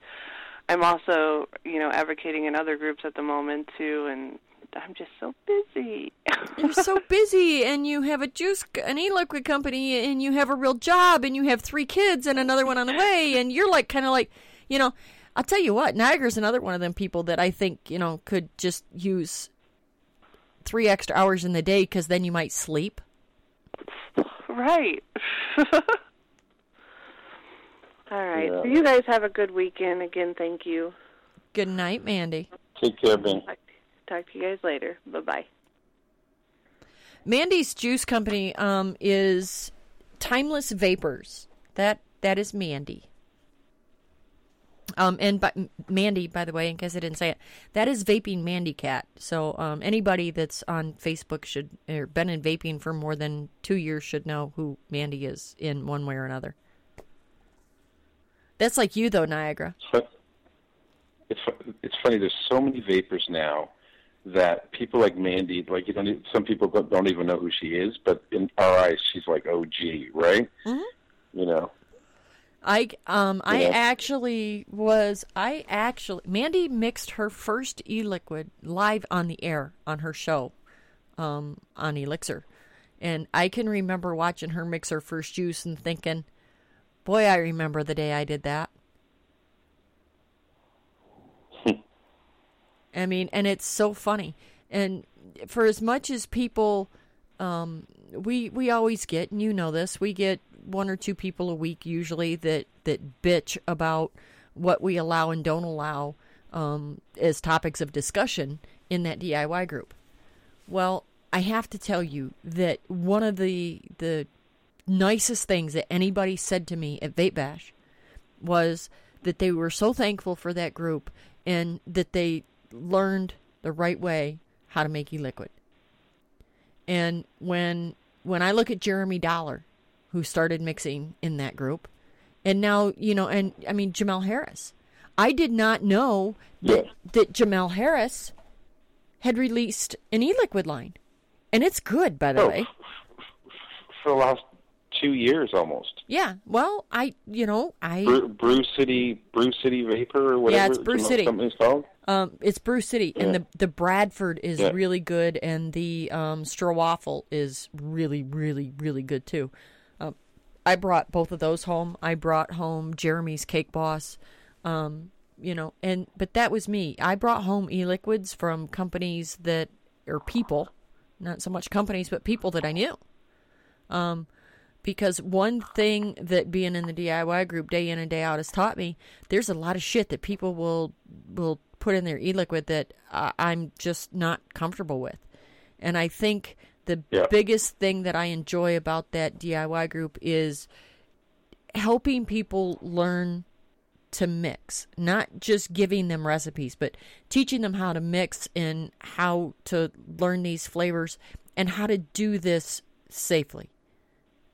I'm also, you know, advocating in other groups at the moment too, and I'm just so busy. You're so <laughs> busy, and you have a juice, an e-liquid company, and you have a real job, and you have three kids and another one on the way, and you're like kind of like, you know, I'll tell you what, Niagara's another one of them people that I think you know could just use three extra hours in the day because then you might sleep. right. <laughs> All right. Yeah. So you guys have a good weekend. Again, thank you. Good night, Mandy. Take care, Ben. Talk, talk to you guys later. Bye bye. Mandy's juice company um, is Timeless Vapors. That that is Mandy. Um, and but Mandy, by the way, in case I didn't say it, that is vaping Mandy Cat. So um, anybody that's on Facebook should or been in vaping for more than two years should know who Mandy is in one way or another. That's like you though, Niagara. It's it's funny. There's so many vapors now that people like Mandy, like you don't. Some people don't don't even know who she is, but in our eyes, she's like OG, right? Mhm. You know. I um I actually was I actually Mandy mixed her first e-liquid live on the air on her show um on Elixir. And I can remember watching her mix her first juice and thinking, "Boy, I remember the day I did that." I mean, and it's so funny. And for as much as people um, we we always get, and you know this, we get one or two people a week usually that that bitch about what we allow and don't allow um, as topics of discussion in that DIY group. Well, I have to tell you that one of the the nicest things that anybody said to me at Vape Bash was that they were so thankful for that group and that they learned the right way how to make e-liquid. And when when I look at Jeremy Dollar, who started mixing in that group, and now you know, and I mean Jamel Harris, I did not know that that Jamel Harris had released an e-liquid line, and it's good, by the Oh, way. <laughs> for the last two years almost. Yeah, well, I you know I Brew, Brew City, Brew City Vapor, or whatever. Yeah, it's Brew City. Something's called. Um, it's Brew City, and Yeah. the the Bradford is Yeah. really good, and the um, Strowaffle is really, really, really good too. Um, I brought both of those home. I brought home Jeremy's Cake Boss, um, you know, and but that was me. I brought home e-liquids from companies that or people not so much companies, but people that I knew. Um, because one thing that being in the DIY group day in and day out has taught me, there's a lot of shit that people will will put in their e-liquid that uh, I'm just not comfortable with, and I think the Yeah. biggest thing that I enjoy about that DIY group is helping people learn to mix, not just giving them recipes, but teaching them how to mix and how to learn these flavors and how to do this safely.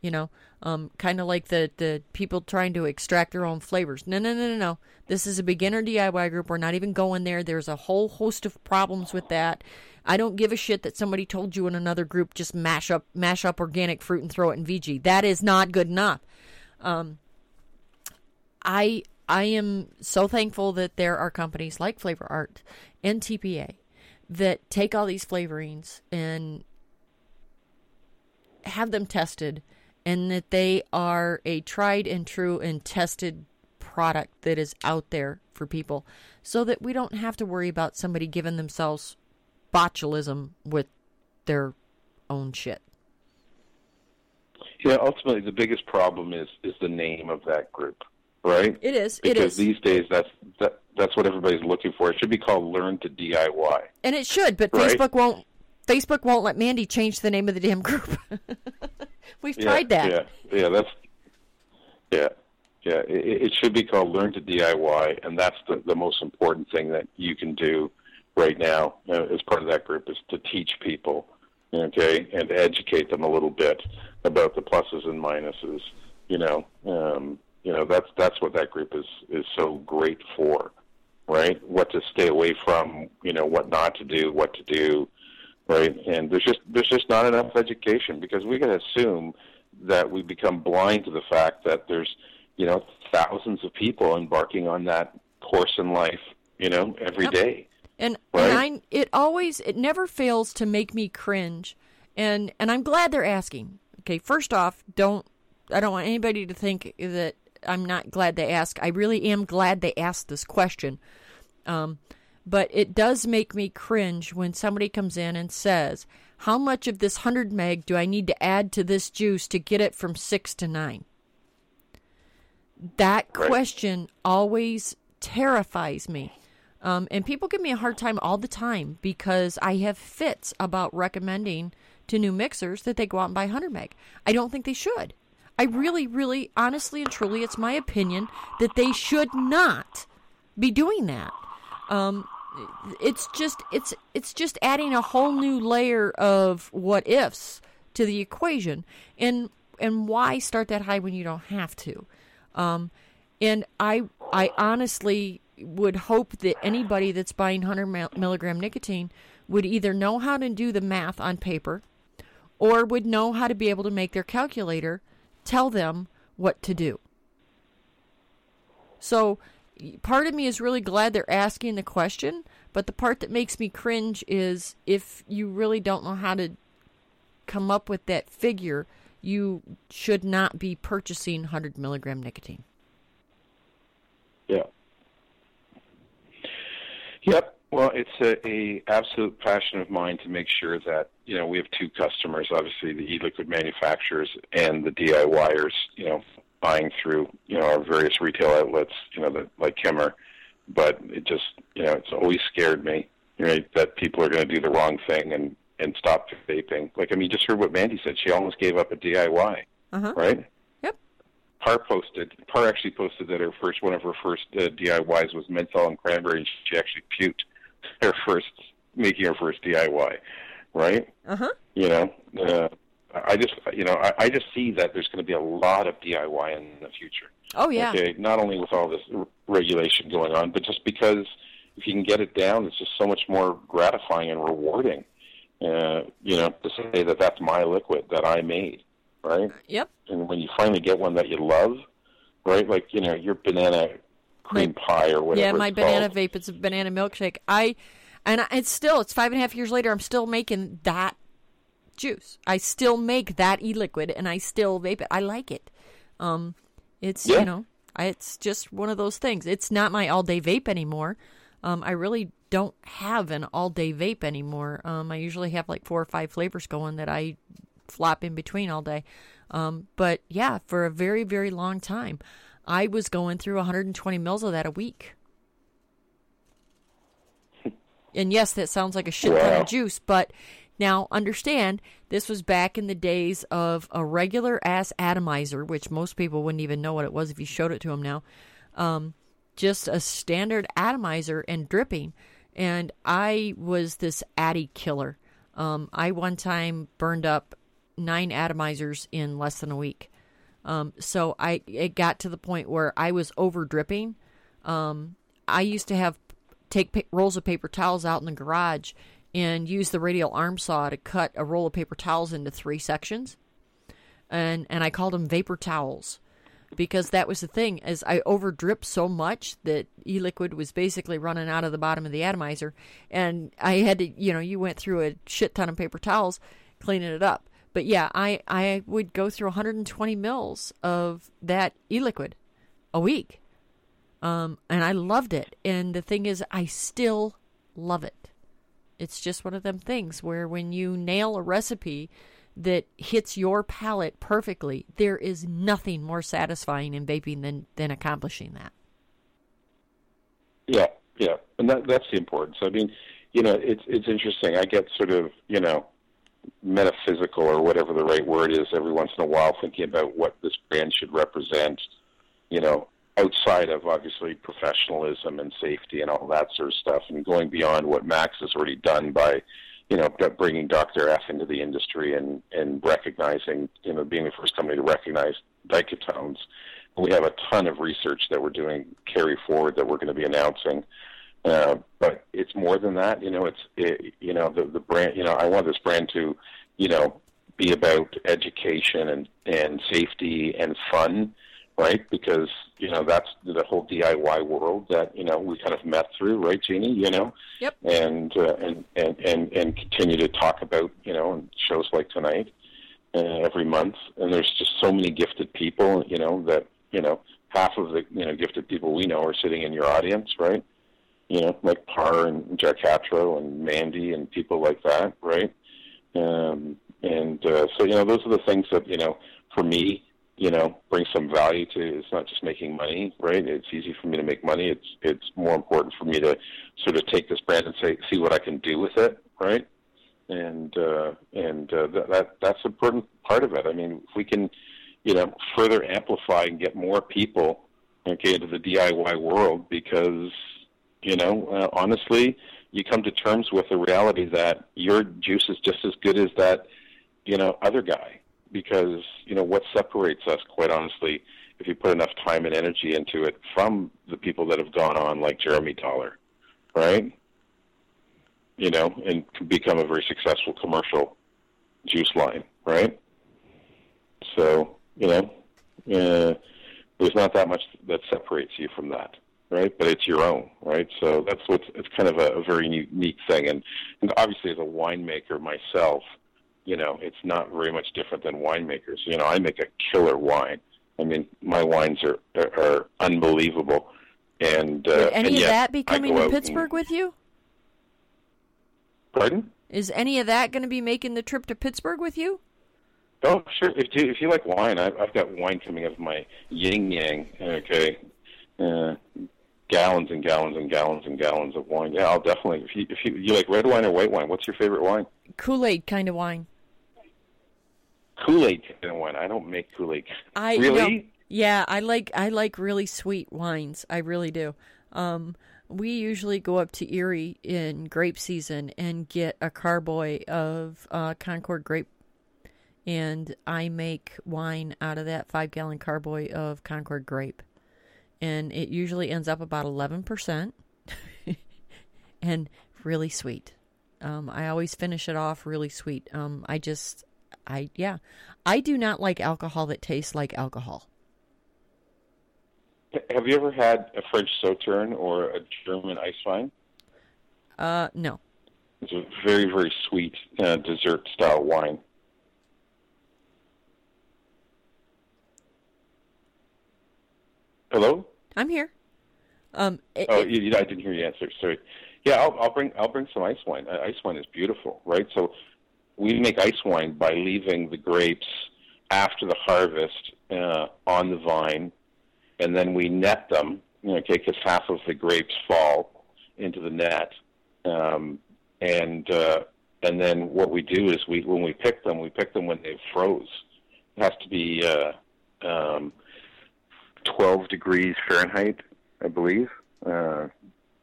You know, um, kind of like the, the people trying to extract their own flavors. No, no, no, no, no. This is a beginner DIY group. We're not even going there. There's a whole host of problems with that. I don't give a shit that somebody told you in another group just mash up mash up organic fruit and throw it in VG. That is not good enough. I I am so thankful that there are companies like Flavor Art and TPA that take all these flavorings and have them tested and that they are a tried and true and tested product that is out there for people so that we don't have to worry about somebody giving themselves botulism with their own shit. Yeah, ultimately, the biggest problem is is the name of that group, right? It is. It Because is. these days, that's that, that's what everybody's looking for. It should be called Learn to DIY. And it should, but Right. Facebook won't. Facebook won't let Mandy change the name of the damn group. <laughs> We've Yeah, tried that. Yeah, yeah, that's yeah, yeah. It, it should be called Learn to DIY, and that's the the most important thing that you can do right now uh, as part of that group is to teach people, okay, and educate them a little bit about the pluses and minuses. You know, um, you know that's that's what that group is is so great for, right? What to stay away from, you know, what not to do, what to do, right? And there's just there's just not enough education because we can assume that we become blind to the fact that there's you know thousands of people embarking on that course in life, you know, every Yep. day. And Right. and I it always it never fails to make me cringe. And and I'm glad they're asking. Okay, first off, don't I don't want anybody to think that I'm not glad they ask. I really am glad they asked this question. Um but it does make me cringe when somebody comes in and says, "How much of this 100 meg do I need to add to this juice to get it from 6 to 9?" That Right. question always terrifies me. Um, and people give me a hard time all the time because I have fits about recommending to new mixers that they go out and buy 100 meg. I don't think they should. I really, really, honestly and truly, it's my opinion that they should not be doing that. Um, it's just it's it's just adding a whole new layer of what ifs to the equation, and and why start that high when you don't have to? Um, and I I honestly would hope that anybody that's buying 100 milligram nicotine would either know how to do the math on paper or would know how to be able to make their calculator tell them what to do. So part of me is really glad they're asking the question, but the part that makes me cringe is if you really don't know how to come up with that figure, you should not be purchasing 100 milligram nicotine. Yeah. Yep. Well, it's a, a absolute passion of mine to make sure that you know we have two customers, obviously the e-liquid manufacturers and the DIYers. You know, buying through you know our various retail outlets. You know, that like Kimmer. But it just you know it's always scared me, right? That people are going to do the wrong thing and and stop vaping. Like I mean, you just heard what Mandy said. She almost gave up a DIY, Uh-huh. right? Yep. Par posted. Par actually posted that her first one of her first uh, DIYs was menthol and cranberry, and she actually puked her first making her first DIY. Right? Uh-huh. You know, uh, I just you know I, I just see that there's going to be a lot of DIY in the future. Oh yeah. Okay, not only with all this r- regulation going on, but just because if you can get it down, it's just so much more gratifying and rewarding. Uh, you know, to say that that's my liquid that I made, right? Yep. and when you finally get one that you love, right? Like you know your banana cream pie or whatever. yeah, my banana called. vape. It's a banana milkshake. I and I, it's still it's five and a half years later. I'm still making that juice. I still make that e-liquid, and I still vape it. I like it. Um, it's Yeah. you know, I, it's just one of those things. It's not my all-day vape anymore. Um, I really don't have an all day vape anymore. Um, I usually have like four or five flavors going that I flop in between all day. Um, but yeah, for a very, very long time, I was going through 120 mils of that a week. <laughs> And yes, that sounds like a shit ton of juice, but now understand this was back in the days of a regular ass atomizer, which most people wouldn't even know what it was if you showed it to them now. Um, just a standard atomizer and dripping. And I was this atty killer. Um, I one time burned up nine atomizers in less than a week. Um, so I it got to the point where I was over dripping. Um, I used to have take pa- rolls of paper towels out in the garage and use the radial arm saw to cut a roll of paper towels into three sections, and and I called them vapor towels because that was the thing is I over dripped so much that e-liquid was basically running out of the bottom of the atomizer. And I had to you know you went through a shit ton of paper towels cleaning it up. But yeah I I would go through 120 mils of that e-liquid a week. Um and I loved it. And the thing is I still love it it's just one of them things where when you nail a recipe that hits your palate perfectly, there is nothing more satisfying in vaping than than accomplishing that. Yeah, yeah, and that that's the importance. I mean, you know, it's it's interesting. I get sort of you know metaphysical or whatever the right word is every once in a while, thinking about what this brand should represent. You know, outside of obviously professionalism and safety and all that sort of stuff, and going beyond what Max has already done by you know, bringing Dr. F into the industry and, and recognizing, you know, being the first company to recognize diketones. We have a ton of research that we're doing carry forward that we're going to be announcing. Uh, but it's more than that. You know, it's, it, you know, the, the brand, you know, I want this brand to, you know, be about education and, and safety and fun, right? Because, you know, that's the whole DIY world that, you know, we kind of met through, right, Jeannie? You know? Yep. and uh, and, and and and continue to talk about you know in shows like tonight uh, every month. And there's just so many gifted people, you know, that you know half of the you know gifted people we know are sitting in your audience, right? You know, like Par and Jack Hatro and Mandy and people like that, right? Um, and uh, so you know those are the things that you know for me you know bring some value to it's not just making money right? It's easy for me to make money. It's it's more important for me to sort of take this brand and say see what i can do with it right? And uh and uh, that, that that's an important part of it. I mean if we can you know further amplify and get more people okay into the diy world because you know uh, honestly you come to terms with the reality that your juice is just as good as that you know other guy because you know what separates us quite honestly if you put enough time and energy into it from the people that have gone on like Jeremy Toller right? You know and become a very successful commercial juice line right? So you know uh, there's not that much that separates you from that right? But it's your own right? So that's what's it's kind of a, a very unique thing. And, and obviously as a winemaker myself you know, it's not very much different than winemakers. You know, I make a killer wine. I mean, my wines are are, are unbelievable. And uh, Would any and of that be coming to Pittsburgh And, with you? pardon? Is any of that going to be making the trip to Pittsburgh with you? Oh, sure. If you if you like wine, I've, I've got wine coming out of my yin yang. Okay, uh, gallons and gallons and gallons and gallons of wine. Yeah, I'll definitely. If you if you, you like red wine or white wine, what's your favorite wine? Kool Aid kind of wine. Kool Aid kind of wine. I don't make Kool Aid. I really. no. yeah, I like I like really sweet wines. I really do. Um, we usually go up to Erie in grape season and get a carboy of uh, Concord grape, and I make wine out of that five gallon carboy of Concord grape, and it usually ends up about eleven percent, <laughs> and really sweet. Um, I always finish it off really sweet. Um, I just, I yeah, I do not like alcohol that tastes like alcohol. Have you ever had a French Sauterne or a German ice wine? Uh, no. It's a very, very sweet uh, dessert style wine. Hello? I'm here. Um, it, Oh, it- you, you- I didn't hear your answer. Sorry. Yeah, I'll, I'll bring I'll bring some ice wine. Uh, Ice wine is beautiful, right? So we make ice wine by leaving the grapes after the harvest uh, on the vine, and then we net them. You know, okay, because half of the grapes fall into the net, um, and uh, and then what we do is we when we pick them, we pick them when they've froze. It has to be uh, um, 12 degrees Fahrenheit, I believe. Uh,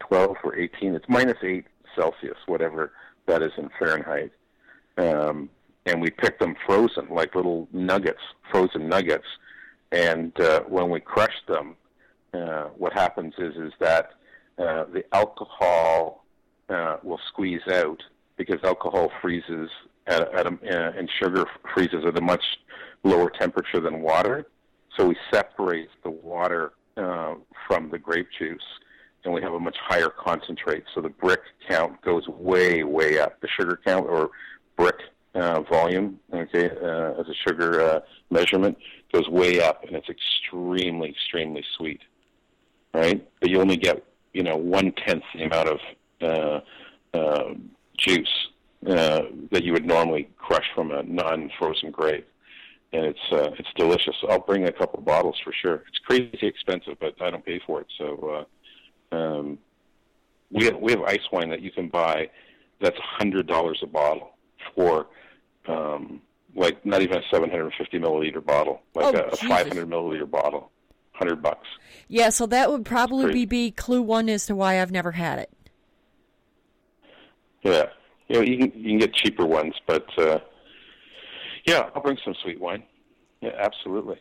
12 or 18. It's minus 8 Celsius, whatever that is in Fahrenheit. Um, and we pick them frozen, like little nuggets, frozen nuggets. And uh, when we crush them, uh, what happens is is that uh, the alcohol uh, will squeeze out because alcohol freezes at, at a, uh, and sugar freezes at a much lower temperature than water. So we separate the water uh, from the grape juice, and we have a much higher concentrate. So the Brix count goes way, way up. The sugar count or Brix uh, volume, okay, uh, as a sugar uh, measurement, goes way up, and it's extremely, extremely sweet. Right, but you only get you know one tenth the amount of uh, uh, juice uh, that you would normally crush from a non-frozen grape and it's uh, it's delicious. I'll bring a couple bottles for sure. It's crazy expensive, but I don't pay for it. So uh, um, we have, we have ice wine that you can buy that's hundred dollars a bottle for um, like not even a seven hundred and fifty milliliter bottle, like Oh, a, a five hundred milliliter bottle, hundred bucks. Yeah, so that would probably be, be clue one as to why I've never had it. Yeah, you know you can you can get cheaper ones, but uh, yeah, I'll bring some sweet wine. Yeah, absolutely.